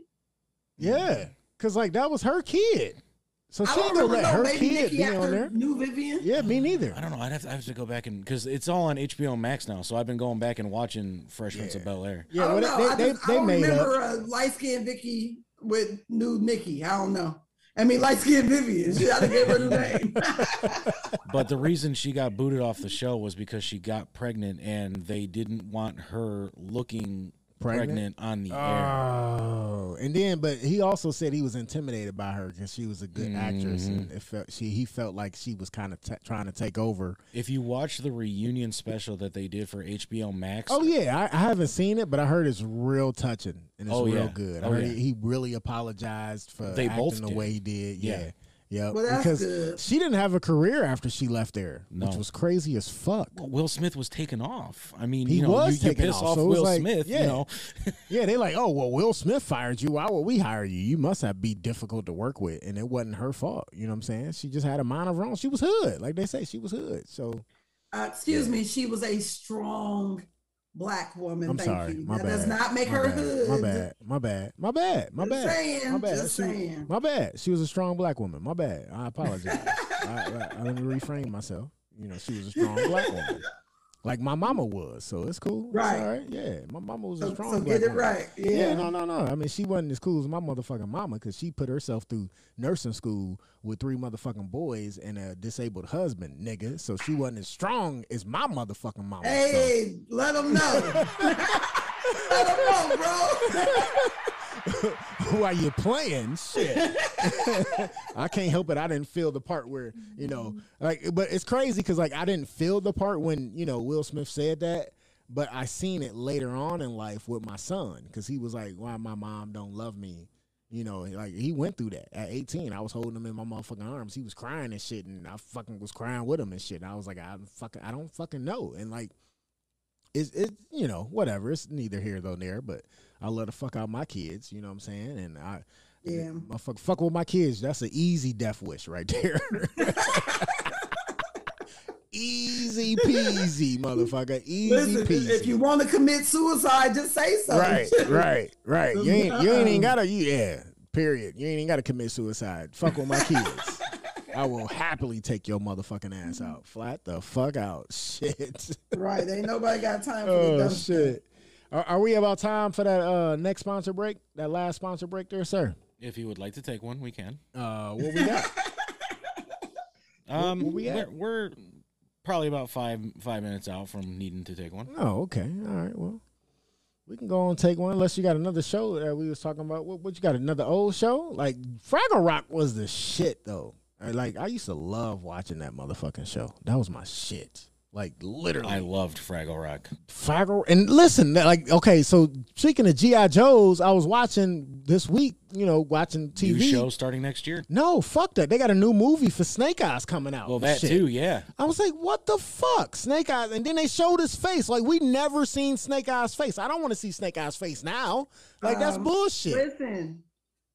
Speaker 2: Yeah, cause like that was her kid, so
Speaker 3: I
Speaker 2: she
Speaker 3: don't
Speaker 2: ain't gonna let
Speaker 3: no
Speaker 2: her
Speaker 3: baby
Speaker 2: kid
Speaker 3: Nikki
Speaker 2: be on there.
Speaker 3: New Vivian.
Speaker 2: Yeah, me neither.
Speaker 5: I don't know. I'd have to, I have to go back and because it's all on HBO Max now. So I've been going back and watching Fresh Prince of Bel Air.
Speaker 2: Yeah,
Speaker 3: I don't
Speaker 2: well,
Speaker 3: know.
Speaker 2: they,
Speaker 3: I,
Speaker 2: they,
Speaker 3: just,
Speaker 2: they,
Speaker 3: I don't
Speaker 2: made
Speaker 3: remember
Speaker 2: up.
Speaker 3: uh, light skinned Vicky with new Nikki. I don't know. I mean, light skinned Vivian. She had to give her a name.
Speaker 5: But the reason she got booted off the show was because she got pregnant and they didn't want her looking
Speaker 2: Pregnant?
Speaker 5: pregnant, on the air.
Speaker 2: Oh, and then, but he also said he was intimidated by her because she was a good actress,
Speaker 5: Mm-hmm.
Speaker 2: and it felt she he felt like she was kind of t- trying to take over.
Speaker 5: If you watch the reunion special that they did for HBO Max,
Speaker 2: Oh yeah, I, I haven't seen it, but I heard it's real touching and it's
Speaker 5: Oh,
Speaker 2: real
Speaker 5: yeah.
Speaker 2: good. I
Speaker 5: Oh,
Speaker 2: heard
Speaker 5: yeah.
Speaker 2: he, he really apologized for
Speaker 5: They
Speaker 2: acting
Speaker 5: both
Speaker 2: the
Speaker 5: did.
Speaker 2: way he did. Yeah.
Speaker 5: Yeah.
Speaker 2: Yep.
Speaker 3: Well,
Speaker 2: because
Speaker 3: good.
Speaker 2: she didn't have a career after she left there, which was crazy as fuck.
Speaker 5: Will Smith was taken off. I mean,
Speaker 2: He
Speaker 5: you know,
Speaker 2: was
Speaker 5: you, you
Speaker 2: taken
Speaker 5: piss
Speaker 2: off,
Speaker 5: off
Speaker 2: so it was
Speaker 5: Will
Speaker 2: like,
Speaker 5: Smith,
Speaker 2: yeah.
Speaker 5: you know.
Speaker 2: Yeah, they like, oh well, Will Smith fired you. Why would we hire you? You must have be difficult to work with, and it wasn't her fault. You know what I'm saying? She just had a mind of her own. She was hood, like they say, she was hood. So
Speaker 3: Uh, excuse me, she was a strong black woman.
Speaker 2: I'm
Speaker 3: Thank
Speaker 2: sorry,
Speaker 3: you.
Speaker 2: my
Speaker 3: that
Speaker 2: bad.
Speaker 3: does not make
Speaker 2: my
Speaker 3: her
Speaker 2: bad,
Speaker 3: hood.
Speaker 2: My bad, my bad, my bad, my bad,
Speaker 3: saying,
Speaker 2: my bad. She- my bad. She was a strong black woman. My bad. I apologize. I, I, let me reframe myself. You know, she was a strong black woman. Like my mama was, so it's cool. It's
Speaker 3: Right.
Speaker 2: all right. Yeah, my mama was a
Speaker 3: So-
Speaker 2: strong
Speaker 3: so get it right. Yeah.
Speaker 2: no, no, no. I mean, she wasn't as cool as my motherfucking mama because she put herself through nursing school with three motherfucking boys and a disabled husband, nigga. So she wasn't as strong as my motherfucking mama. so-
Speaker 3: Hey, let them know. let them know, bro.
Speaker 2: Who are you playing? Shit. I can't help it. I didn't feel the part where, you know, mm-hmm. like, but it's crazy because, like, I didn't feel the part when, you know, Will Smith said that, but I seen it later on in life with my son because he was like, why my mom don't love me. You know, like he went through that at 18. I was holding him in my motherfucking arms. He was crying and shit, and I fucking was crying with him and shit. And I was like, I fucking, I don't fucking know. And like, it's it you know whatever it's neither here nor there but i love to fuck out my kids you know what i'm saying and i
Speaker 3: Yeah.
Speaker 2: my fuck, fuck with my kids that's an easy death wish right there easy peasy motherfucker easy
Speaker 3: Listen,
Speaker 2: peasy
Speaker 3: if you want to commit suicide, just say so.
Speaker 2: right right right you ain't you ain't even gotta you, yeah period you ain't even gotta commit suicide fuck with my kids I will happily take your motherfucking ass out. Flat the fuck out. Shit.
Speaker 3: Right. Ain't nobody got time for the
Speaker 2: Oh
Speaker 3: dumb
Speaker 2: shit. Are, are we about time for that uh next sponsor break? That last sponsor break there, sir?
Speaker 5: If you would like to take one, we can.
Speaker 2: Uh what we got?
Speaker 5: Um,
Speaker 2: where we
Speaker 5: we are we're probably about five five minutes out from needing to take one.
Speaker 2: oh, okay. All right. Well, we can go on and take one unless you got another show that we was talking about. What, what you got? Another old show? Like Fraggle Rock was the shit though. Like I used to love watching that motherfucking show. That was my shit. Like literally.
Speaker 5: I loved Fraggle Rock.
Speaker 2: Fraggle and listen, like okay, so speaking of GI Joes, I was watching this week. You know, watching TV.
Speaker 5: New show starting next year.
Speaker 2: No, fuck that. They got a new movie for Snake Eyes coming out.
Speaker 5: Well,
Speaker 2: and
Speaker 5: that
Speaker 2: shit.
Speaker 5: too, yeah.
Speaker 2: I was like, what the fuck, Snake Eyes? And then they showed his face. Like we never seen Snake Eyes' face. I don't want to see Snake Eyes' face now. Like that's
Speaker 3: Um,
Speaker 2: bullshit.
Speaker 3: Listen,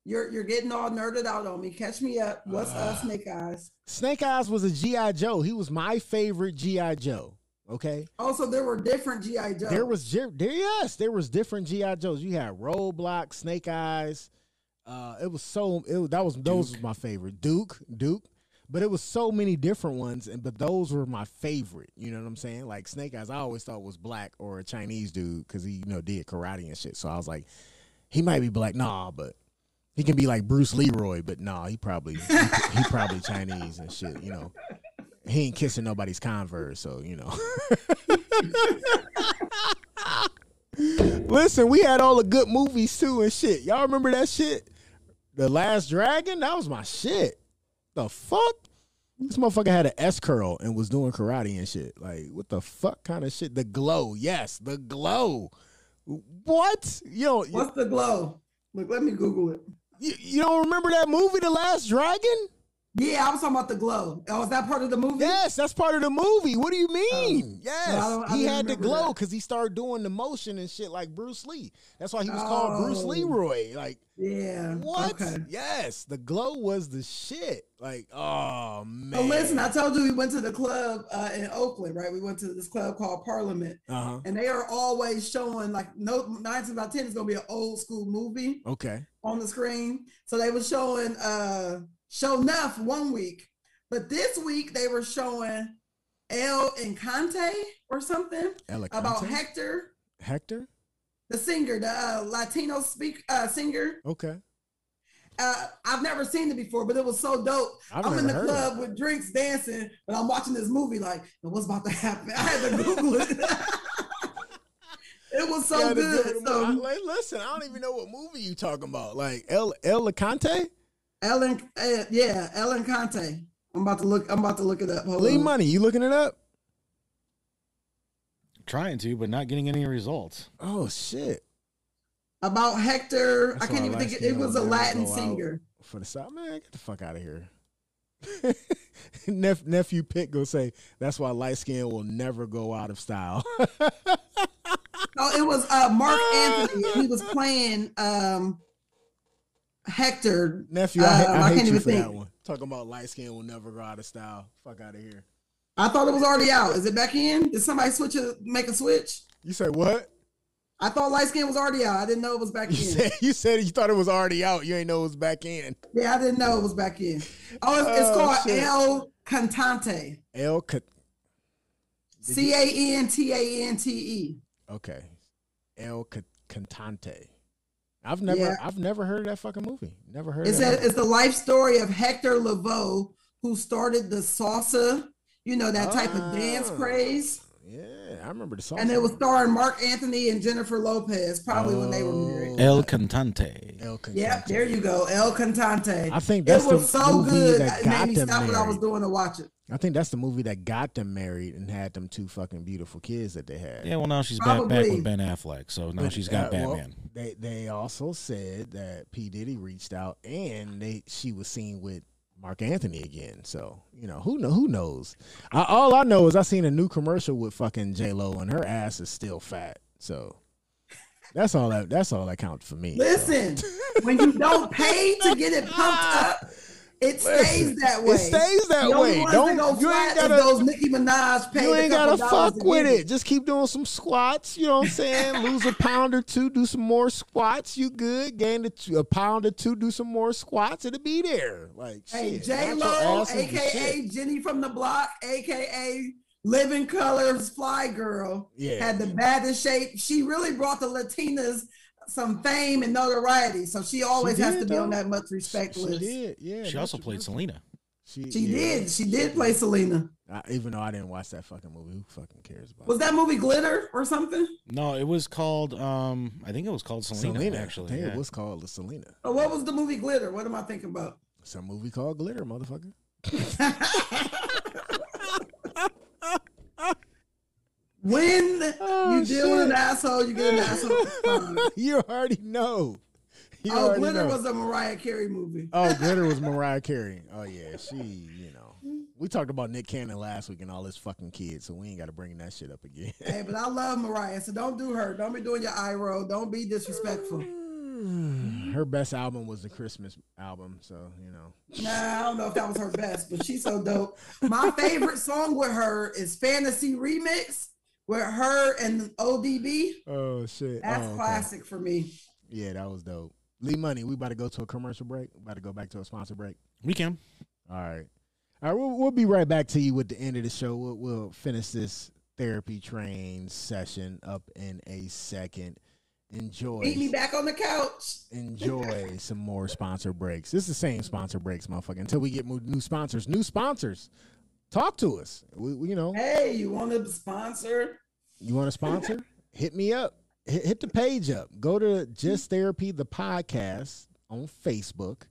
Speaker 3: you're you're getting all nerded out on me. Catch me up. What's
Speaker 2: Ah.
Speaker 3: uh, Snake Eyes?
Speaker 2: Snake Eyes was a GI Joe. He was my favorite GI Joe. Okay.
Speaker 3: Also, there were different GI Joes.
Speaker 2: There was there yes, there was different GI Joes. You had Roadblock, Snake Eyes. Uh, it was so it was, that was those was my favorite. Duke, Duke, but it was so many different ones, and but those were my favorite. You know what I'm saying? Like Snake Eyes, I always thought was black or a Chinese dude because he you know did karate and shit. So I was like, he might be black, nah, but he can be like Bruce Leroy, but nah, he probably he, he probably Chinese and shit. You know, he ain't kissing nobody's Converse, so you know. Listen, we had all the good movies too and shit. Y'all remember that shit? The Last Dragon? That was my shit. The fuck? This motherfucker had an S curl and was doing karate and shit. Like, what the fuck kind of shit? The glow. Yes, the glow. What? Yo.
Speaker 3: What's the glow? Look, let me Google it.
Speaker 2: You, you don't remember that movie, The Last Dragon?
Speaker 3: Yeah, I was talking about the glow. Oh, is that part of the movie?
Speaker 2: Yes, that's part of the movie. What do you mean? yes,
Speaker 3: No, I I
Speaker 2: he had the glow because he started doing the motion and shit like Bruce Lee. That's why he was called Bruce
Speaker 3: Oh.
Speaker 2: Leroy. Like,
Speaker 3: Yeah.
Speaker 2: what?
Speaker 3: Okay.
Speaker 2: Yes, the glow was the shit. Like, oh man.
Speaker 3: So listen, I told you we went to the club uh, in Oakland, right? We went to this club called Parliament,
Speaker 2: Uh-huh.
Speaker 3: and they are always showing like no nine times out of ten is gonna be an old school movie
Speaker 2: Okay.
Speaker 3: on the screen. So they were showing uh Show Enough one week, but this week they were showing El Encante or something about Hector,
Speaker 2: Hector.
Speaker 3: the singer, the uh, Latino speak uh, singer.
Speaker 2: Okay.
Speaker 3: Uh, I've never seen it before, but it was so dope.
Speaker 2: I've
Speaker 3: I'm in the
Speaker 2: never heard of
Speaker 3: club with drinks, dancing, but I'm watching this movie like, what's about to happen? I had to Google it. it was so good. So
Speaker 2: I- like, listen, I don't even know what movie you talking about. Like El El Licante?
Speaker 3: Ellen, uh, yeah, Ellen Conte. I'm about to look. I'm about to look it up. Hold
Speaker 2: Lee
Speaker 3: on.
Speaker 2: Money, you looking it up?
Speaker 5: Trying to, but not getting any results.
Speaker 2: Oh shit.
Speaker 3: About Hector.
Speaker 2: That's
Speaker 3: I can't even think. It, it was a Latin singer.
Speaker 2: For the South, man, get the fuck out of here. Nep- nephew Pitt go say that's why light skin will never go out of style.
Speaker 3: Oh, it was uh, Marc Anthony. He was playing um, Hector.
Speaker 2: Nephew, I, ha-
Speaker 3: Um,
Speaker 2: I, hate
Speaker 3: can't
Speaker 2: you
Speaker 3: even
Speaker 2: for
Speaker 3: think.
Speaker 2: that one. Talking about light skin will never go out of style. Fuck out of here.
Speaker 3: I thought it was already out. Is it back in? Did somebody switch it? Make a switch?
Speaker 2: You said what?
Speaker 3: I thought light skin was already out. I didn't know it was back
Speaker 2: You
Speaker 3: in.
Speaker 2: said you said you thought it was already out. You ain't know it was back in.
Speaker 3: Yeah, I didn't know it was back in. Oh, it's, it's
Speaker 2: Oh,
Speaker 3: called
Speaker 2: shit.
Speaker 3: El Cantante.
Speaker 2: El Ca-
Speaker 3: C A N T A N T E.
Speaker 2: okay, El Ca- Cantante. I've never
Speaker 3: Yeah.
Speaker 2: I've never heard of that fucking movie. Never heard.
Speaker 3: It
Speaker 2: of
Speaker 3: says
Speaker 2: that.
Speaker 3: it's the life story of Hector Lavoe, who started the salsa, you know, that type of dance
Speaker 2: Ah.
Speaker 3: craze.
Speaker 2: Yeah, I remember the song.
Speaker 3: And it was starring Marc Anthony and Jennifer Lopez, probably when they were married.
Speaker 5: El Cantante.
Speaker 2: El Cantante.
Speaker 3: Yep, there you go. El Cantante.
Speaker 2: I think that's
Speaker 3: it was
Speaker 2: the
Speaker 3: so
Speaker 2: movie
Speaker 3: good.
Speaker 2: that
Speaker 3: It
Speaker 2: got
Speaker 3: made me
Speaker 2: them
Speaker 3: stop what I was doing to watch it.
Speaker 2: I think that's the movie that got them married and had them two fucking beautiful kids that they had.
Speaker 5: Yeah, well now she's back, back with Ben Affleck, so now
Speaker 2: But,
Speaker 5: she's got
Speaker 2: uh, well,
Speaker 5: Batman.
Speaker 2: they they also said that P Diddy reached out and they she was seen with Marc Anthony again. So you know who know who knows. I, all I know is I seen a new commercial with fucking J Lo and her ass is still fat. So that's all that that's all that counts for me.
Speaker 3: Listen, when you don't pay to get it pumped up, It stays that way.
Speaker 2: It stays that
Speaker 3: The
Speaker 2: way. Don't
Speaker 3: go
Speaker 2: you ain't gotta
Speaker 3: those Nicki Minaj paid
Speaker 2: you ain't gotta fuck with
Speaker 3: get
Speaker 2: it. Just keep doing some squats. You know what I'm saying? Lose a pound or two, do some more squats. You good? Gain a, a pound or two, do some more squats. It'll be there. Like
Speaker 3: Hey, J Lo,
Speaker 2: ass is shit.
Speaker 3: aka Jenny from the block, aka Living Colors Fly Girl,
Speaker 2: Yeah.
Speaker 3: had the baddest shape. She really brought the Latinas some fame and notoriety. So she always has
Speaker 2: did,
Speaker 3: to be on that much respect
Speaker 2: She
Speaker 3: list.
Speaker 2: did, yeah.
Speaker 5: She also played Selena.
Speaker 2: She,
Speaker 3: She
Speaker 2: yeah.
Speaker 3: did. She did play Selena.
Speaker 2: I, even though I didn't watch that fucking movie, who fucking cares about?
Speaker 3: Was that movie Glitter or something?
Speaker 5: No, it was called. Um, I think it was called Selena.
Speaker 2: Selena?
Speaker 5: actually,
Speaker 2: I
Speaker 5: yeah.
Speaker 2: it was called the Selena.
Speaker 3: Or what was the movie Glitter? What am I thinking about?
Speaker 2: Some movie called Glitter, motherfucker.
Speaker 3: When
Speaker 2: Oh,
Speaker 3: you deal with an asshole, you get an asshole.
Speaker 2: you already know. You
Speaker 3: oh, Glitter
Speaker 2: know.
Speaker 3: was a Mariah Carey movie.
Speaker 2: Oh, Glitter was Mariah Carey. Oh yeah, she, you know. We talked about Nick Cannon last week and all his fucking kids, so we ain't got to bring that shit up again.
Speaker 3: Hey, but I love Mariah, so don't do her. Don't be doing your eye roll. Don't be disrespectful.
Speaker 2: Her best album was the Christmas album, so you know.
Speaker 3: Nah, I don't know if that was her best, but she's so dope. My favorite song with her is Fantasy Remix with her and the ODB.
Speaker 2: Oh shit.
Speaker 3: That's
Speaker 2: Oh, okay.
Speaker 3: classic for me.
Speaker 2: Yeah, that was dope. Lee Money, we about to go to a commercial break. We about to go back to a sponsor break.
Speaker 5: We can.
Speaker 2: All right. All right, we'll, we'll be right back to you with the end of the show. We'll, we'll finish this therapy train session up in a second. Enjoy.
Speaker 3: Beat me back on the couch.
Speaker 2: enjoy some more sponsor breaks. This is the same sponsor breaks, motherfucker. Until we get new sponsors, new sponsors, talk to us. We, we- you know,
Speaker 3: Hey, you want to sponsor?
Speaker 2: you want a sponsor? hit me up. Hit, hit the page up. Go to Just Therapy the podcast on Facebook,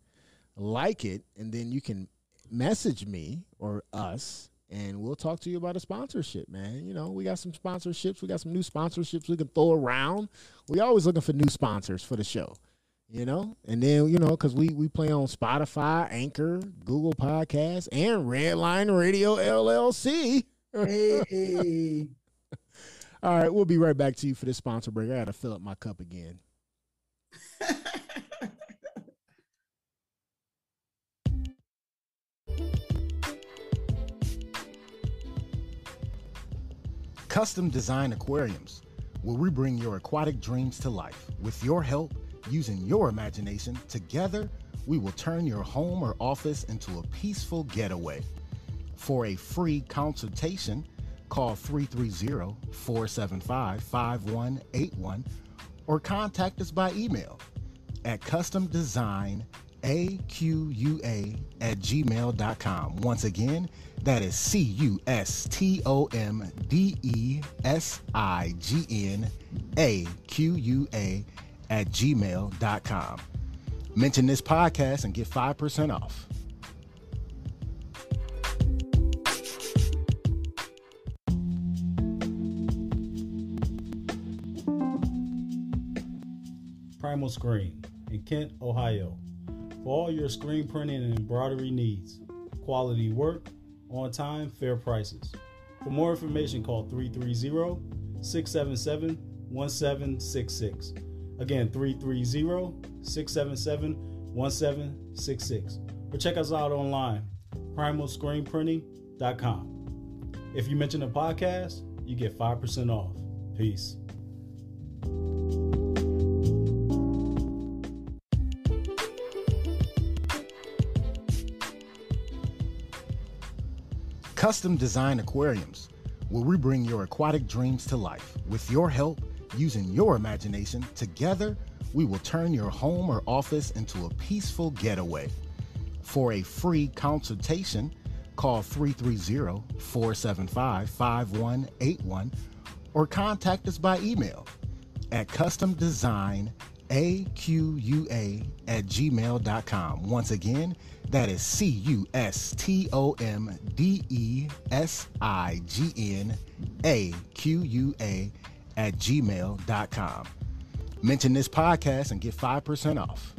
Speaker 2: like it, and then you can message me or us. And we'll talk to you about a sponsorship, man. You know, we got some sponsorships. We got some new sponsorships we can throw around. We always looking for new sponsors for the show. You know and then you know because we we play on spotify anchor google Podcasts, and redline radio llc
Speaker 3: Hey.
Speaker 2: all right we'll be right back to you for this sponsor break i gotta fill up my cup again
Speaker 7: Custom Design Aquariums, where we bring your aquatic dreams to life. With your help, using your imagination, together we will turn your home or office into a peaceful getaway. For a free consultation, call 330 475 5181 or contact us by email at customdesignaqua at gmail.com. Once again, that is C U S T O M D E S I G N A Q U A at gmail.com. Mention this podcast and get 5% off.
Speaker 6: Primal Screen in Kent, Ohio. For all your screen printing and embroidery needs, quality work, on time, fair prices. For more information, call 330 677 1766. Again, 330 677 1766. Or check us out online, primalscreenprinting.com. If you mention the podcast, you get 5% off. Peace.
Speaker 7: Custom Design Aquariums, where we bring your aquatic dreams to life. With your help, using your imagination, together we will turn your home or office into a peaceful getaway. For a free consultation, call 330 475 5181 or contact us by email at customdesignaqua at gmail.com. Once again, that is C U S T O M D E S I G N A Q U A at gmail.com. Mention this podcast and get 5% off.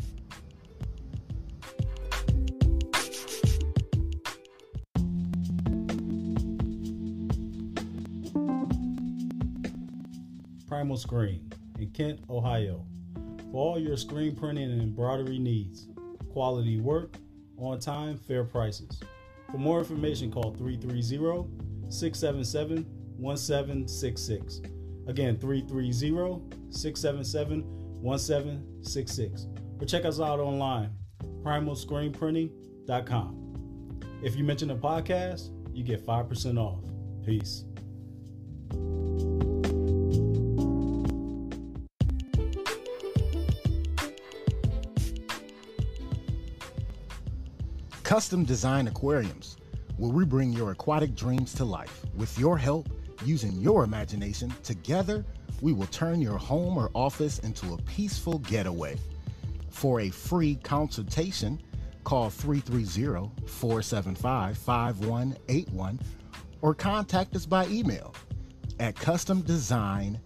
Speaker 6: Primal Screen in Kent, Ohio. For all your screen printing and embroidery needs, quality work, on time, fair prices. For more information, call 330 677 1766. Again, 330 677 1766. Or check us out online, primalscreenprinting.com. If you mention the podcast, you get 5% off. Peace.
Speaker 7: Custom Design Aquariums, where we bring your aquatic dreams to life. With your help, using your imagination, together we will turn your home or office into a peaceful getaway. For a free consultation, call 330 475 5181 or contact us by email at customdesignaqua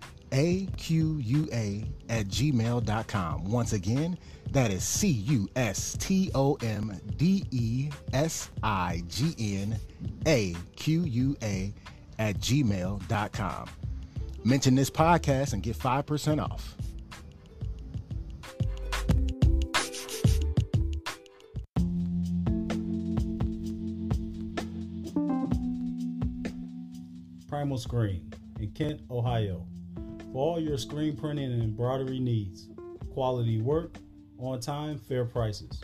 Speaker 7: at gmail.com. Once again, that is C U S T O M D E S I G N A Q U A at gmail.com. Mention this podcast and get 5% off.
Speaker 6: Primal Screen in Kent, Ohio. For all your screen printing and embroidery needs, quality work, on time, fair prices.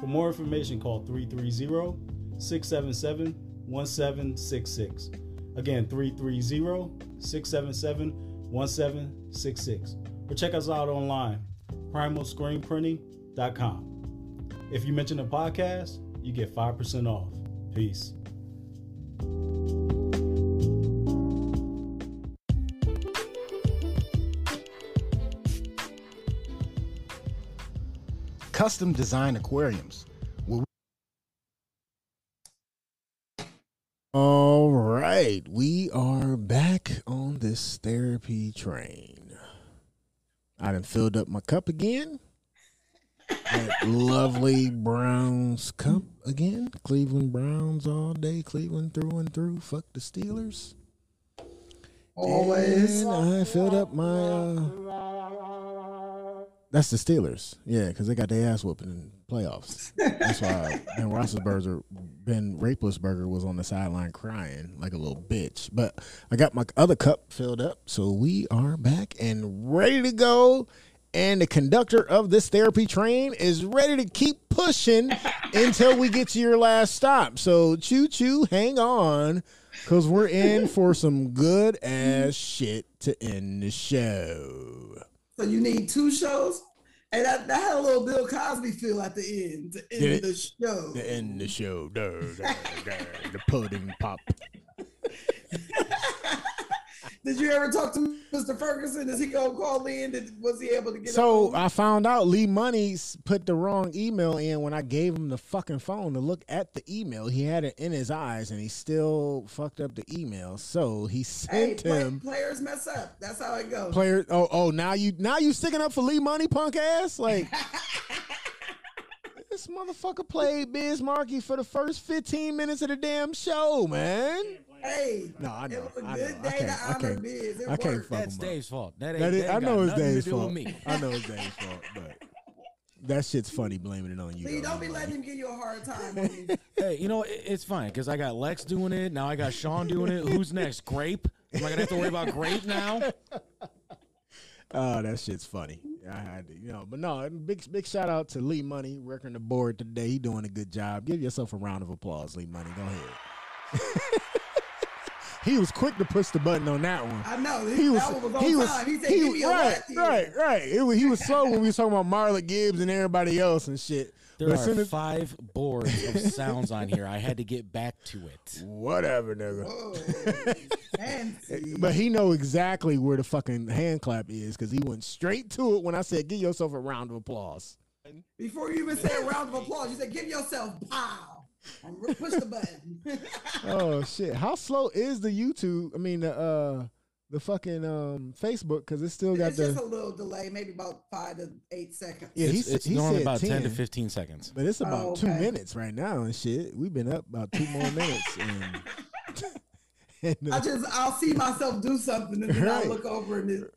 Speaker 6: For more information, call 330 677 1766. Again, 330 677 1766. Or check us out online, primalscreenprinting.com. If you mention the podcast, you get 5% off. Peace.
Speaker 7: Custom Design Aquariums, where
Speaker 2: All right, we are back on this therapy train. I done filled up my cup again. That lovely Browns cup again. Cleveland Browns all day. Cleveland through and through. Fuck the Steelers.
Speaker 3: Always.
Speaker 2: And I filled up my. Uh, that's the Steelers. Yeah, because they got their ass whooping in playoffs. That's why Ben Roethlisberger, Ben Raplesberger was on the sideline crying like a little bitch. But I got my other cup filled up, so we are back and ready to go. And the conductor of this therapy train is ready to keep pushing until we get to your last stop. So choo choo, hang on, because we're in for some good ass shit to end the show.
Speaker 3: So you need two shows? And I, that had a little Bill Cosby feel at the end to end
Speaker 2: it?
Speaker 3: the show.
Speaker 2: The end of the show. Duh, duh, duh, the pudding pop.
Speaker 3: Did you ever talk to Mr. Ferguson? Is he gonna call in? Did, was he able to get
Speaker 2: So? I found out Lee Money's put the wrong email in when I gave him the fucking phone to look at the email. He had it in his eyes and he still fucked up the email. So he
Speaker 3: Hey,
Speaker 2: sent
Speaker 3: play-
Speaker 2: him
Speaker 3: players mess up. That's how it goes.
Speaker 2: player. Oh, oh, now you now you sticking up for Lee Money, punk ass. Like this motherfucker played Biz Markie for the first fifteen minutes of the damn show, man.
Speaker 3: Hey,
Speaker 2: No, I know.
Speaker 3: it was a
Speaker 2: I
Speaker 3: good
Speaker 2: know. I
Speaker 3: day
Speaker 2: can't.
Speaker 3: to
Speaker 2: I
Speaker 3: honor
Speaker 2: can't.
Speaker 3: Biz. It
Speaker 2: I can't
Speaker 3: worked.
Speaker 2: fuck
Speaker 5: That's
Speaker 2: him up.
Speaker 5: Dave's fault. That ain't,
Speaker 2: That is,
Speaker 5: that
Speaker 2: I know it's Dave's fault.
Speaker 5: with me.
Speaker 2: I know it's Dave's fault, but that shit's funny blaming it on you.
Speaker 3: Lee,
Speaker 2: though.
Speaker 3: don't be letting him give you a hard time.
Speaker 5: Hey, you know it- it's fine because I got Lex doing it. Now I got Shawn doing it. Who's next? Grape? Am I gonna have to worry about Grape now?
Speaker 2: Oh, that shit's funny. I had to, you know, but no, big big shout out to Lee Money working the board today. He doing a good job. Give yourself a round of applause, Lee Money. Go ahead. he was quick to push the button on that one.
Speaker 3: I know.
Speaker 2: He was,
Speaker 3: that one was on
Speaker 2: he was.
Speaker 3: He said,
Speaker 2: he
Speaker 3: "Give
Speaker 2: was-
Speaker 3: me a
Speaker 2: right,
Speaker 3: here?"
Speaker 2: right, right. It was, he was slow when we was talking about Marla Gibbs and everybody else and shit.
Speaker 5: There
Speaker 2: But
Speaker 5: are
Speaker 2: as-
Speaker 5: five boards of sounds on here. I had to get back to it.
Speaker 2: whatever, nigga.
Speaker 3: Whoa. Fancy.
Speaker 2: But he know exactly where the fucking hand clap is because he went straight to it when I said, "Give yourself a round of applause."
Speaker 3: Before you even said a round of applause, you said, "Give yourself pow." And push the button.
Speaker 2: oh shit! How slow is the YouTube? I mean the uh the fucking um Facebook because it still got
Speaker 3: it's just a little delay, maybe about five to eight seconds.
Speaker 2: yeah. He,
Speaker 5: It's,
Speaker 2: s-
Speaker 5: it's
Speaker 2: he
Speaker 5: normally
Speaker 2: said
Speaker 5: about 10. to 15 seconds.
Speaker 2: but it's about
Speaker 3: Oh,
Speaker 2: two
Speaker 3: okay.
Speaker 2: minutes right now and shit. We've been up about two more minutes and. and, uh,
Speaker 3: I just I'll see myself do something and then
Speaker 2: Right.
Speaker 3: I'll look over and it,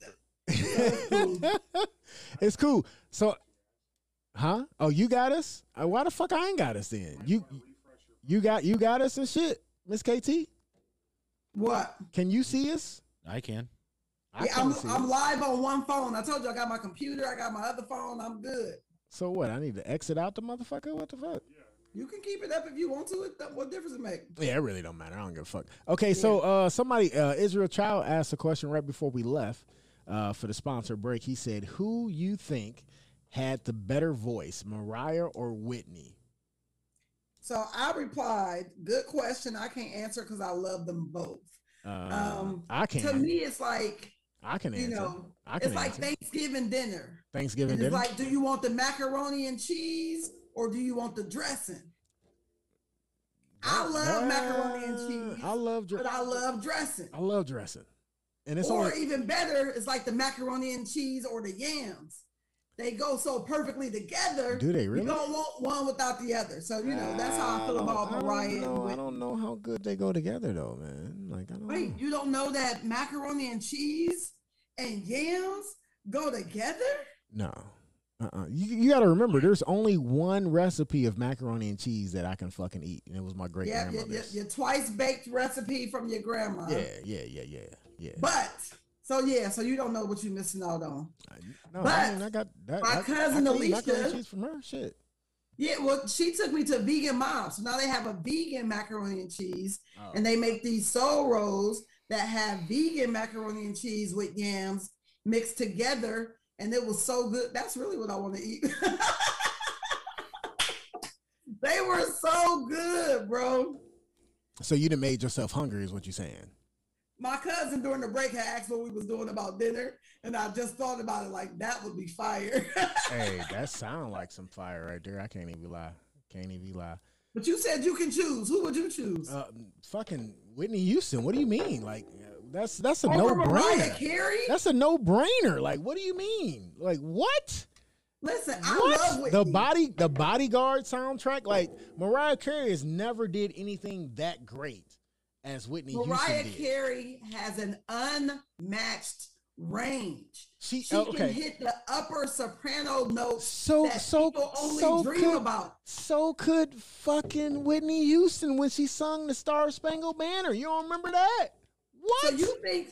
Speaker 2: it's cool. So, Huh? Oh, you got us? Uh, why the fuck I ain't got us then? You you got you got us and shit, Miss KT.
Speaker 3: What?
Speaker 2: Can you see us?
Speaker 5: I can.
Speaker 2: I
Speaker 3: yeah, I'm, I'm
Speaker 2: us.
Speaker 3: live on one phone. I told you I got my computer. I got my other phone. I'm good.
Speaker 2: So what? I need to exit out the motherfucker. What the fuck?
Speaker 3: You can keep it up if you want to. It, what difference it make?
Speaker 2: Yeah, it really don't matter. I don't give a fuck. Okay, so uh, somebody, uh, Israel Child asked a question right before we left uh, for the sponsor break. He said, "Who you think had the better voice, Mariah or Whitney?"
Speaker 3: So I replied, "Good question. I can't answer because I love them both."
Speaker 2: Uh,
Speaker 3: Um,
Speaker 2: I can.
Speaker 3: To me, it's like
Speaker 2: I can
Speaker 3: you
Speaker 2: answer.
Speaker 3: know,
Speaker 2: I can
Speaker 3: it's like. Thanksgiving dinner.
Speaker 2: Thanksgiving
Speaker 3: it's
Speaker 2: dinner.
Speaker 3: like, do you want the macaroni and cheese or do you want the dressing? I love macaroni and cheese,
Speaker 2: I love
Speaker 3: but I love dressing.
Speaker 2: I love dressing, and it's
Speaker 3: or
Speaker 2: only
Speaker 3: even better, it's like the macaroni and cheese or the yams. They go so perfectly together.
Speaker 2: Do they really?
Speaker 3: You don't want one without the other. So you know that's how I feel ah, about
Speaker 2: I don't
Speaker 3: Mariah.
Speaker 2: know. I don't know how good they go together though, man. Like I don't.
Speaker 3: Wait, you don't know that macaroni and cheese and yams go together?
Speaker 2: No. Uh-uh. You, you got to remember, there's only one recipe of macaroni and cheese that I can fucking eat, and it was my great
Speaker 3: Yeah, your, your,
Speaker 2: grandmother's.
Speaker 3: your twice baked recipe from your grandma.
Speaker 2: Yeah, yeah, yeah, yeah, yeah.
Speaker 3: But so yeah, so you don't know what you're missing out on.
Speaker 2: No,
Speaker 3: but
Speaker 2: I mean, I got that.
Speaker 3: my
Speaker 2: I-
Speaker 3: cousin
Speaker 2: I can eat macaroni and
Speaker 3: Alicia-
Speaker 2: cheese from her. Shit.
Speaker 3: Yeah, well, she took me to Vegan Mob. So now they have a vegan macaroni and cheese,
Speaker 2: Oh.
Speaker 3: and they make these soul rolls that have vegan macaroni and cheese with yams mixed together, and it was so good. That's really what I want to eat. they were so good, bro.
Speaker 2: So you done made yourself hungry, is what you're saying?
Speaker 3: My cousin during the break had asked what we was doing about dinner, and I just thought about it like that would be fire.
Speaker 2: hey, that sound like some fire right there. I can't even lie. Can't even lie.
Speaker 3: but you said you can choose. Who would you choose?
Speaker 2: Uh, fucking Whitney Houston. What do you mean? Like that's that's a
Speaker 3: Over
Speaker 2: no brainer. That's a no brainer. Like what do you mean? Like what?
Speaker 3: Listen, I
Speaker 2: What?
Speaker 3: love Whitney.
Speaker 2: the body the bodyguard soundtrack. Like Mariah Carey has never did anything that great as Whitney
Speaker 3: Mariah
Speaker 2: Houston did.
Speaker 3: Carey has an unmatched range.
Speaker 2: She,
Speaker 3: She
Speaker 2: oh,
Speaker 3: can hit the upper soprano notes
Speaker 2: So
Speaker 3: that
Speaker 2: so
Speaker 3: people only
Speaker 2: so
Speaker 3: dream
Speaker 2: could,
Speaker 3: about.
Speaker 2: So could fucking Whitney Houston when she sung the Star Spangled Banner. You don't remember that? What?
Speaker 3: So you think?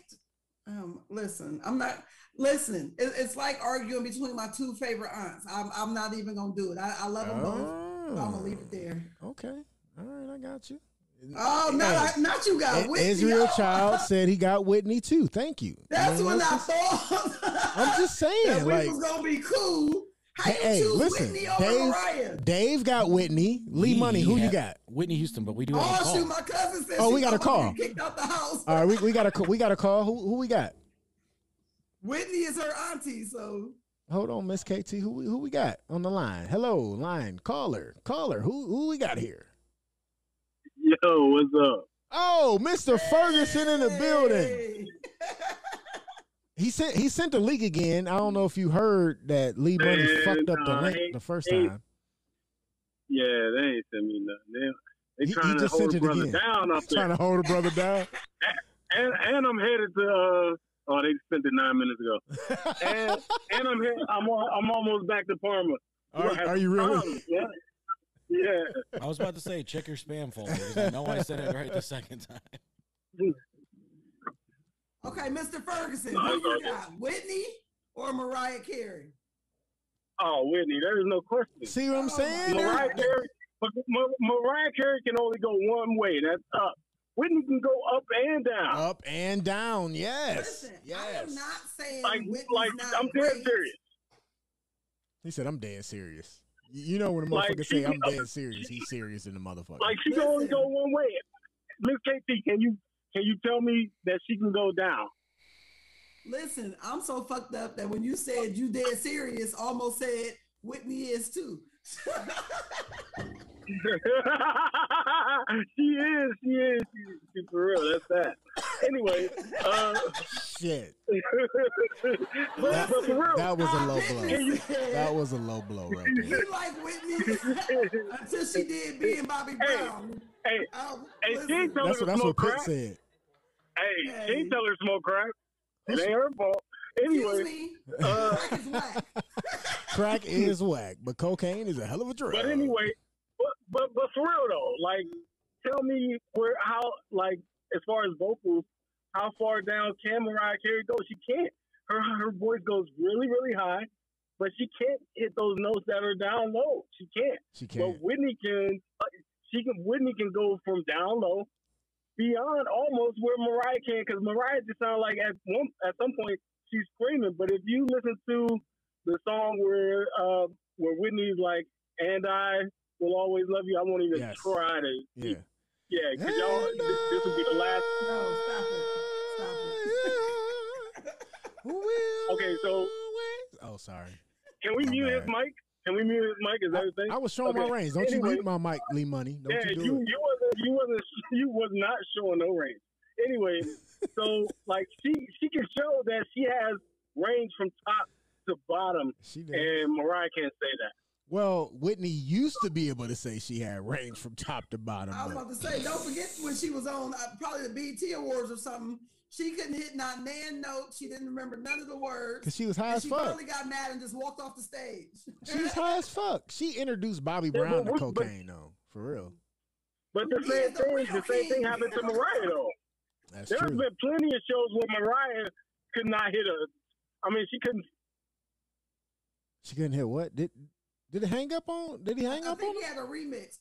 Speaker 3: Um, listen, I'm not. Listen, it, it's like arguing between my two favorite aunts. I'm, I'm not even gonna do it. I, I love them both. So I'm gonna leave it there.
Speaker 2: Okay. All right, I got you.
Speaker 3: Oh, not
Speaker 2: Hey,
Speaker 3: not you got
Speaker 2: I-
Speaker 3: Whitney.
Speaker 2: Israel
Speaker 3: Oh,
Speaker 2: Child said he got Whitney too. Thank you.
Speaker 3: That's
Speaker 2: mean,
Speaker 3: when I
Speaker 2: that's just-
Speaker 3: thought
Speaker 2: I'm just saying,
Speaker 3: that we
Speaker 2: like,
Speaker 3: was gonna be cool. How you
Speaker 2: hey, listen,
Speaker 3: Whitney over
Speaker 2: Dave,
Speaker 3: Mariah?
Speaker 2: Dave got Whitney. Lee
Speaker 5: He
Speaker 2: Money, who you got?
Speaker 5: Whitney Houston, but we do oh, have a
Speaker 3: Oh
Speaker 5: call.
Speaker 3: shoot, my cousin said.
Speaker 2: Oh, we got a call.
Speaker 3: Kicked out the house.
Speaker 2: All right, we, we got a we got a call. Who who we got?
Speaker 3: Whitney is her auntie, so
Speaker 2: Hold on, Miss KT. Who we- who we got on the line? Hello, line caller, caller. Who who we got here?
Speaker 12: Yo, what's up?
Speaker 2: Oh, Mr. Ferguson in the building. He sent he sent the leak again. I don't know if you heard that Lee Money
Speaker 12: Man,
Speaker 2: fucked up the
Speaker 12: nah,
Speaker 2: link the first time.
Speaker 12: Yeah, they ain't sent me nothing. They, they
Speaker 2: He,
Speaker 12: trying
Speaker 2: he
Speaker 12: to hold a brother
Speaker 2: again.
Speaker 12: down up
Speaker 2: Trying to hold a brother down.
Speaker 12: And and I'm headed to. uh Oh, they sent it nine minutes ago. and and I'm here. I'm I'm almost back to Parma.
Speaker 2: Are- are you
Speaker 12: some
Speaker 2: really?
Speaker 12: fun, Yeah. Yeah.
Speaker 5: I was about to say, check your spam folder. I know I said it right the second time.
Speaker 3: okay, Mr. Ferguson,
Speaker 12: No,
Speaker 3: who you got? Whitney or Mariah Carey?
Speaker 12: Oh, Whitney, there is no question.
Speaker 2: See what I'm oh, saying?
Speaker 12: Mariah Carey, but Mar- Mariah Carey can only go one way. That's up. Whitney can go up and down.
Speaker 2: Up and down, yes.
Speaker 3: Listen, I am not saying
Speaker 12: Like,
Speaker 3: Whitney's
Speaker 12: like
Speaker 3: not
Speaker 12: I'm dead
Speaker 3: great.
Speaker 12: serious.
Speaker 2: He said, I'm dead serious. You you know when a
Speaker 12: Like,
Speaker 2: motherfucker say I'm dead serious, he's serious in the motherfucker.
Speaker 12: Like she can only go one way. Miss KT, can you can you tell me that she can go down?
Speaker 3: Listen, I'm so fucked up that when you said you dead serious, almost said Whitney is too.
Speaker 12: she is, she is, she, she for real. That's that. Anyway, uh,
Speaker 2: Shit.
Speaker 12: but,
Speaker 2: That,
Speaker 12: but for real,
Speaker 2: that was a low blow. That was a low blow right there.
Speaker 3: He like Whitney until she did being Bobby Brown.
Speaker 12: hey, hey, she
Speaker 3: listen.
Speaker 12: ain't tell her
Speaker 2: That's
Speaker 12: to
Speaker 2: what that's what
Speaker 12: smoke
Speaker 2: Pitt
Speaker 12: crack.
Speaker 2: said.
Speaker 12: Hey, she ain't tell her to smoke crack. It ain't her fault.
Speaker 3: Excuse
Speaker 12: Anyway,
Speaker 3: me.
Speaker 12: uh,
Speaker 3: Crack is whack.
Speaker 2: crack is whack, but cocaine is a hell of a drug.
Speaker 12: But anyway, but, but but for real though, like, tell me where how like as far as vocals, how far down can Mariah Carey go? She can't. Her her voice goes really really high, but she can't hit those notes that are down low. She can't.
Speaker 2: She can't.
Speaker 12: But Whitney can. uh, She can. Whitney can go from down low beyond almost where Mariah can, because Mariah just sounds like at one at some point she's screaming. But if you listen to the song where uh, where Whitney's like, "And I will always love you," I won't even
Speaker 2: Yes.
Speaker 12: try to.
Speaker 2: Yeah.
Speaker 12: Yeah, because y'all, this, this will be the last.
Speaker 3: No, stop it. Stop it.
Speaker 12: Okay, so
Speaker 2: Oh, sorry.
Speaker 12: can we
Speaker 2: My
Speaker 12: mute his mic? Can we mute his mic? Is that the thing?
Speaker 2: I was showing my
Speaker 12: Okay.
Speaker 2: range. Don't
Speaker 12: Anyway,
Speaker 2: you mute my mic, Lee Money. Don't
Speaker 12: yeah,
Speaker 2: you do
Speaker 12: you,
Speaker 2: it.
Speaker 12: you wasn't you wasn't you was not showing no range. Anyway, so like she she can show that she has range from top to bottom,
Speaker 2: She did.
Speaker 12: and Mariah can't say that.
Speaker 2: Well, Whitney used to be able to say she had range from top to bottom.
Speaker 3: I was
Speaker 2: but-
Speaker 3: about to say, don't forget when she was on uh, probably the BT Awards or something. She couldn't hit not nan notes. She didn't remember none of the words.
Speaker 2: 'Cause she was high
Speaker 3: And
Speaker 2: as
Speaker 3: she
Speaker 2: fuck.
Speaker 3: She finally got mad and just walked off the stage.
Speaker 2: She's high as fuck. She introduced Bobby
Speaker 12: Yeah,
Speaker 2: Brown to
Speaker 12: but- but-
Speaker 2: cocaine, though. For real.
Speaker 12: But the same thing, the same thing happened to Mariah though.
Speaker 2: That's
Speaker 12: There's
Speaker 2: true.
Speaker 12: been plenty of shows where Mariah could not hit a. I mean, she couldn't.
Speaker 2: She couldn't hit what? Did did it hang up on? Did he hang
Speaker 3: I
Speaker 2: up on
Speaker 3: think
Speaker 2: her?
Speaker 3: he had a remix.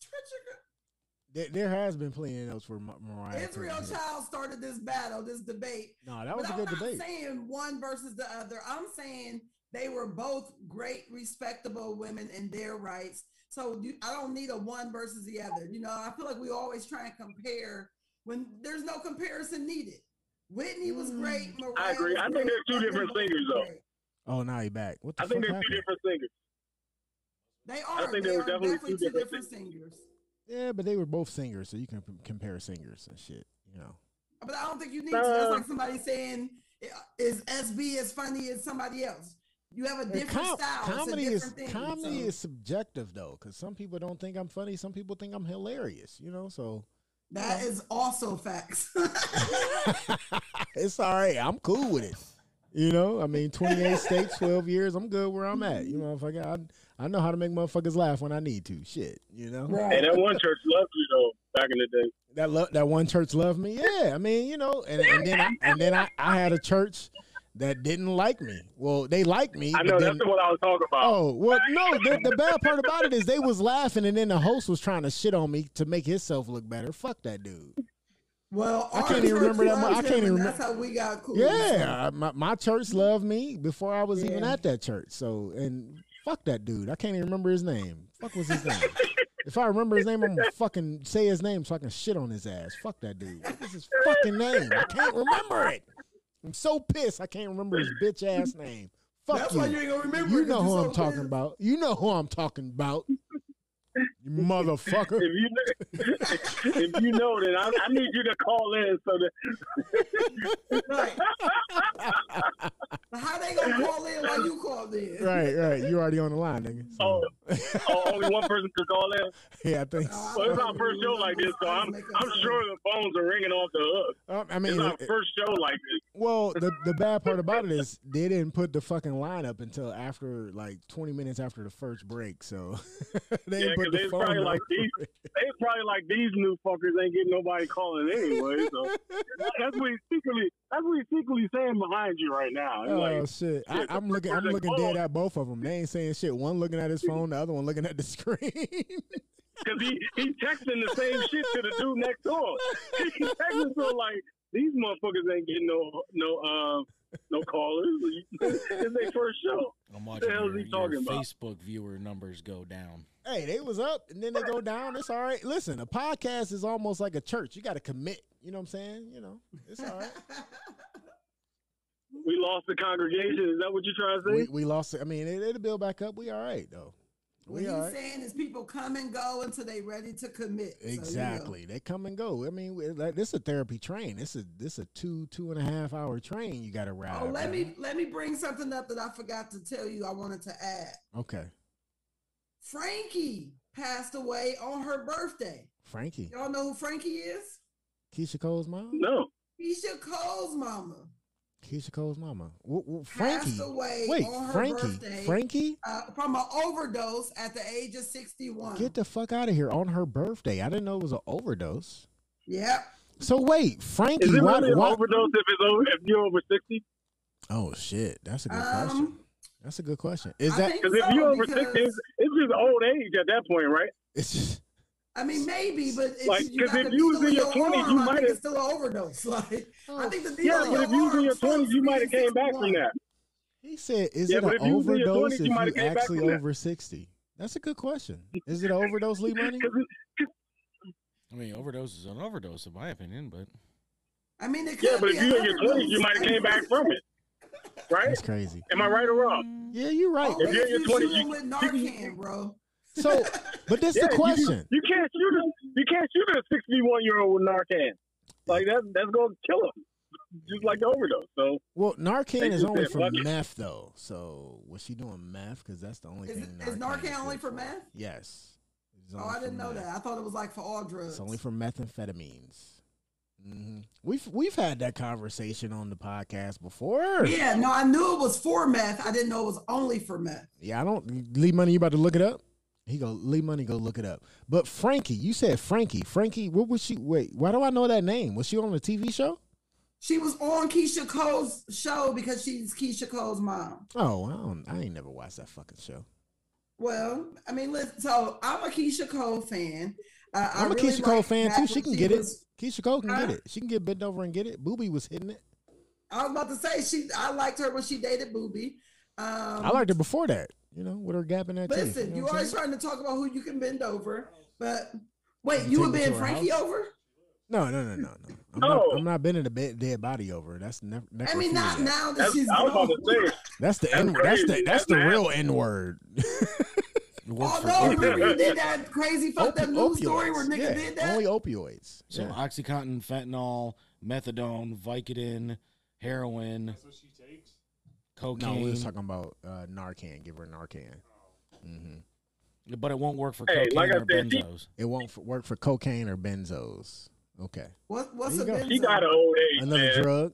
Speaker 2: There, there has been plenty of those for Ma- Mariah.
Speaker 3: Israel Child started this battle, this debate.
Speaker 2: No, that was
Speaker 3: But
Speaker 2: a good
Speaker 3: I'm not
Speaker 2: debate.
Speaker 3: saying one versus the other. I'm saying they were both great, respectable women in their rights. So you, I don't need a one versus the other. You know, I feel like we always try and compare when there's no comparison needed. Whitney was mm. great. Mariah
Speaker 12: I agree.
Speaker 3: was
Speaker 12: I think
Speaker 3: great,
Speaker 12: there's two
Speaker 3: and
Speaker 12: different singers though.
Speaker 2: Oh, now he back. What the
Speaker 12: I think
Speaker 2: fuck
Speaker 12: there's two different singers.
Speaker 3: They
Speaker 12: I
Speaker 3: are.
Speaker 12: think
Speaker 3: they
Speaker 12: there were
Speaker 3: are
Speaker 12: definitely
Speaker 3: definitely,
Speaker 12: two
Speaker 3: two
Speaker 12: different
Speaker 3: different singers.
Speaker 2: Yeah, but they were both singers, so you can compare singers and shit. You know.
Speaker 3: But I don't think you need to. That's like somebody saying, "Is SB as funny as somebody else?" You have a
Speaker 2: uh,
Speaker 3: different
Speaker 2: com-
Speaker 3: style.
Speaker 2: comedy
Speaker 3: it's a
Speaker 2: is
Speaker 3: thing.
Speaker 2: comedy
Speaker 3: so
Speaker 2: is subjective though, because some people don't think I'm funny, some people think I'm hilarious. You know, so
Speaker 3: that is also facts.
Speaker 2: it's all right. I'm cool with it. You know, I mean, 28 states, 12 years. I'm good where I'm at. You motherfucker, I, I know how to make motherfuckers laugh when I need to. Shit, you know.
Speaker 12: Hey, that one church loved you though back in the day.
Speaker 2: That lo- that one church loved me. Yeah, I mean, you know, and, and then I, and then I, I had a church that didn't like me. Well, they liked me.
Speaker 12: I know
Speaker 2: then-
Speaker 12: that's what I was talking about.
Speaker 2: Oh well, no. The, the bad part about it is they was laughing, and then the host was trying to shit on me to make himself look better. Fuck that dude.
Speaker 3: well,
Speaker 2: I can't even remember that mu-
Speaker 3: loves
Speaker 2: I can't even
Speaker 3: and That's how we got cool.
Speaker 2: Yeah, uh, my, my church loved me before I was even at that church. So and fuck that dude. I can't even remember his name. Fuck was his name? if I remember his name, I'm gonna fucking say his name so I can shit on his ass. Fuck that dude. What was his fucking name? I can't remember it. I'm so pissed. I can't remember his bitch ass name. Fuck
Speaker 3: That's
Speaker 2: you.
Speaker 3: why you ain't gonna remember
Speaker 2: You know who I'm talking about. You know who I'm talking about. You motherfucker.
Speaker 12: If you if you know, that I, I need you to call in so that.
Speaker 3: How they gonna call in while you called in?
Speaker 2: right, right. You already on the line, nigga. So,
Speaker 12: Oh, oh, only one person could call in.
Speaker 2: yeah, I think. so.
Speaker 12: Well, it's our first show like this, so I'm I'm sure the phones are ringing off the hook.
Speaker 2: Um, I mean,
Speaker 12: it's our
Speaker 2: it-
Speaker 12: first show like this.
Speaker 2: Well, the the bad part about it is they didn't put the fucking lineup until after like 20 minutes after the first break. So they
Speaker 12: Yeah,
Speaker 2: didn't put the
Speaker 12: probably like these. They probably like these new fuckers ain't getting nobody calling anyway. So that's what he's secretly. That's what he's secretly saying behind you right now.
Speaker 2: Oh
Speaker 12: like,
Speaker 2: shit! I, I'm looking. I'm looking dead at both of them. They ain't saying shit. One looking at his phone, the other one looking at the screen.
Speaker 12: Because he he texting the same shit to the dude next door. He texting so like these motherfuckers ain't getting no no uh no callers. it's their first show.
Speaker 5: I'm
Speaker 12: What the hell is he talking about?
Speaker 5: Facebook viewer numbers go down.
Speaker 2: hey, they was up and then they go down. It's all right. Listen, a podcast is almost like a church. You got to commit. You know what I'm saying? You know, it's all right.
Speaker 12: We lost the congregation. Is that what you're trying to
Speaker 2: we,
Speaker 12: say?
Speaker 2: we lost. it. I mean, it, it'll build back up. We all right though.
Speaker 3: What
Speaker 2: We
Speaker 3: he's
Speaker 2: all right.
Speaker 3: saying is people come and go until they ready to commit. So, you know.
Speaker 2: Exactly. They come and go. I mean, like, this is a therapy train. This is this a two two and a half hour train. You got to ride.
Speaker 3: Oh, let
Speaker 2: man.
Speaker 3: me let me bring something up that I forgot to tell you. I wanted to add.
Speaker 2: Okay,
Speaker 3: Frankie passed away on her birthday.
Speaker 2: Frankie,
Speaker 3: Y'all know who Frankie is?
Speaker 2: Keyshia Cole's mom.
Speaker 12: No.
Speaker 3: Keyshia Cole's mama.
Speaker 2: Keyshia Cole's mama. W- w- Frankie.
Speaker 3: Passed away
Speaker 2: Wait,
Speaker 3: on her
Speaker 2: Frankie.
Speaker 3: birthday.
Speaker 2: Frankie?
Speaker 3: Uh, from an overdose at the age of 61.
Speaker 2: Get the fuck out of here on her birthday. I didn't know it was an overdose.
Speaker 3: Yep.
Speaker 2: So wait, Frankie,
Speaker 12: Is it
Speaker 2: why,
Speaker 12: really an overdose if it's over, if you're over sixty?
Speaker 2: Oh shit, that's a good
Speaker 3: Um,
Speaker 2: question. That's a good question. Is
Speaker 3: I
Speaker 2: that
Speaker 3: think
Speaker 12: Because if you're over
Speaker 3: because-
Speaker 12: sixty, it's, it's just old age at that point, right?
Speaker 2: it's just
Speaker 3: I mean, maybe, but if
Speaker 12: Like,
Speaker 3: you
Speaker 12: 'cause if you was in your 20s, you might have-
Speaker 3: still an overdose. Like, I think the
Speaker 12: Yeah, but if you was in your twenties, you might have came back from that.
Speaker 2: he said, is
Speaker 12: Yeah,
Speaker 2: it
Speaker 12: but
Speaker 2: an
Speaker 12: if you was in your
Speaker 2: overdose
Speaker 12: 20s,
Speaker 2: if
Speaker 12: you
Speaker 2: you
Speaker 12: have came back
Speaker 2: actually over sixty? That's a good question. Is it an overdose, Lee Money?
Speaker 5: I mean, overdose is an overdose, in my opinion, but
Speaker 3: I mean, it
Speaker 12: Yeah, but
Speaker 3: be
Speaker 12: if you're in your twenties, you might have came back from it, right?
Speaker 2: That's crazy.
Speaker 12: Am I right or wrong?
Speaker 2: Yeah, you're right.
Speaker 3: Only
Speaker 12: If you're in your
Speaker 3: you
Speaker 12: 20s, you-
Speaker 3: with Narcan, bro.
Speaker 2: So, but that's
Speaker 12: Yeah,
Speaker 2: the question.
Speaker 12: You, can't shoot a you can't shoot a sixty one year old with Narcan. Like that that's gonna kill him. Just like the overdose. So
Speaker 2: Well, Narcan is only for
Speaker 12: "Fuck
Speaker 2: meth, though. So, was she doing meth? Because that's the only
Speaker 3: Is,
Speaker 2: thing.
Speaker 3: is Narcan
Speaker 2: is
Speaker 3: only
Speaker 2: good
Speaker 3: for meth?
Speaker 2: Yes.
Speaker 3: Oh, I didn't know
Speaker 2: meth.
Speaker 3: that. I thought it was like for all drugs.
Speaker 2: It's only for methamphetamines. hmm We've we've had that conversation on the podcast before.
Speaker 3: Yeah, no, I knew it was for meth. I didn't know it was only for meth.
Speaker 2: Yeah, I don't. Lee Money, you about to look it up? He go. Lee Money, go look it up. But Frankie, you said Frankie. Frankie, what was she? Wait, why do I know that name? Was she on a TV show?
Speaker 3: She was on Keyshia Cole's show because she's Keyshia Cole's mom.
Speaker 2: Oh, I don't. I ain't never watched that fucking show.
Speaker 3: Well, I mean, listen. So I'm a Keyshia Cole fan. Uh, I
Speaker 2: I'm a
Speaker 3: really
Speaker 2: Keyshia Cole fan too. She can get
Speaker 3: was-
Speaker 2: it. Keyshia Cole can
Speaker 3: Huh?
Speaker 2: get it. She can get bent over and get it. Boobie was hitting it.
Speaker 3: I was about to say she. I liked her when she dated Boobie. Um,
Speaker 2: I liked her before that. You know, with her gap in that teeth.
Speaker 3: Listen,
Speaker 2: know
Speaker 3: you
Speaker 2: what
Speaker 3: always
Speaker 2: saying?
Speaker 3: trying to talk about who you can bend over, but wait,
Speaker 2: Take
Speaker 3: you were
Speaker 2: me to
Speaker 3: bend
Speaker 2: her
Speaker 3: Frankie
Speaker 2: house?
Speaker 3: over?
Speaker 2: No, no, no, no, no. I'm,
Speaker 12: No.
Speaker 2: not, I'm not bending a bed, dead body over. That's never.
Speaker 3: I mean, not now that she's
Speaker 12: I was about to
Speaker 3: gone.
Speaker 12: say
Speaker 2: That's the N. That's the
Speaker 12: crazy.
Speaker 2: that's the real N word.
Speaker 3: Oh no! Remember you did that crazy fucked up news story where nigga
Speaker 2: yeah,
Speaker 3: did that?
Speaker 2: Only opioids.
Speaker 5: so
Speaker 2: Yeah.
Speaker 5: OxyContin, fentanyl, methadone, Vicodin, heroin,
Speaker 13: That's what she takes.
Speaker 5: Cocaine.
Speaker 2: No, we was talking about uh, Narcan. Give her Narcan. hmm
Speaker 5: but it won't work for
Speaker 12: Hey,
Speaker 5: cocaine
Speaker 12: like
Speaker 5: or
Speaker 12: said, she-
Speaker 5: benzos.
Speaker 2: It won't f- work for cocaine or benzos. Okay,
Speaker 3: What, what's
Speaker 2: There
Speaker 3: a
Speaker 2: you go.
Speaker 12: she got an old age,
Speaker 2: another
Speaker 12: man.
Speaker 2: drug.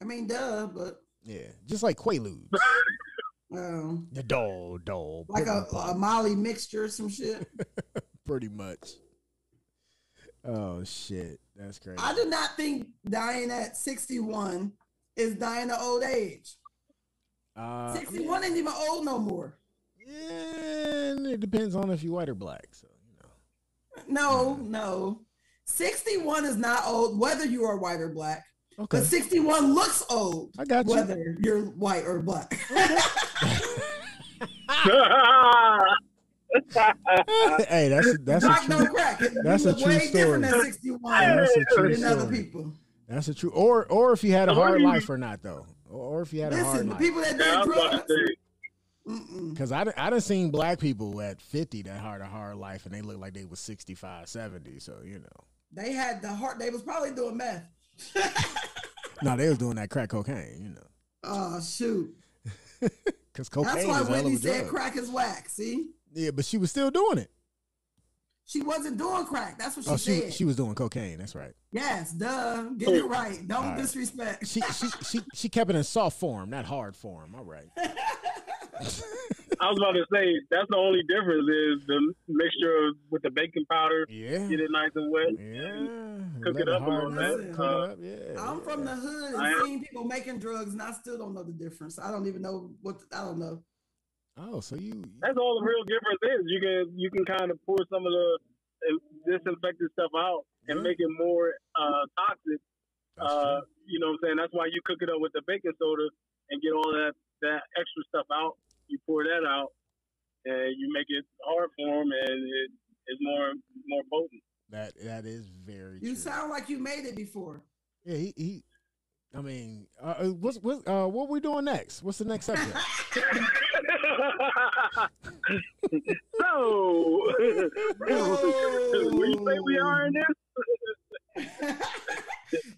Speaker 3: I mean, duh, but
Speaker 2: Yeah, just like Quaaludes.
Speaker 3: um,
Speaker 2: the doll, dole.
Speaker 3: like a, a Molly mixture or some shit.
Speaker 2: pretty much. Oh shit, that's crazy.
Speaker 3: I do not think dying at 61 is dying of old age.
Speaker 2: Uh, I mean,
Speaker 3: 61 ain't even old no more.
Speaker 2: yeah, and it depends on if you white or black. So you know.
Speaker 3: No, no. 61 is not old, whether you are white or black.
Speaker 2: Okay.
Speaker 3: But 61 looks old,
Speaker 2: I got you.
Speaker 3: whether you're white or black.
Speaker 2: hey, that's that's a true.
Speaker 3: don't crack.
Speaker 2: That's a true
Speaker 3: way different
Speaker 2: story.
Speaker 3: at 61
Speaker 2: That's a true
Speaker 3: than other
Speaker 2: story.
Speaker 3: people.
Speaker 2: That's the true. Or or if you had a hard
Speaker 12: you-
Speaker 2: life or not though, or if you had a hard
Speaker 3: Listen, the
Speaker 2: life.
Speaker 3: people that did
Speaker 12: was
Speaker 3: drugs.
Speaker 2: Because I, done- I done seen black people at 50 that had a hard life and they look like they was 65, 70. So, you know.
Speaker 3: they had the heart. They was probably doing meth.
Speaker 2: No, they was doing that crack cocaine, you know.
Speaker 3: Oh shoot!
Speaker 2: Because cocaine
Speaker 3: That's why
Speaker 2: is a hell of
Speaker 3: Whitney
Speaker 2: a
Speaker 3: said
Speaker 2: drug.
Speaker 3: crack is whack. See,
Speaker 2: Yeah, but she was still doing it.
Speaker 3: She wasn't doing crack. That's what she
Speaker 2: Oh, she
Speaker 3: said.
Speaker 2: she was doing cocaine. That's right.
Speaker 3: yes, duh. Get it right. Don't
Speaker 2: All right.
Speaker 3: disrespect.
Speaker 2: She she she she kept it in soft form, not hard form. All right.
Speaker 12: I was about to say that's the only difference is the mixture with the baking powder.
Speaker 2: Yeah.
Speaker 12: Get it nice and wet.
Speaker 2: Yeah.
Speaker 12: Cook it up a
Speaker 2: hard
Speaker 12: little
Speaker 2: milk,
Speaker 12: bit.
Speaker 2: cook
Speaker 12: Uh,
Speaker 2: it up. Yeah.
Speaker 3: I'm from the hood and
Speaker 12: I am-
Speaker 3: seen people making drugs, and I still don't know the difference. I don't even know what I don't know.
Speaker 2: Oh, so you
Speaker 12: That's all the real difference is. You can you can kind of pour some of the uh, disinfected stuff out and
Speaker 2: Yeah.
Speaker 12: make it more uh, toxic. Uh, you know what I'm saying? That's why you cook it up with the baking soda and get all that that extra stuff out. You pour that out and you make it hard for them, and it is more more potent.
Speaker 2: that that is very
Speaker 3: You
Speaker 2: true.
Speaker 3: sound like you made it before.
Speaker 2: Yeah, he, he I mean, uh, uh, what's what uh what we doing next? What's the next subject?
Speaker 12: so, where you say we are in this?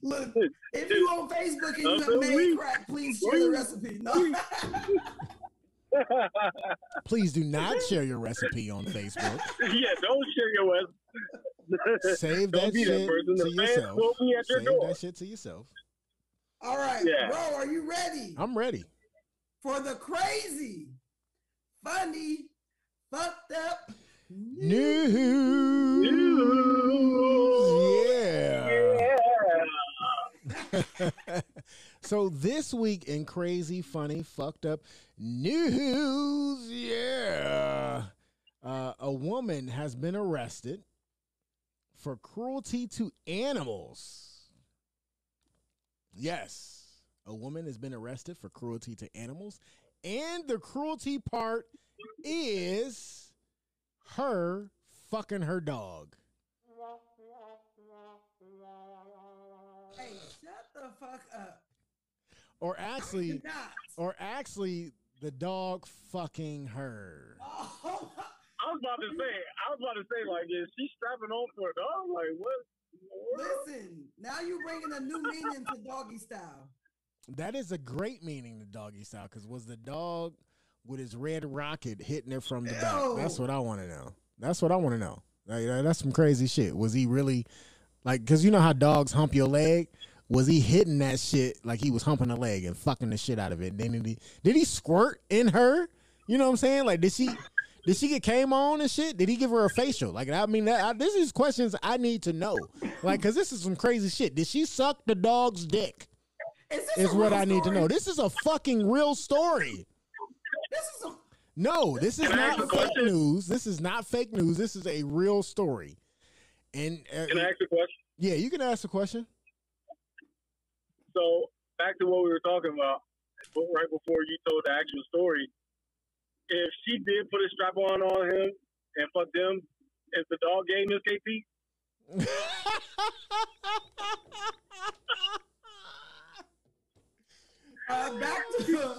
Speaker 3: Look, if you on Facebook and you have
Speaker 12: Until
Speaker 3: made
Speaker 12: we-
Speaker 3: crack, please share the recipe. No,
Speaker 2: Please do not share your recipe on Facebook.
Speaker 12: yeah, don't share your West.
Speaker 2: Save
Speaker 12: Don't
Speaker 2: that
Speaker 12: be
Speaker 2: shit
Speaker 12: that person.
Speaker 2: to
Speaker 12: The fans
Speaker 2: yourself.
Speaker 12: will be at your
Speaker 2: Save that shit to yourself.
Speaker 3: All right,
Speaker 14: Yeah.
Speaker 3: bro, are you ready
Speaker 2: I'm ready.
Speaker 3: for the crazy, funny, fucked up?
Speaker 2: News. Yeah. so this week in crazy, funny, fucked up news, yeah, uh, a woman has been arrested for cruelty to animals. Yes, a woman has been arrested for cruelty to animals, and the cruelty part is her fucking her dog.
Speaker 3: Hey, shut the fuck up.
Speaker 2: Or actually, or actually, the dog fucking her.
Speaker 3: Oh,
Speaker 12: I was about to say, I was about to say, like, is she strapping on for a dog? Like, what?
Speaker 3: Listen, now you're bringing a new meaning to doggy style.
Speaker 2: That is a great meaning to doggy style because was the dog with his red rocket hitting it from the back?
Speaker 3: Ew.
Speaker 2: That's what I want to know. That's what I want to know. Like, that's some crazy shit. Was he really like? Because you know how dogs hump your leg. Was he hitting that shit like he was humping a leg and fucking the shit out of it? Then did he did he squirt in her? You know what I'm saying? Like did she did she get came on and shit? Did he give her a facial? Like I mean, that, I, this is questions I need to know. Like because this is some crazy shit. Did she suck the dog's dick? Is, what I need to know. This is a fucking real story.
Speaker 3: This is a
Speaker 2: No, this is
Speaker 12: Can
Speaker 2: not fake
Speaker 12: question?
Speaker 2: news. This is not fake news. This is a real story. And uh,
Speaker 12: Can I ask a question?
Speaker 2: yeah, you can ask a question.
Speaker 12: So back to what we were talking about but right before you told the actual story. If she did put a strap on on him and fuck them, is the dog game Miss KT?
Speaker 3: uh, back to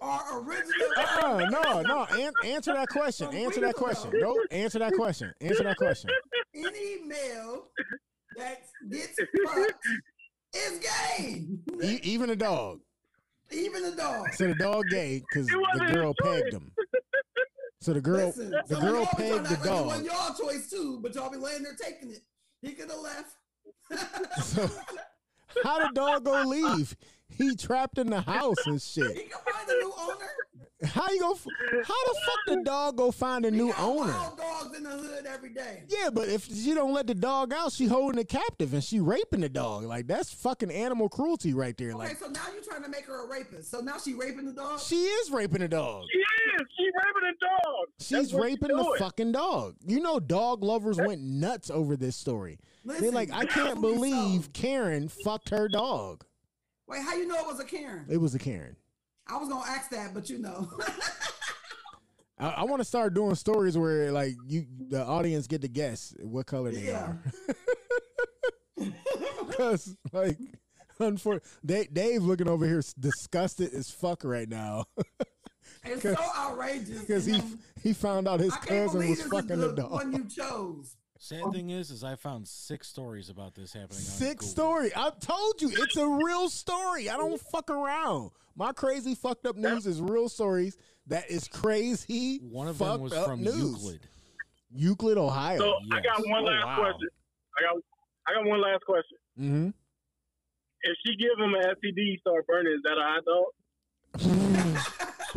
Speaker 3: our original.
Speaker 2: Uh-uh, no, no. An- answer that question. Answer that question. No, answer that question. Answer that question.
Speaker 3: Any male that gets fucked is gay.
Speaker 2: E- even a dog.
Speaker 3: Even the dog.
Speaker 2: So the dog gay because the girl pegged him. So the girl,
Speaker 3: Listen,
Speaker 2: the
Speaker 3: some of
Speaker 2: girl
Speaker 3: y'all
Speaker 2: pegged the
Speaker 3: act like
Speaker 2: dog.
Speaker 3: y'all choice too, but y'all be laying there taking it. He could have left.
Speaker 2: So how the dog go leave? He trapped in the house and shit.
Speaker 3: He
Speaker 2: shit.
Speaker 3: can find a new owner.
Speaker 2: How you go? How the fuck the dog go find a new owner?
Speaker 3: Wild dogs in the hood every day.
Speaker 2: Yeah, but if she don't let the dog out, she holding it captive and she raping the dog. Like that's fucking animal cruelty right there.
Speaker 3: Okay,
Speaker 2: Like
Speaker 3: so now you're trying to make her a rapist. So now she raping the dog.
Speaker 2: she is raping the dog.
Speaker 12: She is. She raping a dog.
Speaker 2: She's raping
Speaker 12: she's
Speaker 2: the fucking dog. You know, dog lovers went nuts over this story. They're like, I can't
Speaker 3: rightfully
Speaker 2: believe Karen fucked her dog.
Speaker 3: Wait, how you know it was a Karen?
Speaker 2: It was a Karen.
Speaker 3: I was gonna ask that, but you know.
Speaker 2: I, I want to start doing stories where like you, the audience, get to guess what color they
Speaker 3: Yeah.
Speaker 2: are. Because like, unfortunately, Dave looking over here disgusted as fuck right now.
Speaker 3: It's so outrageous.
Speaker 2: because he he found out his cousin was fucking
Speaker 3: the
Speaker 2: the dog.
Speaker 3: one you chose.
Speaker 5: Sad thing is, is I found six stories about this happening. On
Speaker 2: Sick
Speaker 5: Google.
Speaker 2: story. I told you it's a real story. I don't fuck around. My crazy fucked up news is real stories. That is crazy.
Speaker 5: One of them was
Speaker 2: up
Speaker 5: from
Speaker 2: news.
Speaker 5: Euclid.
Speaker 2: Euclid, Ohio.
Speaker 12: So I got one last
Speaker 2: wow.
Speaker 12: question. I got I got one last question.
Speaker 2: Mm-hmm.
Speaker 12: If she give him an STD, start burning, is that a hot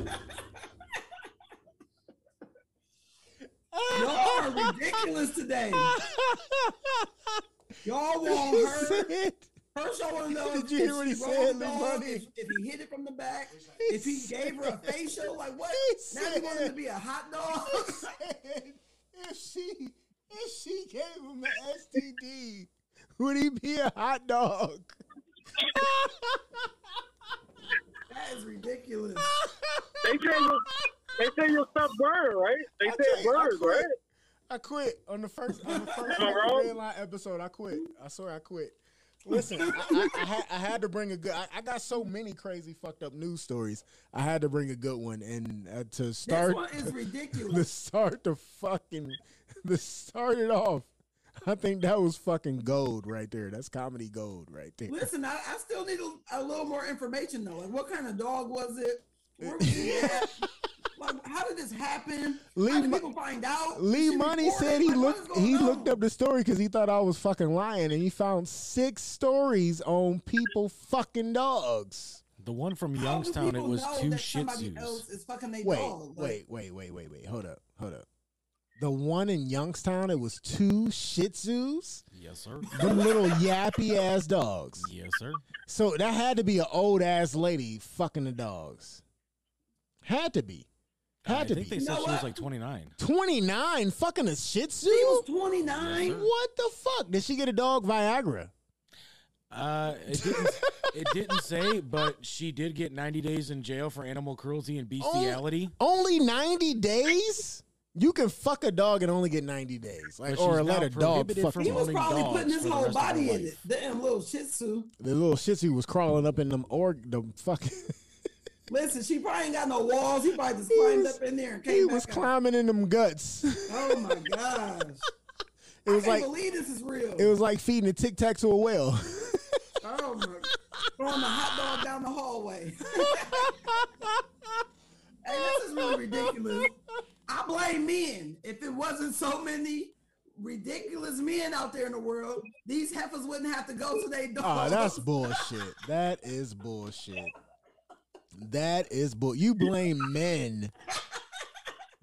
Speaker 12: dog?
Speaker 3: Y'all are ridiculous today. Y'all want her. First, y'all want to know
Speaker 2: Did you
Speaker 3: if
Speaker 2: hear what he said,
Speaker 3: the
Speaker 2: Money?
Speaker 3: if, if he hit it from the back, if he gave her a facial, like what?
Speaker 2: He
Speaker 3: Now you want him to be a hot dog?
Speaker 2: if she if she gave him an STD, would he be a hot dog?
Speaker 3: that is ridiculous.
Speaker 12: They say you they say your stuff burn, right? They
Speaker 2: I
Speaker 12: say
Speaker 2: you, I quit.
Speaker 12: right?
Speaker 2: I quit on the first on the first red line episode. I quit. I swear I quit. Listen, I, I, I, had, I had to bring a good. I, I got so many crazy fucked up news stories. I had to bring a good one, and uh, to start
Speaker 3: one is ridiculous.
Speaker 2: to start the fucking to start it off. I think that was fucking gold right there. That's comedy gold right there.
Speaker 3: Listen, I, I still need a, a little more information though. Like, what kind of dog was it? Where was he at? Like, how did this happen?
Speaker 2: Lee
Speaker 3: How did
Speaker 2: Mo-
Speaker 3: people find out?
Speaker 2: Lee Money
Speaker 3: reported?
Speaker 2: said he
Speaker 3: Like,
Speaker 2: looked he
Speaker 3: on?
Speaker 2: looked up the story because he thought I was fucking lying, and he found six stories on people fucking dogs.
Speaker 5: The one from
Speaker 3: How do
Speaker 5: Youngstown, it was
Speaker 3: know
Speaker 5: two
Speaker 3: that
Speaker 5: Shih
Speaker 3: somebody else
Speaker 5: Tzus.
Speaker 3: is fucking their
Speaker 2: Wait,
Speaker 3: dog? Like,
Speaker 2: wait, wait, wait, wait, wait. Hold up, hold up. The one in Youngstown, it was two Shih Tzus.
Speaker 5: Yes, sir.
Speaker 2: Them little yappy ass dogs.
Speaker 5: Yes, sir.
Speaker 2: So that had to be an old ass lady fucking the dogs. Had to be. Had
Speaker 5: I
Speaker 2: to
Speaker 5: think
Speaker 2: be.
Speaker 5: they said
Speaker 3: know
Speaker 5: she was
Speaker 3: what?
Speaker 5: like 29.
Speaker 2: 29 fucking a Shih Tzu?
Speaker 3: She was 29.
Speaker 2: What the fuck? Did she get a dog Viagra?
Speaker 5: Uh, it didn't. it didn't say, but she did get 90 days in jail for animal cruelty and bestiality.
Speaker 2: Only 90 days? You can fuck a dog and only get 90 days. Like, or let a dog
Speaker 5: prohibited
Speaker 2: fuck
Speaker 3: He was probably putting his whole
Speaker 5: rest of her
Speaker 3: body in it.
Speaker 5: life.
Speaker 3: Damn little Shih Tzu.
Speaker 2: The little Shih Tzu was crawling up in them org, the fucking.
Speaker 3: Listen, she probably ain't got no walls. He probably just climbed up in there and came
Speaker 2: he
Speaker 3: back
Speaker 2: was
Speaker 3: out.
Speaker 2: climbing in them guts.
Speaker 3: Oh my gosh!
Speaker 2: It was
Speaker 3: I can't
Speaker 2: like
Speaker 3: believe this is real.
Speaker 2: it was like feeding a tic tac to a whale.
Speaker 3: oh my! Throwing the hot dog down the hallway. this is really ridiculous. I blame men. If it wasn't so many ridiculous men out there in the world, these heifers wouldn't have to go to their ah, dogs.
Speaker 2: Oh, that's bullshit. That is bullshit. That is bull. You blame men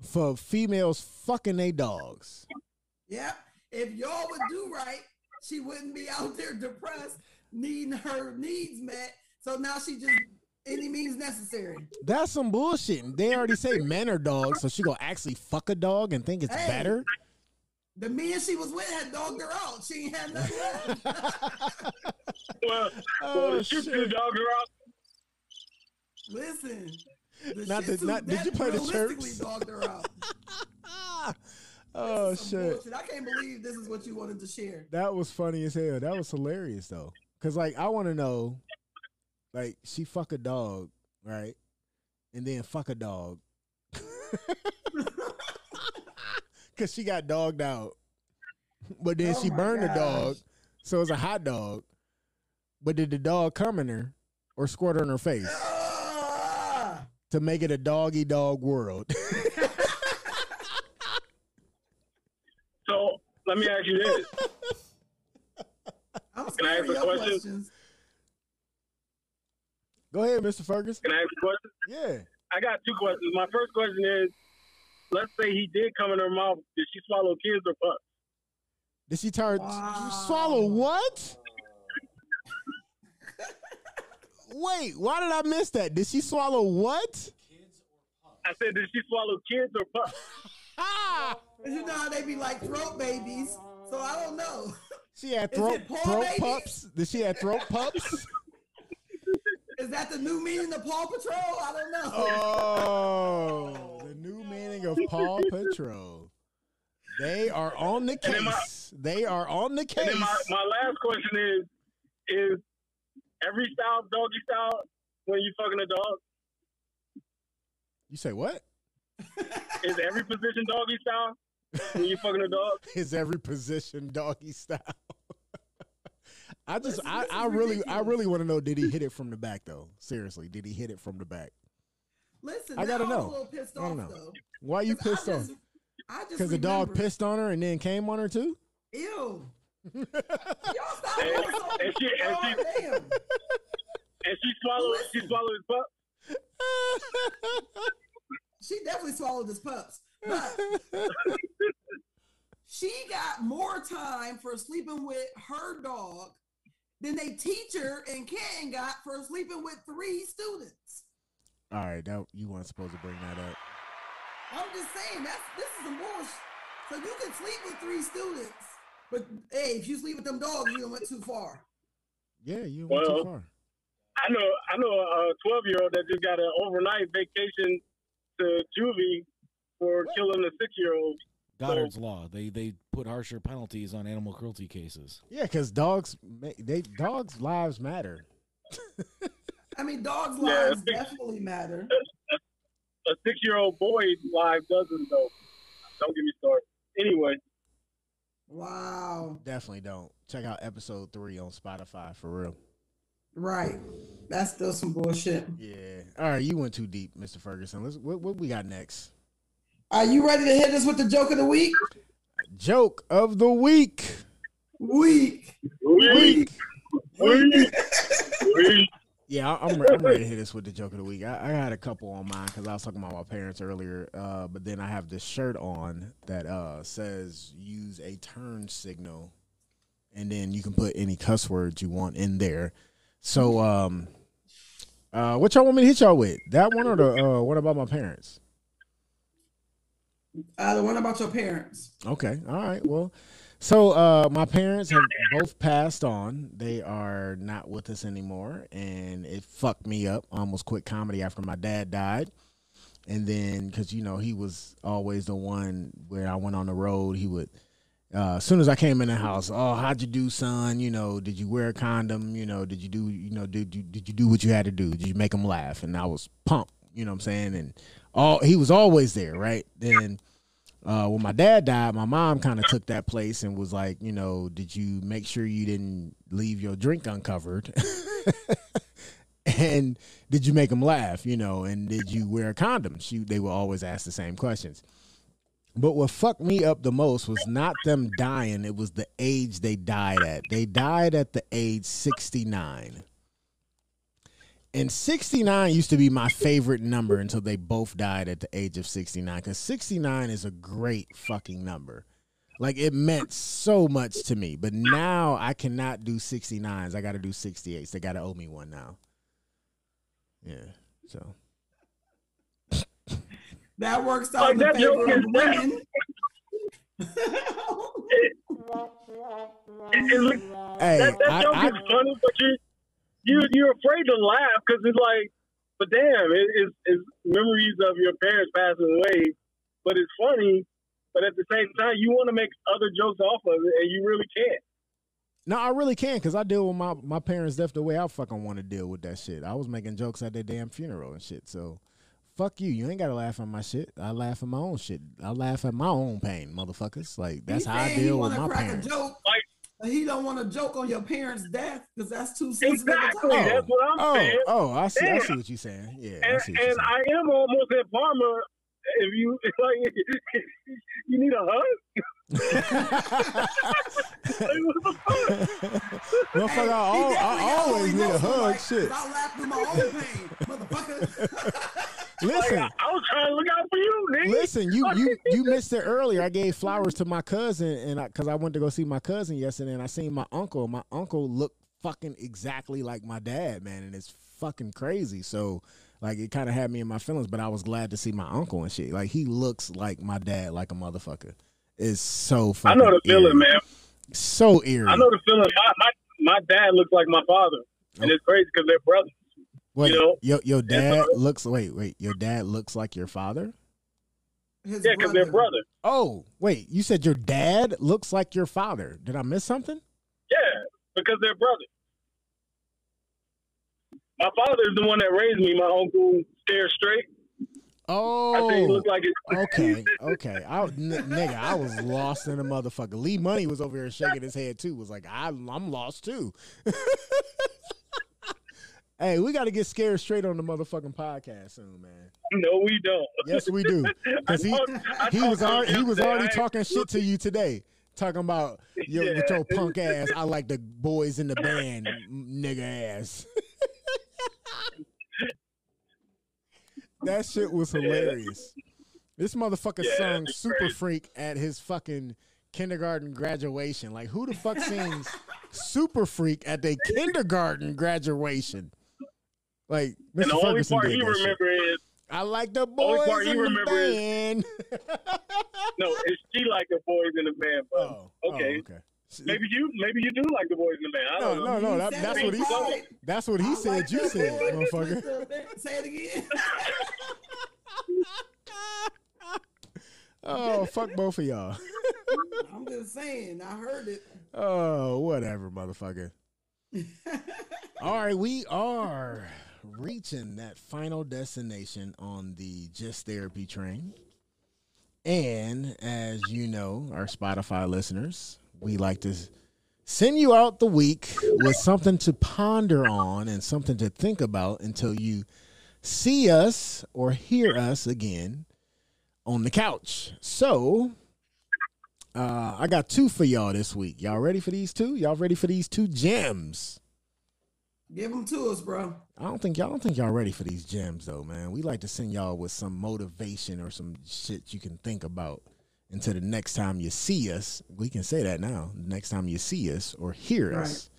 Speaker 2: for females fucking they dogs.
Speaker 3: Yep. If y'all would do right, she wouldn't be out there depressed, needing her needs met. So now she just any means necessary.
Speaker 2: That's some bullshit. They already say men are dogs, so she gonna actually fuck a dog and think it's
Speaker 3: Hey.
Speaker 2: better.
Speaker 3: The men she was with had dogged her out. She ain't had nothing. left.
Speaker 12: Well,
Speaker 2: Oh,
Speaker 12: well the shoot
Speaker 2: shit.
Speaker 12: two dogs are out.
Speaker 3: Listen. The
Speaker 2: Not
Speaker 3: Shih
Speaker 2: the- not- did you play the
Speaker 3: church?
Speaker 2: chirps?
Speaker 3: dogged her out.
Speaker 2: Oh shit.
Speaker 3: bullshit. I can't believe this is what you wanted to share.
Speaker 2: That was funny as hell. That was hilarious though. Cause like I wanna know, like, she fuck a dog, right? And then fuck a dog. Cause she got dogged out. But then
Speaker 3: Oh
Speaker 2: she
Speaker 3: my
Speaker 2: burned the dog. So it's a hot dog. But did the dog come in her or squirt her in her face? To make it a doggy dog world.
Speaker 12: So let me ask you this.
Speaker 3: I'm
Speaker 12: Can I ask a question?
Speaker 3: questions.
Speaker 2: Go ahead, Mr. Ferguson.
Speaker 12: Can I ask a question?
Speaker 2: Yeah.
Speaker 12: I got two questions. My first question is, let's say he did come in her mouth. Did she swallow kids or pups?
Speaker 2: Did she turn swallow what? Wait, why did I miss that? Did she swallow what?
Speaker 12: kids I said, did she swallow kids or pups? ah!
Speaker 3: You know how they be like throat babies. So I don't know.
Speaker 2: She had throat
Speaker 3: it
Speaker 2: throat
Speaker 3: babies?
Speaker 2: pups. Did she have throat pups?
Speaker 3: Is that the new meaning of Paw Patrol? I don't know.
Speaker 2: Oh, the new meaning of Paw Patrol. They are on the
Speaker 12: then my-
Speaker 2: case. They are on the
Speaker 12: And
Speaker 2: case.
Speaker 12: then my, my last question is, is every style doggy style when you fucking a dog?
Speaker 2: You say what?
Speaker 12: Is every position doggy style when you fucking a dog?
Speaker 2: Is every position doggy style? I just,
Speaker 3: Listen,
Speaker 2: I,
Speaker 3: this
Speaker 2: I really, I really want to know. Did he hit it from the back though? Seriously, did he hit it from the back?
Speaker 3: Listen,
Speaker 2: I gotta know.
Speaker 3: a little pissed
Speaker 2: I wanna
Speaker 3: off
Speaker 2: know.
Speaker 3: though.
Speaker 2: Why you
Speaker 3: 'Cause I
Speaker 2: pissed off?
Speaker 3: just- I just
Speaker 2: Because the dog pissed on her and then came on her too.
Speaker 3: Ew. Y'all stop
Speaker 12: And,
Speaker 3: doing so
Speaker 12: and she and she
Speaker 3: damn.
Speaker 12: and she swallowed she swallowed his pup.
Speaker 3: She definitely swallowed his pups. But she got more time for sleeping with her dog than a teacher in Canton got for sleeping with three students.
Speaker 2: All right, that you weren't supposed to bring that up.
Speaker 3: I'm just saying that's this is some bullshit. So you can sleep with three students, but hey, if you sleep with them dogs, you done went too far.
Speaker 2: Yeah, you went
Speaker 12: Well,
Speaker 2: too far.
Speaker 12: I know I know a twelve year old that just got an overnight vacation to juvie for killing a six year old.
Speaker 5: Goddard's law. They they put harsher penalties on animal cruelty cases.
Speaker 2: Yeah, because dogs, they dogs' lives matter.
Speaker 3: I mean, dogs'
Speaker 12: Yeah,
Speaker 3: lives
Speaker 12: six-
Speaker 3: definitely matter.
Speaker 12: A six year old boy's life doesn't though. Don't get me started. Anyway,
Speaker 3: Wow.
Speaker 2: Definitely don't check out episode three on Spotify for real.
Speaker 3: Right. That's still some bullshit.
Speaker 2: Yeah. All right, you went too deep, Mr. Ferguson. Let's what, what we got next?
Speaker 3: Are you ready to hit us with the joke of the week?
Speaker 2: Joke of the week.
Speaker 3: Week.
Speaker 12: Week. Week. Week.
Speaker 2: Yeah, I- I'm, re- I'm ready to hit this with the joke of the week. I, I had a couple on mine because I was talking about my parents earlier, uh, but then I have this shirt on that uh, says use a turn signal, and then you can put any cuss words you want in there. So, um, uh, what y'all want me to hit y'all with? That one or the uh, what about my parents?
Speaker 3: Uh, the one about your parents.
Speaker 2: Okay. All right. Well, so uh, my parents have both passed on. They are not with us anymore, and it fucked me up. I almost quit comedy after my dad died, and then because you know he was always the one where I went on the road, he would. Uh, as soon as I came in the house, oh, how'd you do, son? You know, did you wear a condom? You know, did you do, you know, did you did you do what you had to do? Did you make him laugh? And I was pumped. You know what I'm saying? And all he was always there, right? Then uh, when my dad died, my mom kind of took that place and was like, you know, did you make sure you didn't leave your drink uncovered? and did you make them laugh? You know, and did you wear a condom? She, they will always ask the same questions. But what fucked me up the most was not them dying, it was the age they died at. They died at the age 69. And 69 used to be my favorite number until they both died at the age of 69 cuz 69 is a great fucking number. Like it meant so much to me, but now I cannot do 69s. I got to do 68s. They got to owe me one now. Yeah. So
Speaker 3: That works out
Speaker 12: Like
Speaker 3: in the
Speaker 12: that
Speaker 3: favor
Speaker 12: joke
Speaker 3: of
Speaker 12: is that-
Speaker 3: women.
Speaker 12: It- it look-
Speaker 2: Hey,
Speaker 12: that, that
Speaker 2: I-
Speaker 12: joke
Speaker 2: I-
Speaker 12: is funny, but you you you're afraid to laugh because it's like, but damn, it, it's, it's memories of your parents passing away. But it's funny, but at the same time, you want to make other jokes off of it, and you really can't.
Speaker 2: No, I really can because I deal with my, my parents' death the way I fucking want to deal with that shit. I was making jokes at their damn funeral and shit. So, fuck you. You ain't got to laugh at my shit. I laugh at my own shit. I laugh at my own pain, motherfuckers. Like, that's
Speaker 3: He
Speaker 2: how I deal with my
Speaker 3: crack
Speaker 2: parents.
Speaker 3: A joke. but he don't want to joke on your parents' death because that's too sensitive.
Speaker 12: Exactly,
Speaker 3: topic.
Speaker 12: that's what I'm
Speaker 2: oh, oh,
Speaker 12: saying.
Speaker 2: oh, I see, I see what you're saying. Yeah, I
Speaker 12: and,
Speaker 2: see
Speaker 12: and
Speaker 2: saying.
Speaker 12: I am almost at Palmer. If you like, you need a hug. Like, what the fuck?
Speaker 2: Motherfucker, I, I always need a hug. Shit.
Speaker 3: I laugh through my own pain, motherfucker.
Speaker 2: Listen.
Speaker 12: Like, I was trying to look out for you, nigga.
Speaker 2: Listen, you you you missed it earlier. I gave flowers to my cousin, and I because I went to go see my cousin yesterday, and I seen my uncle. My uncle looked fucking exactly like my dad, man, and it's fucking crazy. So, like, it kind of had me in my feelings, but I was glad to see my uncle and shit. Like, he looks like my dad, like a motherfucker. It's so
Speaker 12: funny.
Speaker 2: I
Speaker 12: know the feeling,
Speaker 2: eerie.
Speaker 12: man.
Speaker 2: So eerie.
Speaker 12: I know the feeling. My my, my dad looks like my father, and oh. it's crazy because they're brothers.
Speaker 2: Wait,
Speaker 12: you know?
Speaker 2: your your dad looks. Wait, wait. Your dad looks like your father.
Speaker 3: His
Speaker 12: Yeah, because they're brothers.
Speaker 2: Oh, wait. You said your dad looks like your father. Did I miss something?
Speaker 12: Yeah, because they're brother. My father is the one that raised me. My uncle stared straight.
Speaker 2: Oh,
Speaker 12: I think he looked like his.
Speaker 2: okay, okay. I, n- nigga, I was lost in a motherfucker. Lee Money was over here shaking his head too. Was like, I, I'm lost too. hey, we got to get scared straight on the motherfucking podcast soon, man.
Speaker 12: No, we don't.
Speaker 2: Yes, we do. Because he he was
Speaker 12: talked to him
Speaker 2: already, he was already talking shit to you today. Talking about yo, with your punk ass. I like the boys in the band, nigga ass. that shit was hilarious. This motherfucker
Speaker 12: Yeah,
Speaker 2: sung Super
Speaker 12: crazy.
Speaker 2: Freak at his fucking kindergarten graduation. Like, who the fuck sings Super Freak at their kindergarten graduation? Like, Mr.
Speaker 12: And the only
Speaker 2: Ferguson
Speaker 12: part he
Speaker 2: that shit.
Speaker 12: remember is
Speaker 2: I like the
Speaker 12: only
Speaker 2: boys
Speaker 12: part he
Speaker 2: in the
Speaker 12: remember is-
Speaker 2: band.
Speaker 12: no, it's she like the boys in the band. But Oh,
Speaker 2: oh
Speaker 12: okay.
Speaker 2: okay.
Speaker 12: Maybe you maybe you do like the boys in the band. I
Speaker 2: No,
Speaker 12: don't
Speaker 2: no,
Speaker 12: know.
Speaker 2: no. That, that's what he said. That's what he said. You said, motherfucker.
Speaker 3: Say it again.
Speaker 2: Oh, fuck both of y'all.
Speaker 3: I'm just saying. I heard it.
Speaker 2: Oh, whatever, motherfucker. All right, we are reaching that final destination on the Just Therapy train. And as you know, our Spotify listeners, we like to send you out the week with something to ponder on and something to think about until you see us or hear us again on the couch. So uh, I got two for y'all this week. Y'all ready for these two? Y'all ready for these two gems?
Speaker 3: Give them to us, bro.
Speaker 2: I don't think y'all I don't think y'all ready for these gems though, man. We like to send y'all with some motivation or some shit you can think about until the next time you see us. We can say that now. The Next time you see us or hear us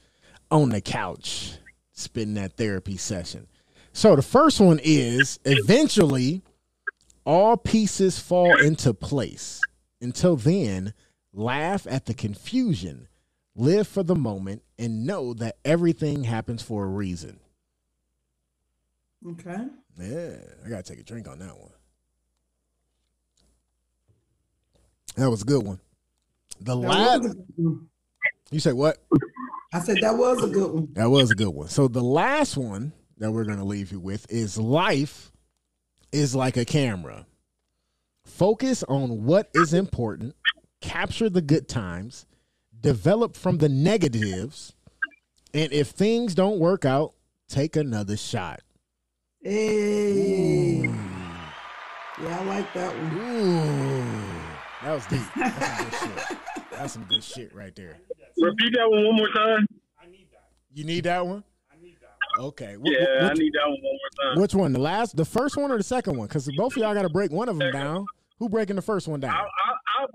Speaker 2: on the couch, spitting that therapy session. So the first one is eventually all pieces fall into place. Until then, laugh at the confusion, live for the moment, and know that everything happens for a reason.
Speaker 3: Okay.
Speaker 2: Yeah, I gotta take a drink on that one. That was a good one. The
Speaker 3: That
Speaker 2: last,
Speaker 3: was a good one.
Speaker 2: you say what?
Speaker 3: I said that was a good one.
Speaker 2: That was a good one. So the last one that we're gonna leave you with is life is like a camera. Focus on what is important, capture the good times, develop from the negatives, and if things don't work out, take another shot.
Speaker 3: Hey. Yeah, I like that one.
Speaker 2: Ooh, that was deep. That's some good shit. That's some good shit right there.
Speaker 12: Repeat that one one more time.
Speaker 2: You need that one? I need that. one. Okay. Wh-
Speaker 12: Yeah,
Speaker 2: wh-
Speaker 12: I need that one one more time.
Speaker 2: which one? The last, the first one, or the second one? Because both of y'all got to break one of them down. Who breaking the first one down?
Speaker 12: I'll, I'll, I'll, I'll,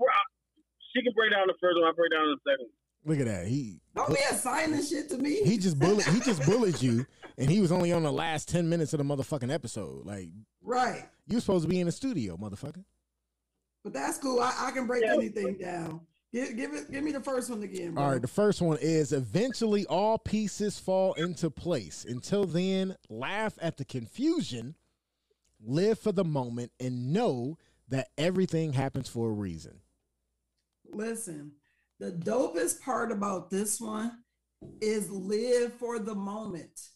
Speaker 12: she can break down the first one. I'll break down the second.
Speaker 2: Look at that. He
Speaker 3: Don't be assigning shit to me.
Speaker 2: he just bullied he just bullied you, and he was only on the last ten minutes of the motherfucking episode. Like
Speaker 3: Right.
Speaker 2: you supposed to be in the studio, motherfucker.
Speaker 3: But that's cool. I, I can break anything down. Give, give it. Give me the first one again, bro.
Speaker 2: All right, the first one is eventually all pieces fall into place. Until then, laugh at the confusion, live for the moment, and know that everything happens for a reason.
Speaker 3: Listen, the dopest part about this one is live for the moment.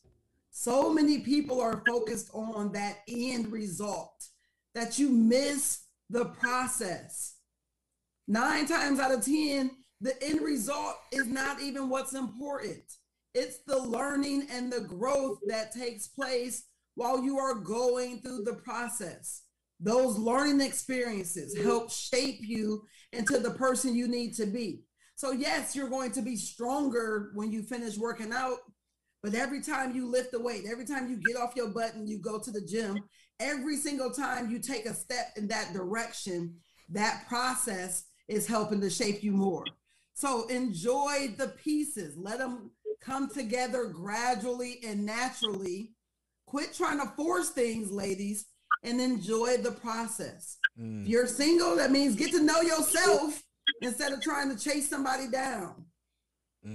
Speaker 3: So many people are focused on that end result that you miss the process. Nine times out of 10, the end result is not even what's important. It's the learning and the growth that takes place while you are going through the process. Those learning experiences mm-hmm. help shape you into the person you need to be. So, yes, you're going to be stronger when you finish working out, but every time you lift the weight, every time you get off your butt and you go to the gym, every single time you take a step in that direction, that process is helping to shape you more. So, enjoy the pieces, let them come together gradually and naturally. Quit trying to force things, ladies, and enjoy the process. Mm. If you're single, that means get to know yourself instead of trying to chase somebody down.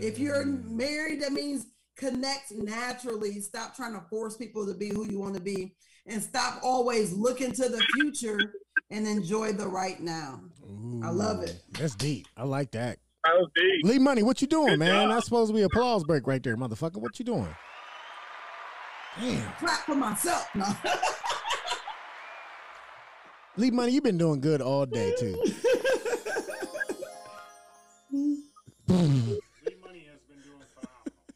Speaker 3: If you're mm. married, that means connect naturally. Stop trying to force people to be who you want to be and stop always looking to the future and enjoy the right now. I love it.
Speaker 2: That's deep. I like that.
Speaker 12: That was deep.
Speaker 2: Lee Money, what you doing,
Speaker 12: Good
Speaker 2: man?
Speaker 12: job.
Speaker 2: That's supposed to be applause break right there, motherfucker. What you doing? Damn.
Speaker 3: Clap for myself. No.
Speaker 2: Lee Money, you've been doing good all day too.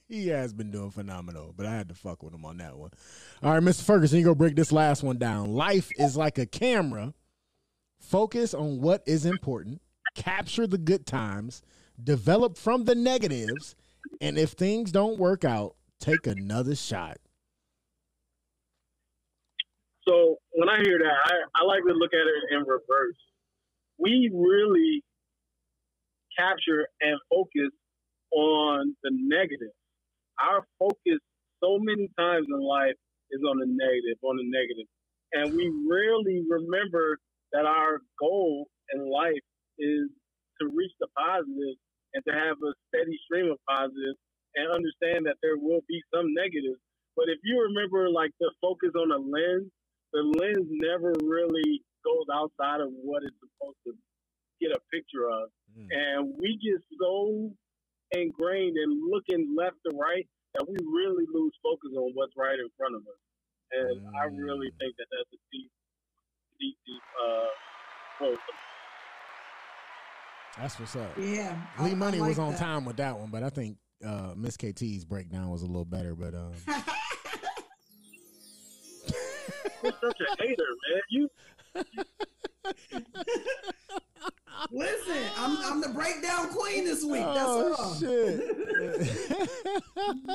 Speaker 2: he has been doing phenomenal, but I had to fuck with him on that one. All right, Mr. Ferguson, you go break this last one down. Life is like a camera. Focus on what is important, capture the good times, develop from the negatives, and if things don't work out, take another shot.
Speaker 12: So when I hear that, I, I like to look at it in reverse. We really capture and focus on the negative. Our focus so many times in life is on the negative, on the negative. And we rarely remember that our goal in life is to reach the positive and to have a steady stream of and understand that there will be some negatives. But if you remember like the focus on a lens, the lens never really goes outside of what it's supposed to get a picture of. And we get so ingrained in looking left to right that we really lose focus on what's right in front of us. And I really think that that's a deep, deep, deep uh, quote.
Speaker 2: That's what's up.
Speaker 3: Yeah.
Speaker 2: Lee
Speaker 3: I
Speaker 2: Money was
Speaker 3: like
Speaker 2: on
Speaker 3: that.
Speaker 2: time with that one, but I think uh, Miss KT's breakdown was a little better. But um,
Speaker 12: You're such a hater, man. You.
Speaker 3: Listen, I'm, I'm the breakdown queen this week.
Speaker 2: Oh,
Speaker 3: all.
Speaker 2: Shit.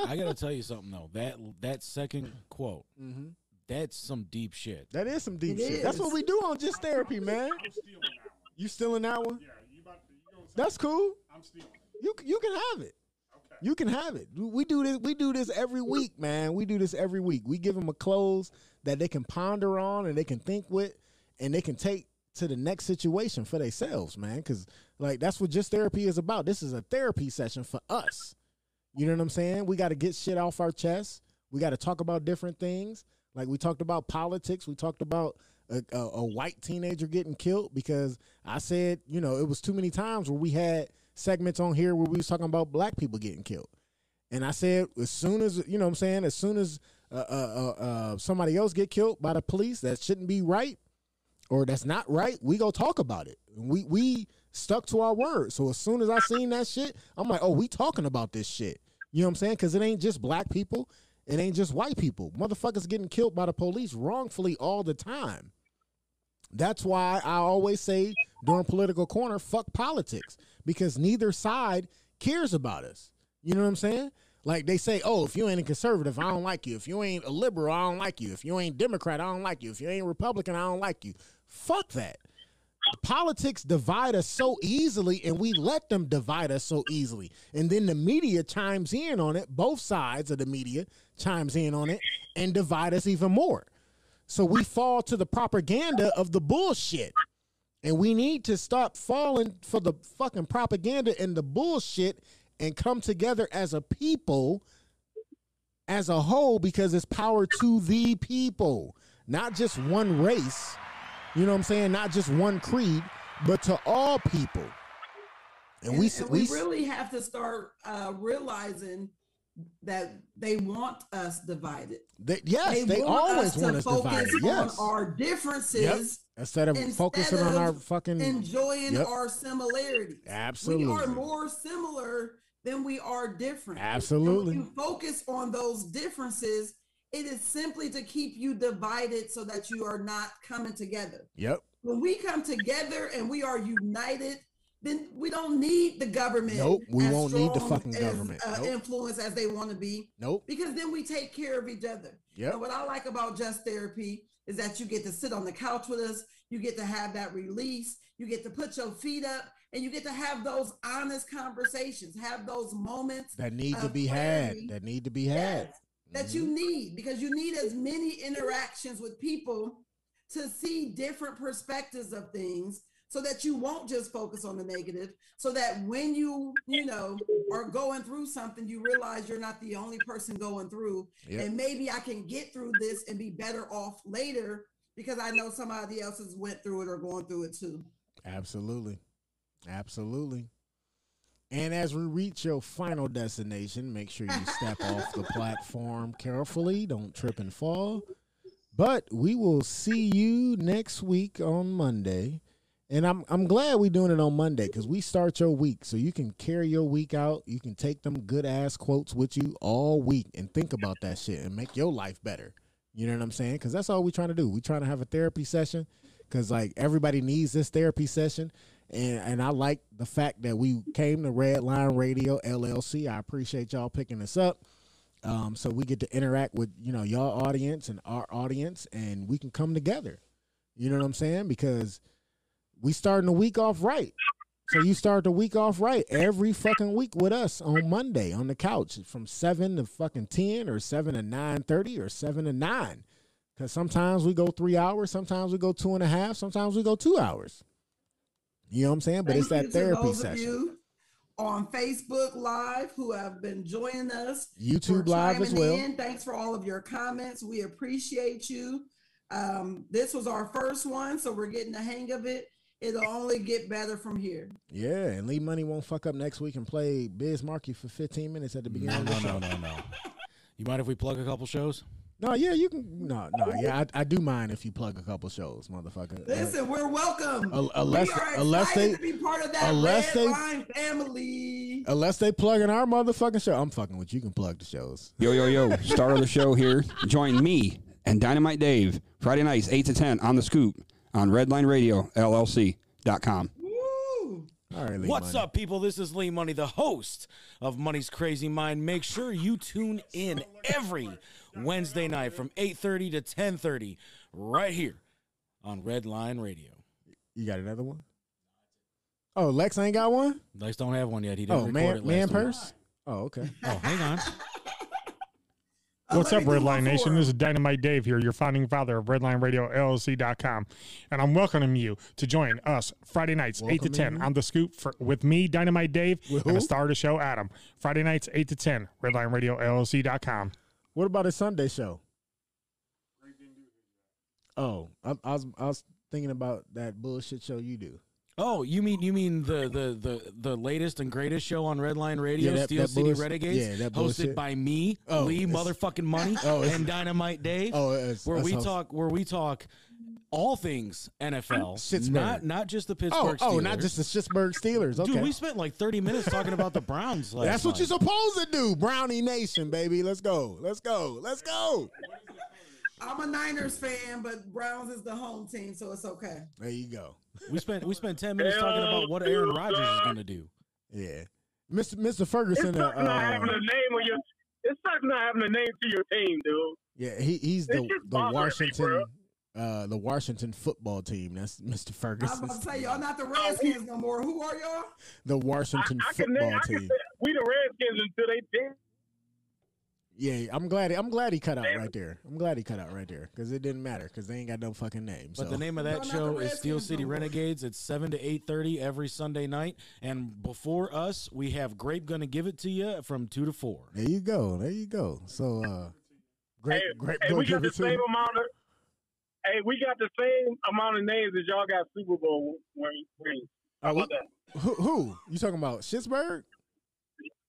Speaker 5: I gotta tell you something though. That that second quote. Mm-hmm. That's some deep shit.
Speaker 2: That is some deep
Speaker 3: it
Speaker 2: shit.
Speaker 3: Is.
Speaker 2: That's what we do on Just Therapy, man. You stealing that one?
Speaker 15: Yeah, you about to, you
Speaker 2: That's cool.
Speaker 15: I'm stealing.
Speaker 2: You you can have it. Okay. You can have it. We do this. We do this every week, man. We do this every week. We give them a close that they can ponder on and they can think with, and they can take to the next situation for themselves, man. Because like that's what just therapy is about. This is a therapy session for us. You know what I'm saying? We got to get shit off our chest. We got to talk about different things. Like we talked about politics. We talked about a, a, a white teenager getting killed because I said, you know, it was too many times where we had segments on here where we was talking about black people getting killed. And I said, as soon as you know, what I'm saying, as soon as uh, uh, uh, uh, somebody else get killed by the police, that shouldn't be right, or that's not right. We go talk about it. We we stuck to our word. So as soon as I seen that shit, I'm like, oh, we talking about this shit. You know what I'm saying? Because it ain't just black people. It ain't just white people. Motherfuckers getting killed by the police wrongfully all the time. That's why I always say during political corner, fuck politics, because neither side cares about us. You know what I'm saying? Like they say, oh, if you ain't a conservative, I don't like you. If you ain't a liberal, I don't like you. If you ain't Democrat, I don't like you. If you ain't Republican, I don't like you. Fuck that. Politics divide us so easily, and we let them divide us so easily. And then the media chimes in on it. Both sides of the media chimes in on it and divide us even more. So we fall to the propaganda of the bullshit. And we need to stop falling for the fucking propaganda and the bullshit and come together as a people, as a whole, because it's power to the people, not just one race. You know what I'm saying? Not just one creed, but to all people. And, we
Speaker 3: And
Speaker 2: we,
Speaker 3: we really have to start uh, realizing that they want us divided.
Speaker 2: they, yes, they, always want us divided. Yes,
Speaker 3: on our differences
Speaker 2: instead of
Speaker 3: instead
Speaker 2: focusing on our fucking
Speaker 3: enjoying
Speaker 2: Yep.
Speaker 3: our similarities.
Speaker 2: Absolutely.
Speaker 3: we are more similar than we are different.
Speaker 2: Absolutely.
Speaker 3: When you focus on those differences. It is simply to keep you divided so that you are not coming together.
Speaker 2: Yep.
Speaker 3: When we come together and we are united, then we don't need the government.
Speaker 2: Nope, we won't need the fucking
Speaker 3: as,
Speaker 2: government.
Speaker 3: uh,
Speaker 2: Nope.
Speaker 3: influence as they want to be.
Speaker 2: Nope.
Speaker 3: Because then we take care of each other.
Speaker 2: Yep.
Speaker 3: And what I like about Just Therapy is that you get to sit on the couch with us. You get to have that release. You get to put your feet up and you get to have those honest conversations, have those moments
Speaker 2: that need to be had. That need to be had.
Speaker 3: Yes, that you mm-hmm. need because you need as many interactions with people to see different perspectives of things so that you won't just focus on the negative so that when you you know are going through something you realize you're not the only person going through
Speaker 2: Yep.
Speaker 3: and maybe i can get through this and be better off later because i know somebody else has went through it or going through it too
Speaker 2: Absolutely. Absolutely. And as we reach your final destination, make sure you step off the platform carefully. Don't trip and fall. But we will see you next week on Monday. And I'm I'm glad we're doing it on Monday because we start your week. So you can carry your week out. You can take them good ass quotes with you all week and think about that shit and make your life better. You know what I'm saying? Because that's all we're trying to do. We're trying to have a therapy session because like everybody needs this therapy session. And and I like the fact that we came to Redline Radio LLC. I appreciate y'all picking us up. Um, so we get to interact with you know y'all audience and our audience, and we can come together. You know what I'm saying? Because we starting the week off right. So you start the week off right every fucking week with us on Monday on the couch from seven to fucking ten or seven to nine thirty or seven to nine. Cause sometimes we go three hours, sometimes we go two and a half, sometimes we go two hours. You know what I'm saying? But it's that
Speaker 3: you to
Speaker 2: therapy
Speaker 3: those of
Speaker 2: session.
Speaker 3: you on Facebook Live who have been joining us.
Speaker 2: YouTube Live as well.
Speaker 3: in. Thanks for all of your comments. We appreciate you. Um, this was our first one, so we're getting the hang of it. It'll only get better from here.
Speaker 2: Yeah, and Lee Money won't fuck up next week and play Biz Markie for 15 minutes at the beginning
Speaker 5: No,
Speaker 2: of the
Speaker 5: no,
Speaker 2: show.
Speaker 5: no, no, no. You mind if we plug a couple shows?
Speaker 2: No, yeah, you can. No, no, yeah, I, I do mind if you plug a couple shows, motherfucker.
Speaker 3: Listen, we're welcome.
Speaker 2: Uh, unless-
Speaker 3: we are
Speaker 2: unless they-
Speaker 3: to be part of that
Speaker 2: unless
Speaker 3: Red
Speaker 2: they-
Speaker 3: Line family.
Speaker 2: Unless they plug in our motherfucking show, I'm fucking with you. You can plug the shows.
Speaker 16: Yo, yo, yo. Start of the show here. Join me and Dynamite Dave Friday nights, 8 to 10 on the scoop on Redline Radio, LLC.com.
Speaker 3: Woo!
Speaker 2: All right, Lee
Speaker 5: What's
Speaker 2: Money.
Speaker 5: up, people? This is Lee Money, the host of Money's Crazy Mind. Make sure you tune in every Wednesday night from 8:30 to 10:30 right here on Redline Radio.
Speaker 2: You got another one? Oh, Lex ain't got one.
Speaker 5: Lex don't have one yet. He didn't
Speaker 2: Oh,
Speaker 5: record
Speaker 2: man,
Speaker 5: it
Speaker 2: man
Speaker 5: last week.
Speaker 2: purse. Oh, okay.
Speaker 5: Oh, hang on.
Speaker 11: What's up,
Speaker 3: me do
Speaker 11: Redline Nation?
Speaker 3: four.
Speaker 11: This is Dynamite Dave here, your founding father of Redline Radio LLC.com. And I'm welcoming you to join us Friday nights, 8 to 10
Speaker 2: Welcoming
Speaker 11: on the scoop for, with me, Dynamite Dave,
Speaker 2: With
Speaker 11: and the star of the show, Adam. Friday nights, 8 to 10, Redline Radio LLC.com.
Speaker 2: What about a Sunday show? Oh, I, I was I was thinking about that bullshit show you do.
Speaker 5: Oh, you mean you mean the the the, the latest and greatest show on Redline Radio,
Speaker 2: Yeah, that-
Speaker 5: Steel
Speaker 2: that
Speaker 5: City
Speaker 2: bullshit-
Speaker 5: Renegades,
Speaker 2: yeah, that
Speaker 5: hosted by me,
Speaker 2: Oh,
Speaker 5: Lee motherfucking Money,
Speaker 2: Oh,
Speaker 5: and Dynamite Dave.
Speaker 2: Oh, it's-
Speaker 5: where we
Speaker 2: how-
Speaker 5: talk where we talk all things NFL,
Speaker 2: Schittsburg.
Speaker 5: not not just the
Speaker 2: Oh,
Speaker 5: Pittsburgh.
Speaker 2: oh,
Speaker 5: Steelers.
Speaker 2: not just the Pittsburgh oh, oh, Steelers. Okay,
Speaker 5: Dude, we spent like 30 minutes talking about the Browns last
Speaker 2: that's what
Speaker 5: night.
Speaker 2: you're supposed to do, Brownie Nation, baby. Let's go, let's go, let's go.
Speaker 3: I'm a Niners fan, but Browns is the home team, so it's okay.
Speaker 2: There you go.
Speaker 5: We spent we spent 10 minutes talking about what Aaron Rodgers is going to do.
Speaker 2: Yeah, Mr. Mr.
Speaker 12: It
Speaker 2: Ferguson.
Speaker 12: sucks
Speaker 2: Uh,
Speaker 12: not having a name on your. It sucks not having a name to your team, dude.
Speaker 2: yeah, he, he's
Speaker 12: It's
Speaker 2: the the
Speaker 12: bothering me,
Speaker 2: Washington. Uh, the Washington football team. That's Mr. Ferguson.
Speaker 3: I was
Speaker 2: Ferguson.
Speaker 3: about to say y'all not the Redskins no more. Who are y'all?
Speaker 2: The Washington
Speaker 12: I can name.
Speaker 2: football
Speaker 12: I can
Speaker 2: team.
Speaker 12: say we the Redskins until they did.
Speaker 2: Yeah, I'm glad. I'm glad he cut out right there. I'm glad he cut out right there because it didn't matter because they ain't got no fucking name.
Speaker 5: But
Speaker 2: so.
Speaker 5: the name of that
Speaker 3: No,
Speaker 5: show is Steel City
Speaker 3: no.
Speaker 5: Renegades. It's 7 to 8.30 every Sunday night. And before us, we have Grape Gonna Give It To You from 2 to 4.
Speaker 2: There you go. There you go. So, uh, great,
Speaker 12: Hey,
Speaker 2: great.
Speaker 12: hey,
Speaker 2: go
Speaker 12: we
Speaker 2: give
Speaker 12: got the
Speaker 2: it to
Speaker 12: same
Speaker 2: you.
Speaker 12: amount of. Hey, we got the same amount of names as y'all got Super Bowl ring- rings. How
Speaker 2: Uh,
Speaker 12: about that?
Speaker 2: who, who? You talking about Schittsburg?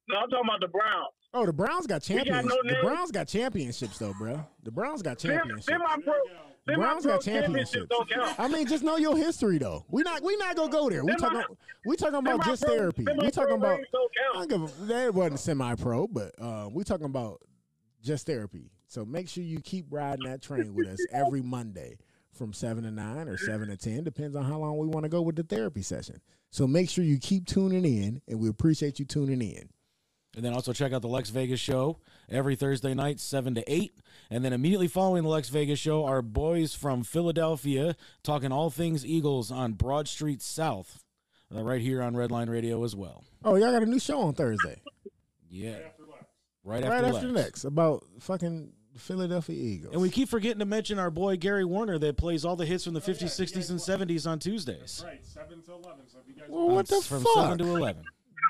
Speaker 12: No, I'm talking about the Browns.
Speaker 2: Oh, the Browns got
Speaker 12: We got
Speaker 2: champions.
Speaker 12: no
Speaker 2: the. Browns got championships though, bro. The Browns got
Speaker 12: Semi
Speaker 2: championships.
Speaker 12: pro.
Speaker 2: The Browns got championships.
Speaker 12: Don't.
Speaker 2: I mean, just know your history though. We not we not gonna go there. We talking we talking about just
Speaker 12: semi-pro-
Speaker 2: therapy. We talking about
Speaker 12: rings don't
Speaker 2: I give a, that wasn't semi pro, but uh, we talking about just therapy. So make sure you keep riding that train with us every Monday from seven to nine or seven to ten, depends on how long we want to go with the therapy session. So make sure you keep tuning in, and we appreciate you tuning in.
Speaker 5: And then also check out the Lex Vegas show every Thursday night, 7 to 8. And then immediately following the Lex Vegas show, our boys from Philadelphia talking all things Eagles on Broad Street South, uh, right here on Redline Radio as well.
Speaker 2: Oh, y'all got a new show on Thursday,
Speaker 5: Yeah. Right after,
Speaker 2: right
Speaker 5: Lex.
Speaker 2: after next about fucking Philadelphia Eagles.
Speaker 5: And we keep forgetting to mention our boy Gary Warner that plays all the hits from the 50s, 60s, and 70s on Tuesdays.
Speaker 11: Right, 7 to 11. So if you guys
Speaker 2: Well, what the
Speaker 5: From
Speaker 2: fuck?
Speaker 5: 7 to 11.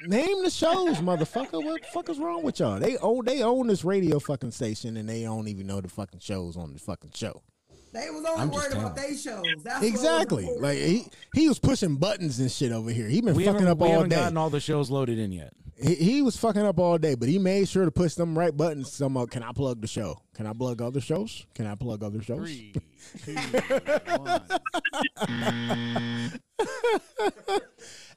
Speaker 2: Name the shows, motherfucker. What the fuck is wrong with y'all? They own they own this radio fucking station and they don't even know the fucking shows on the fucking show.
Speaker 3: They was only
Speaker 5: I'm
Speaker 3: worried about
Speaker 5: telling.
Speaker 3: they shows. That's
Speaker 2: Exactly.
Speaker 3: was
Speaker 2: Like he he was pushing buttons and shit over here. He been
Speaker 5: We
Speaker 2: fucking
Speaker 5: haven't,
Speaker 2: up
Speaker 5: we
Speaker 2: all
Speaker 5: haven't
Speaker 2: day.
Speaker 5: gotten all the shows loaded in yet.
Speaker 2: he, he was fucking up all day, but he made sure to push them right buttons. Some uh, can I plug the show? Can I plug other shows? Can I plug other shows?
Speaker 10: Three, two, one.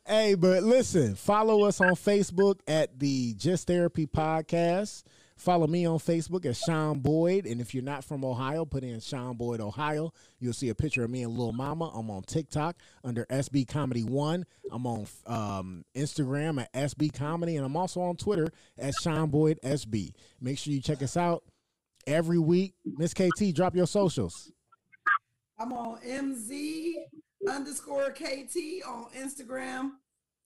Speaker 2: Hey, but listen, follow us on Facebook at the Just Therapy Podcast. Follow me on Facebook at Shawn Boyd. And if you're not from Ohio, put in Shawn Boyd, Ohio. You'll see a picture of me and Lil Mama. I'm on TikTok under SB Comedy One. I'm on um, Instagram at SB Comedy. And I'm also on Twitter at Shawn Boyd SB. Make sure you check us out every week. Miss KT, drop your socials.
Speaker 3: I'm on MZ underscore KT on Instagram,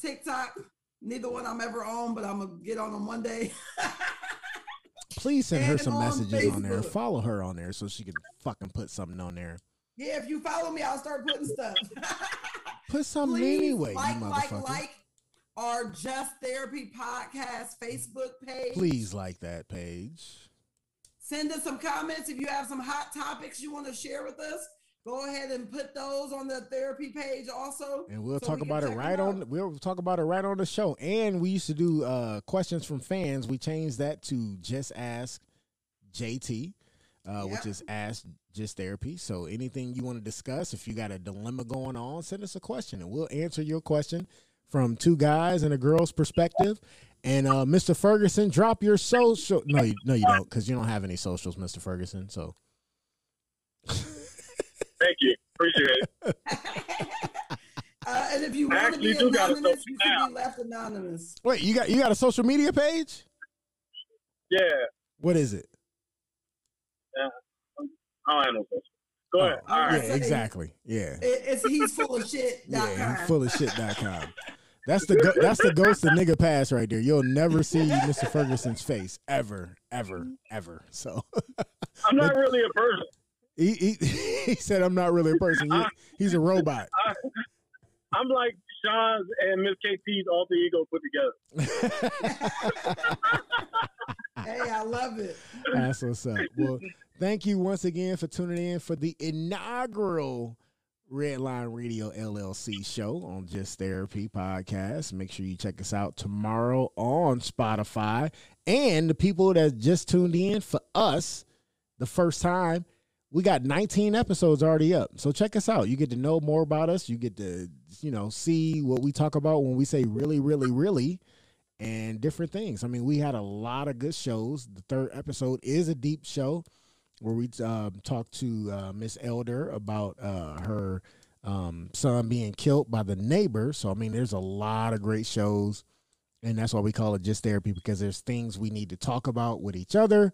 Speaker 3: TikTok. Neither one I'm ever on, but I'm gonna get on them one day.
Speaker 2: Please send her some
Speaker 3: on
Speaker 2: messages on there. Follow her on there so she can fucking put something on there.
Speaker 3: yeah, if you follow me, I'll start putting stuff.
Speaker 2: Put something
Speaker 3: Please
Speaker 2: anyway,
Speaker 3: like,
Speaker 2: you
Speaker 3: like,
Speaker 2: motherfucker.
Speaker 3: like our Just Therapy Podcast Facebook page.
Speaker 2: Please like that page.
Speaker 3: Send us some comments if you have some hot topics you want to share with us. Go ahead and put those on the therapy page also.
Speaker 2: And we'll
Speaker 3: so
Speaker 2: talk
Speaker 3: we
Speaker 2: about it right on we'll talk about it right on the show. And we used to do uh questions from fans. We changed that to just ask JT, uh, which is ask just therapy. So anything you want to discuss, if you got a dilemma going on, send us a question and we'll answer your question from two guys and a girl's perspective. And uh, Mr. Ferguson, drop your social. No, you, no, you don't, because you don't have any socials, Mr. Ferguson. So
Speaker 12: Thank you. Appreciate it.
Speaker 3: Uh, and if you
Speaker 12: Hey,
Speaker 3: want to be
Speaker 12: do got a
Speaker 3: anonymous, you
Speaker 12: now.
Speaker 3: should be left anonymous.
Speaker 2: Wait, you got you got a social media page?
Speaker 12: Yeah.
Speaker 2: What is it?
Speaker 12: yeah. I don't have no social. Go ahead. All
Speaker 2: Oh, yeah,
Speaker 12: right.
Speaker 2: exactly. Yeah.
Speaker 3: It's he's full of shit.
Speaker 2: Yeah, he's full of shit.com. That's the go- that's the ghost of nigga pass right there. You'll never see Mr. Ferguson's face ever, ever, ever. So
Speaker 12: I'm not really a person.
Speaker 2: He, he he said I'm not really a person. He- he's a robot.
Speaker 12: I, I'm like Shawn's and Miss KT's alter ego put together.
Speaker 3: Hey, I love it.
Speaker 2: That's what's up. Well, thank you once again for tuning in for the inaugural Redline Radio LLC show on Just Therapy podcast. Make sure you check us out tomorrow on Spotify. And the people that just tuned in for us the first time, we got 19 episodes already up. So check us out. You get to know more about us. You get to, you know, see what we talk about when we say really, really, really and different things. I mean, we had a lot of good shows. The third episode is a deep show where we um, talked to uh, Miss Elder about uh, her um, son being killed by the neighbor. So, I mean, there's a lot of great shows. And that's why we call it just therapy because there's things we need to talk about with each other.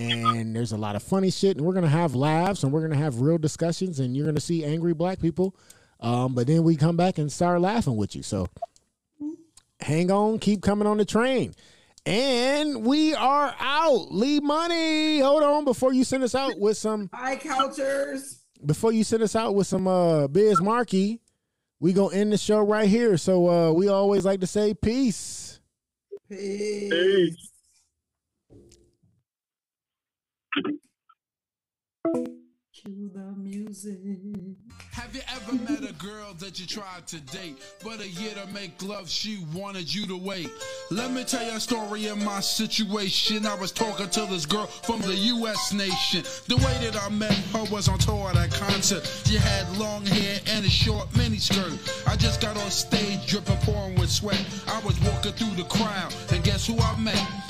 Speaker 2: And there's a lot of funny shit. And we're going to have laughs and we're going to have real discussions. And you're going to see angry black people. Um, but then we come back and start laughing with you. So, hang on, keep coming on the train. And we are out. Lee Money. Hold on before you send us out with some
Speaker 3: Hi, cultures.
Speaker 2: before you send us out with some uh Biz Markie, we gonna end the show right here. So uh we always like to say peace.
Speaker 3: peace. Peace. The music.
Speaker 4: Have you ever met a girl that you tried to date, but a year to make love, she wanted you to wait? Let me tell you a story of my situation. I was talking to this girl from the U.S. nation. The way that I met her was on tour at a concert. She had long hair and a short miniskirt. I just got on stage, dripping, pouring with sweat. I was walking through the crowd, and guess who I met?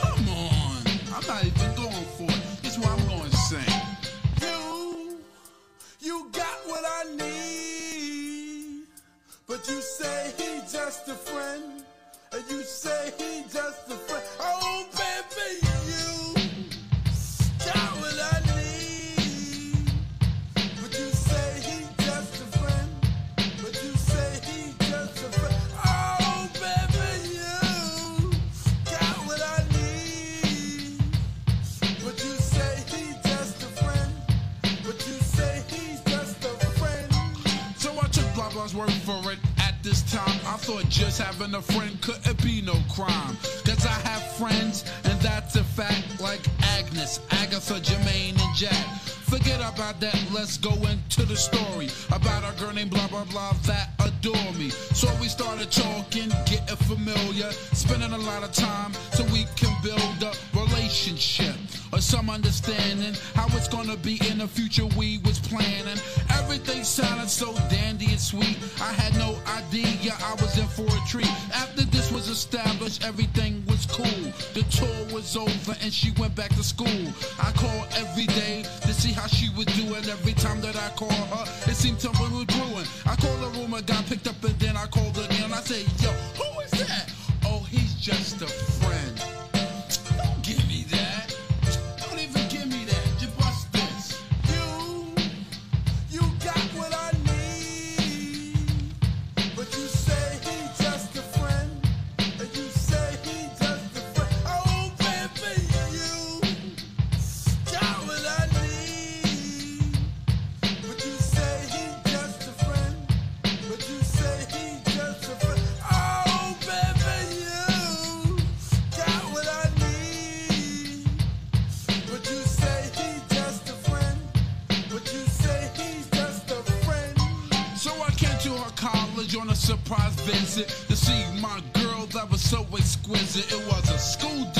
Speaker 4: Come on. I'm not even going for it. This is what I'm going to sing. You, you got what I need. But you say he just a friend. And you say he just a friend. Oh, baby, this time, I thought just having a friend couldn't be no crime. Cause I have friends, and that's a fact, like Agnes, Agatha, Jermaine, and Jack. Forget about that, let's go into the story about a girl named blah blah blah that adore me. So we started talking, getting familiar, spending a lot of time so we can build a relationship or some understanding how it's gonna be in the future we was planning. Everything sounded so dandy and sweet. I had no idea I was in for a treat. After this was established, everything was cool. The tour was over and she went back to school. I called every day to see how she was doing. Every time that I called her, it seemed something was brewing. I called the room, I got picked up, and then I called again. I said, Yo, who is that? Oh, he's just a a surprise visit to see my girl that was so exquisite. It was a school day.